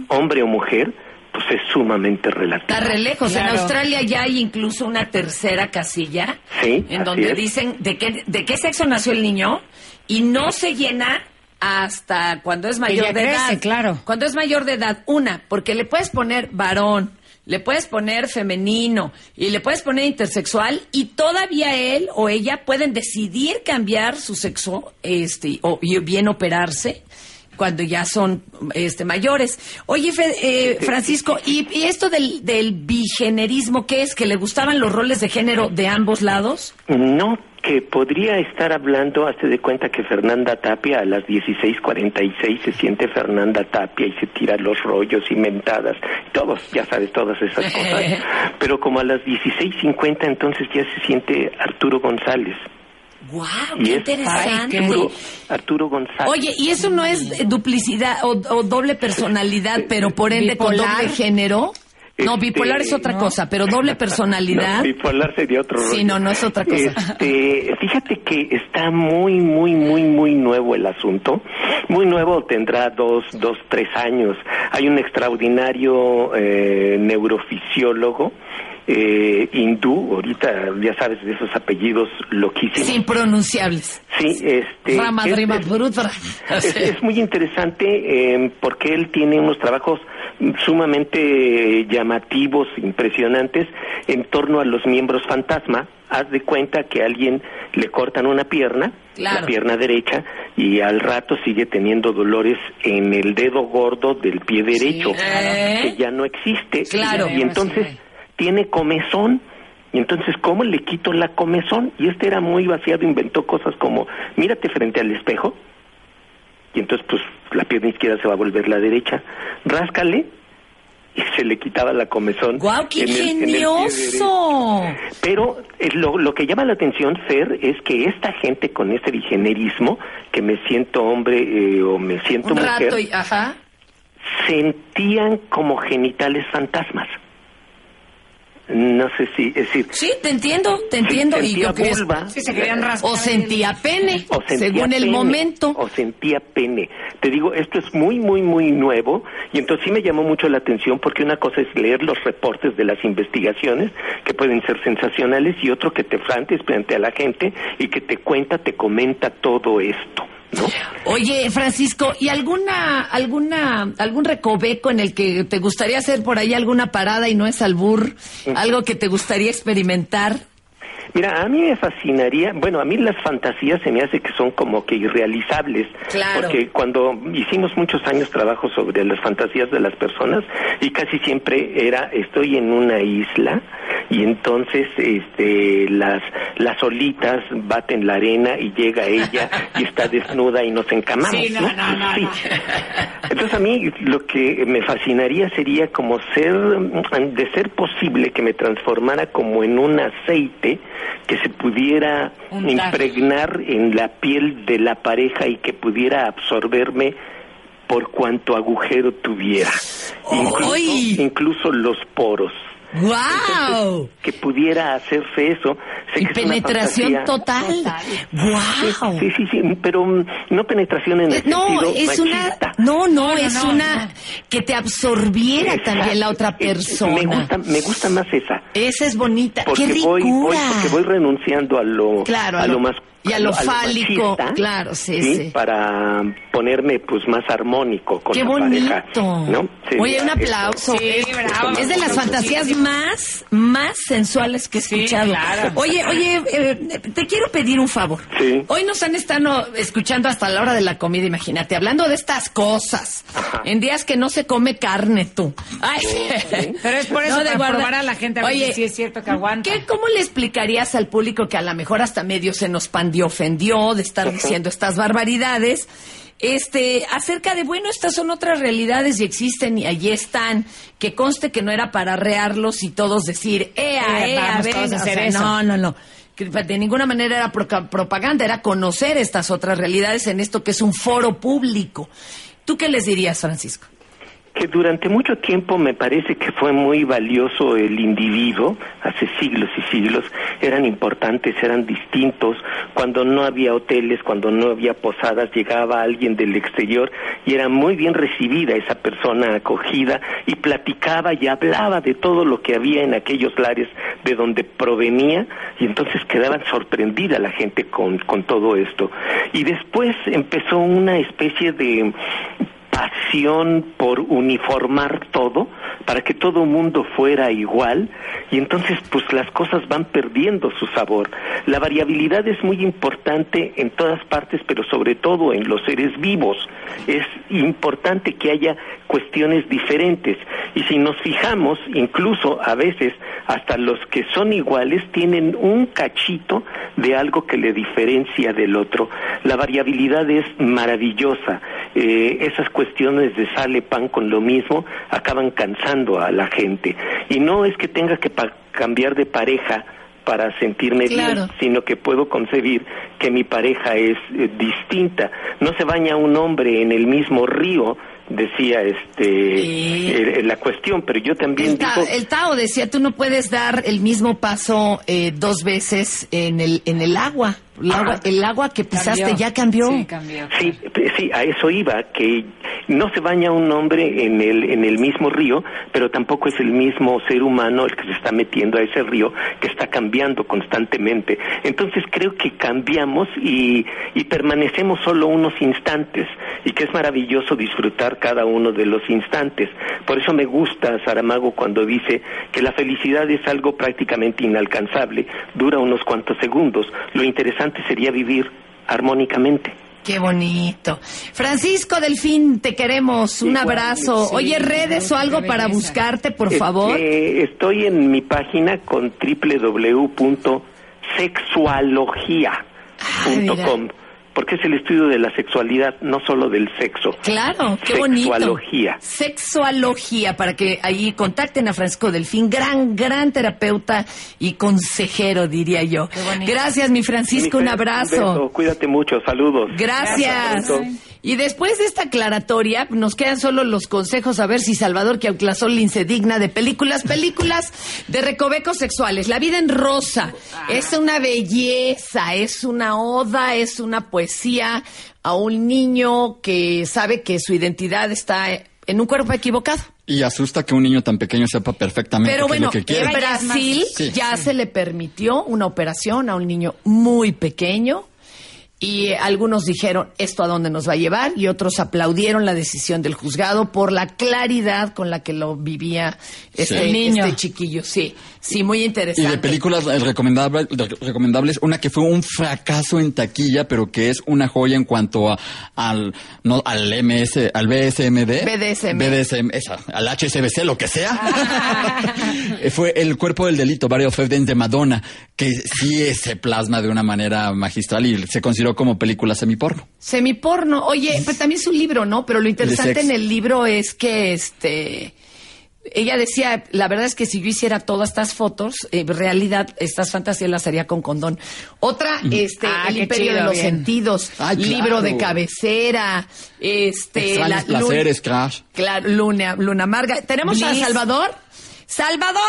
Speaker 17: hombre o mujer, pues es sumamente relativo.
Speaker 2: Está re lejos. En. Australia ya hay incluso una tercera casilla
Speaker 17: Sí,
Speaker 2: en donde
Speaker 17: es.
Speaker 2: dicen de qué, de qué sexo nació el niño y no se llena hasta cuando es mayor de
Speaker 3: crece,
Speaker 2: edad.
Speaker 3: claro.
Speaker 2: Cuando es mayor de edad, una, porque le puedes poner varón, le puedes poner femenino y le puedes poner intersexual y todavía él o ella pueden decidir cambiar su sexo este o bien operarse cuando ya son este mayores. Oye, Fe- eh, Francisco, ¿y, y esto del, del bigenerismo qué es? ¿Que le gustaban los roles de género de ambos lados?
Speaker 17: No, que podría estar hablando, hazte de cuenta que Fernanda Tapia a las 16:46 se siente Fernanda Tapia y se tira los rollos y mentadas, todos, ya sabes, todas esas (laughs) cosas. Pero como a las 16:50 entonces ya se siente Arturo González.
Speaker 2: ¡Guau!
Speaker 17: Y
Speaker 2: ¡Qué
Speaker 17: es
Speaker 2: interesante!
Speaker 17: Arturo, Arturo González.
Speaker 2: Oye, ¿y eso no es eh, duplicidad o, o doble personalidad, pero por ende con
Speaker 3: ¿Bipolar?
Speaker 2: doble género? No,
Speaker 17: Este,
Speaker 2: bipolar es otra
Speaker 17: no.
Speaker 2: cosa, pero doble (laughs) personalidad.
Speaker 17: No, bipolar sería otro rollo.
Speaker 2: Sí, no, no es otra cosa.
Speaker 17: Este, fíjate que está muy, muy, muy, muy nuevo el asunto. Muy nuevo, tendrá dos, dos, tres años. Hay un extraordinario eh, neurofisiólogo eh, hindú, ahorita ya sabes de esos apellidos loquísimos.
Speaker 2: Sin pronunciables.
Speaker 17: Sí, este. Es- es, es muy interesante eh, porque él tiene unos trabajos sumamente eh, llamativos, impresionantes en torno a los miembros fantasma. Haz de cuenta que a alguien le cortan una pierna,
Speaker 2: Claro.
Speaker 17: la pierna derecha, y al rato sigue teniendo dolores en el dedo gordo del pie derecho,
Speaker 2: claro.
Speaker 17: que ya no existe.
Speaker 2: Claro.
Speaker 17: Y entonces tiene comezón. Y entonces, ¿cómo le quito la comezón? Y este era muy vaciado, inventó cosas como, mírate frente al espejo, y entonces pues la pierna izquierda se va a volver la derecha, ráscale y se le quitaba la comezón.
Speaker 2: ¡Guau, qué
Speaker 17: en el- en el pie
Speaker 2: ingenioso!
Speaker 17: Pero eh, lo, lo que llama la atención, Fer, es que esta gente con este bigenerismo, que me siento hombre eh, o me siento
Speaker 2: Un
Speaker 17: mujer,
Speaker 2: rato y... Ajá.
Speaker 17: sentían como genitales fantasmas. No sé si, es decir,
Speaker 2: Sí, te entiendo, te entiendo. y
Speaker 17: sentía
Speaker 2: yo
Speaker 17: vulva.
Speaker 2: Sí, se querían raspar. O sentía pene,
Speaker 17: o sentía
Speaker 2: según el momento.
Speaker 17: O sentía pene. Te digo, esto es muy, muy, muy nuevo y entonces sí me llamó mucho la atención porque una cosa es leer los reportes de las investigaciones que pueden ser sensacionales y otro que te frantes frente a la gente y que te cuenta, te comenta todo esto. ¿No?
Speaker 2: Oye, Francisco, ¿y alguna, alguna, algún recoveco en el que te gustaría hacer por ahí alguna parada y no es albur? Algo que te gustaría experimentar.
Speaker 17: Mira, a mí me fascinaría, bueno, a mí las fantasías se me hace que son como que irrealizables,
Speaker 2: Claro.
Speaker 17: porque cuando hicimos muchos años trabajo sobre las fantasías de las personas y casi siempre era estoy en una isla y entonces este las las olitas baten la arena y llega ella (laughs) y está desnuda y nos encamamos,
Speaker 2: Sí, no,
Speaker 17: ¿no?
Speaker 2: no, no,
Speaker 17: Sí.
Speaker 2: no.
Speaker 17: Entonces a mí lo que me fascinaría sería como ser, de ser posible que me transformara como en un aceite que se pudiera
Speaker 2: Untar.
Speaker 17: impregnar en la piel de la pareja y que pudiera absorberme por cuanto agujero tuviera, incluso, incluso los poros.
Speaker 2: ¡Guau!
Speaker 17: Que pudiera hacerse eso. Sé
Speaker 2: Y
Speaker 17: que
Speaker 2: penetración total. ¡Guau!
Speaker 17: Sí, sí, sí, pero mm, no penetración en el
Speaker 2: No,
Speaker 17: sentido
Speaker 2: es
Speaker 17: machista.
Speaker 2: una, no, no,
Speaker 17: No, no,
Speaker 2: es
Speaker 17: no,
Speaker 2: una que te absorbiera
Speaker 17: Exacto.
Speaker 2: también la otra persona.
Speaker 17: Me gusta, me gusta más esa.
Speaker 2: Esa es bonita.
Speaker 17: Porque
Speaker 2: ¡Qué
Speaker 17: voy,
Speaker 2: ricura!
Speaker 17: voy, porque voy renunciando a lo,
Speaker 2: Claro,
Speaker 17: a
Speaker 2: a
Speaker 17: lo
Speaker 2: lo-
Speaker 17: más
Speaker 2: y a lo fálico,
Speaker 17: machista,
Speaker 2: claro, sí, sí.
Speaker 17: para ponerme pues más armónico con
Speaker 2: ¡Qué
Speaker 17: la
Speaker 2: bonito!
Speaker 17: pareja, ¿no? Sería
Speaker 2: Oye, un aplauso.
Speaker 3: Sí,
Speaker 2: es,
Speaker 3: bravo.
Speaker 2: es de las fantasías más, más sensuales que he escuchado.
Speaker 3: claro.
Speaker 2: Oye, oye, eh, te quiero pedir un favor.
Speaker 17: Sí.
Speaker 2: Hoy nos han estado escuchando hasta la hora de la comida, imagínate, hablando de estas cosas. En días que no se come carne, tú. Ay,
Speaker 3: Pero es por eso,
Speaker 2: No, de
Speaker 3: para probar a la gente a ver
Speaker 2: Oye,
Speaker 3: si sí es cierto que aguanta.
Speaker 2: ¿Qué, ¿Cómo le explicarías al público que a lo mejor hasta medio se nos pandió, ofendió de estar diciendo estas barbaridades? Este, acerca de, bueno, estas son otras realidades y existen y allí están. Que conste que no era para rearlos y todos decir, ea,
Speaker 3: Eh,
Speaker 2: ea,
Speaker 3: vamos
Speaker 2: ven",
Speaker 3: todos a
Speaker 2: o
Speaker 3: hacer
Speaker 2: sea,
Speaker 3: eso.
Speaker 2: No, no, no. Que De ninguna manera era propaganda, era conocer estas otras realidades en esto que es un foro público. ¿Tú qué les dirías, Francisco?
Speaker 17: Que durante mucho tiempo me parece que fue muy valioso el individuo, hace siglos y siglos, eran importantes, eran distintos, cuando no había hoteles, cuando no había posadas, llegaba alguien del exterior y era muy bien recibida esa persona acogida y platicaba y hablaba de todo lo que había en aquellos lares de donde provenía y entonces quedaban sorprendida la gente con, con todo esto. Y después empezó una especie de pasión por uniformar todo para que todo mundo fuera igual y entonces pues las cosas van perdiendo su sabor. La variabilidad es muy importante en todas partes, pero sobre todo en los seres vivos. Es importante que haya cuestiones diferentes y si nos fijamos, incluso a veces hasta los que son iguales tienen un cachito de algo que le diferencia del otro. La variabilidad es maravillosa. Eh, esas cuestiones de sale pan con lo mismo acaban cansando a la gente. Y no es que tenga que pa- cambiar de pareja para sentirme
Speaker 2: Claro.
Speaker 17: bien, sino que puedo concebir que mi pareja es eh, distinta. No se baña un hombre en el mismo río, decía este eh, la cuestión, pero yo también
Speaker 2: El, Ta-
Speaker 17: digo
Speaker 2: el Tao decía, tú no puedes dar el mismo paso eh, dos veces en el, en el agua. El agua, el agua que pisaste
Speaker 3: Cambió.
Speaker 2: ya cambió.
Speaker 3: Sí, cambió.
Speaker 17: Sí, sí, a eso iba, que no se baña un hombre en el, en el mismo río, pero tampoco es el mismo ser humano el que se está metiendo a ese río, que está cambiando constantemente. Entonces creo que cambiamos y, y permanecemos solo unos instantes, y que es maravilloso disfrutar cada uno de los instantes. Por eso me gusta Saramago cuando dice que la felicidad es algo prácticamente inalcanzable, dura unos cuantos segundos. Lo interesante sería vivir armónicamente.
Speaker 2: Qué bonito. Francisco Delfín, te queremos. Un abrazo.
Speaker 17: sí,
Speaker 2: Oye, redes o algo para buscarte, por favor.
Speaker 17: Este, estoy en mi página con www.sexualogía.com. porque es el estudio de la sexualidad, no solo del sexo.
Speaker 2: Claro, qué bonito.
Speaker 17: Sexualogía.
Speaker 2: Sexualogía, para que ahí contacten a Francisco Delfín, gran, gran terapeuta y consejero, diría yo. Gracias, mi Francisco, un
Speaker 17: Mi
Speaker 2: abrazo.
Speaker 17: beso, Cuídate mucho, saludos.
Speaker 2: Gracias.
Speaker 17: Pronto.
Speaker 2: Y después de esta aclaratoria, nos quedan solo los consejos a ver si Salvador Kiauclasolin se digna de películas, películas de recovecos sexuales. La vida en rosa es una belleza, es una oda, es una poesía a un niño que sabe que su identidad está en un cuerpo equivocado.
Speaker 15: Y asusta que un niño tan pequeño sepa perfectamente
Speaker 2: Pero
Speaker 15: qué
Speaker 2: bueno,
Speaker 15: es lo que quiere.
Speaker 2: en Brasil
Speaker 15: Sí.
Speaker 2: ya se le permitió una operación a un niño muy pequeño y algunos dijeron esto a dónde nos va a llevar y otros aplaudieron la decisión del juzgado por la claridad con la que lo vivía este,
Speaker 15: Sí. Niño.
Speaker 2: este chiquillo. Sí, sí, muy
Speaker 15: Y
Speaker 2: interesante.
Speaker 15: de películas recomendable- recomendables, una que fue un fracaso en taquilla, pero que es una joya en cuanto a, al, no, al MS, al BSMD.
Speaker 2: BDSM.
Speaker 15: BDSM, esa, al HSBC, lo que sea. (laughs) Eh, fue El cuerpo del delito, Barrio Fevden de Madonna, que sí se plasma de una manera magistral y se consideró como película semiporno.
Speaker 2: Semiporno. Oye, pues también es un libro, ¿no? Pero lo interesante en el libro es que este ella decía, la verdad es que si yo hiciera todas estas fotos, en realidad estas fantasías las haría con condón. Otra, este,
Speaker 3: Ah,
Speaker 2: El Imperio de los
Speaker 3: bien.
Speaker 2: Sentidos,
Speaker 15: Ay, claro.
Speaker 2: libro de cabecera, este,
Speaker 15: Extraños
Speaker 2: la-
Speaker 15: placeres, Crash.
Speaker 2: Claro, Luna, Luna Amarga. Tenemos a. Salvador. Salvador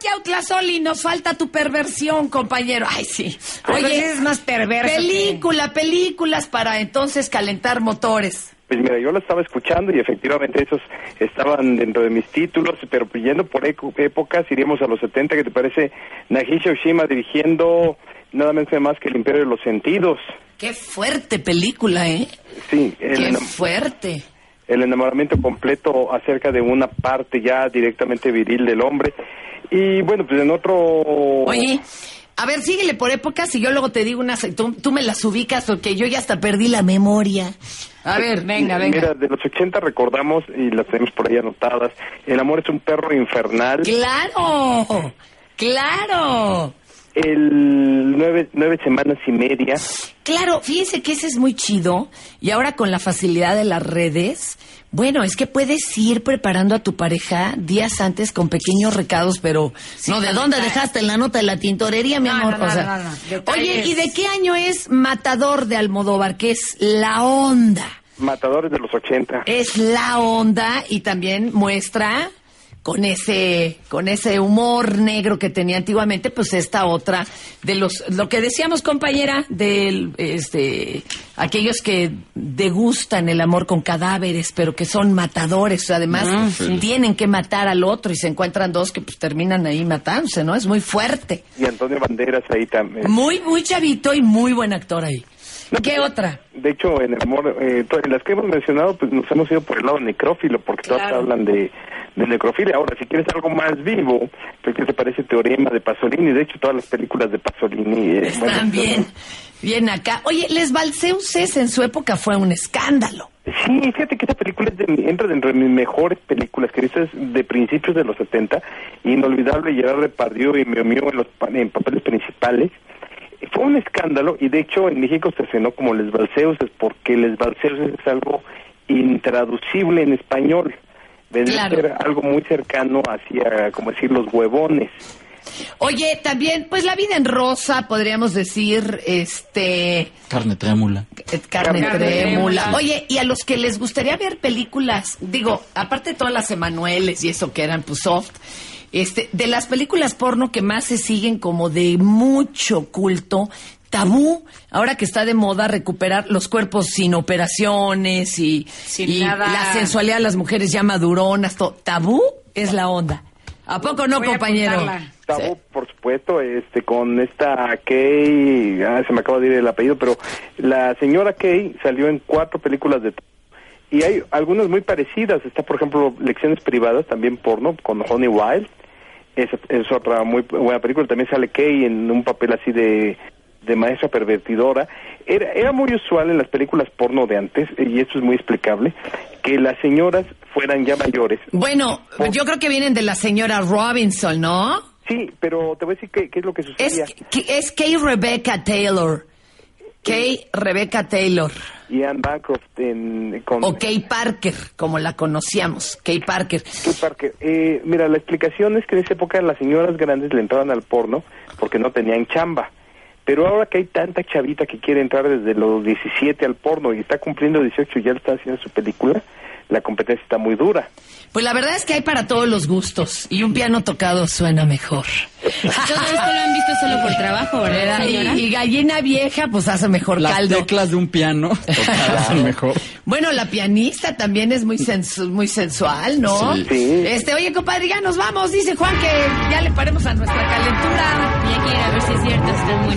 Speaker 2: Kiautlasoli, nos falta tu perversión, compañero. Ay, sí.
Speaker 3: Oye, es más perverso
Speaker 2: Película, películas para entonces calentar motores.
Speaker 18: Pues mira, yo la estaba escuchando y efectivamente esos estaban dentro de mis títulos, pero yendo por eco- épocas, iríamos a los 70, que te parece Nagisa Oshima dirigiendo nada más que El Imperio de los Sentidos.
Speaker 2: Qué fuerte película, ¿eh?
Speaker 18: Sí, el,
Speaker 2: Qué fuerte.
Speaker 18: El enamoramiento completo acerca de una parte ya directamente viril del hombre. Y bueno, pues en otro...
Speaker 2: Oye, a ver, síguele por épocas y yo luego te digo unas, tú, tú me las ubicas porque yo ya hasta perdí la memoria. A ver, venga, venga.
Speaker 18: Mira, de los 80 recordamos, y las tenemos por ahí anotadas, El amor es un perro infernal.
Speaker 2: ¡Claro! ¡Claro!
Speaker 18: El nueve, nueve semanas y media.
Speaker 2: Claro, fíjense que ese es muy chido y ahora con la facilidad de las redes, bueno, es que puedes ir preparando a tu pareja días antes con pequeños recados, pero no, ¿de dónde dejaste la nota de la tintorería, mi
Speaker 3: No,
Speaker 2: amor?
Speaker 3: no, no,
Speaker 2: O sea,
Speaker 3: no, no.
Speaker 2: Oye. ¿y de qué año es Matador de Almodóvar? Que es la onda.
Speaker 18: Matadores de los 80.
Speaker 2: Es la onda y también muestra con ese con ese humor negro que tenía antiguamente, pues esta otra de los lo que decíamos compañera del este aquellos que degustan el amor con cadáveres, pero que son matadores, además
Speaker 18: Ah, sí.
Speaker 2: tienen que matar al otro y se encuentran dos que pues terminan ahí matándose, ¿no? Es muy fuerte.
Speaker 18: Y Antonio Banderas ahí también.
Speaker 2: Muy muy chavito y muy buen actor ahí. ¿Qué otra?
Speaker 18: De hecho, en el amor, eh, en las que hemos mencionado, pues nos hemos ido por el lado necrófilo, porque todas
Speaker 2: Claro.
Speaker 18: hablan de, de necrofilia. Ahora, si quieres algo más vivo, pues ¿qué te parece Teorema de Pasolini? De hecho, todas las películas de Pasolini... eh, bueno,
Speaker 2: Están bien, bien acá. Oye, Les Balseuses en su época fue un escándalo.
Speaker 18: Sí, fíjate que esa película es de entra dentro de mis mejores películas, que dices de principios de los 70, inolvidable Gerard Depardieu y Mio Mio en los en papeles principales. Fue un escándalo y de hecho en México se estrenó como Les Balseuses, porque Les Balseuses es algo intraducible en español. Vendría
Speaker 2: Claro.
Speaker 18: a ser algo muy cercano hacia, como decir, los huevones.
Speaker 2: Oye, también, pues la vida en rosa, podríamos decir, este,
Speaker 15: Carne trémula.
Speaker 2: eh, carne,
Speaker 15: Carne
Speaker 2: trémula.
Speaker 15: trémula.
Speaker 2: Oye, y a los que les gustaría ver películas, digo, aparte de todas las Emanueles y eso que eran pues soft, este, de las películas porno que más se siguen como de mucho culto, tabú, ahora que está de moda recuperar los cuerpos sin operaciones y, y
Speaker 3: nada.
Speaker 2: la sensualidad de las mujeres ya maduronas, todo. tabú es la onda. ¿A poco no,
Speaker 3: Voy
Speaker 2: compañero?
Speaker 18: Tabú, por supuesto, este, con esta Kay, ah, se me acaba de ir el apellido, pero la señora Kay salió en cuatro películas de y hay algunas muy parecidas. Está, por ejemplo, Lecciones Privadas, también porno, con Honey Wild. Es, es otra muy buena película. También sale Kay en un papel así de, de maestra pervertidora. Era, era muy usual en las películas porno de antes, y eso es muy explicable, que las señoras fueran ya mayores.
Speaker 2: Bueno, yo creo que vienen de la señora Robinson, ¿no?
Speaker 18: Sí, pero te voy a decir qué, qué es lo que sucedía.
Speaker 2: Es, que- es Kay Rebecca Taylor. Kay Rebecca Taylor.
Speaker 18: y Anne Bancroft en, con
Speaker 2: O Kay Parker, como la conocíamos. Kay Parker.
Speaker 18: Kay Parker. Eh, mira, la explicación es que en esa época las señoras grandes le entraban al porno porque no tenían chamba. Pero ahora que hay tanta chavita que quiere entrar desde los 17 al porno y está cumpliendo 18 y ya está haciendo su película, la competencia está muy dura.
Speaker 2: Pues la verdad es que hay para todos los gustos. Y un piano tocado suena mejor.
Speaker 4: Todo esto lo han visto solo por trabajo, ¿verdad, señora?
Speaker 2: Y, y gallina vieja, pues hace mejor
Speaker 15: Las
Speaker 2: caldo.
Speaker 15: teclas de un piano (laughs) (laughs) tocadas son mejor.
Speaker 2: Bueno, la pianista también es muy sensu- muy sensual, ¿no?
Speaker 15: Sí. Sí.
Speaker 2: Este, oye, compadre, ya nos vamos. Dice Juan que ya le paremos a nuestra calentura.
Speaker 4: Ya quiero a ver si es cierto, está muy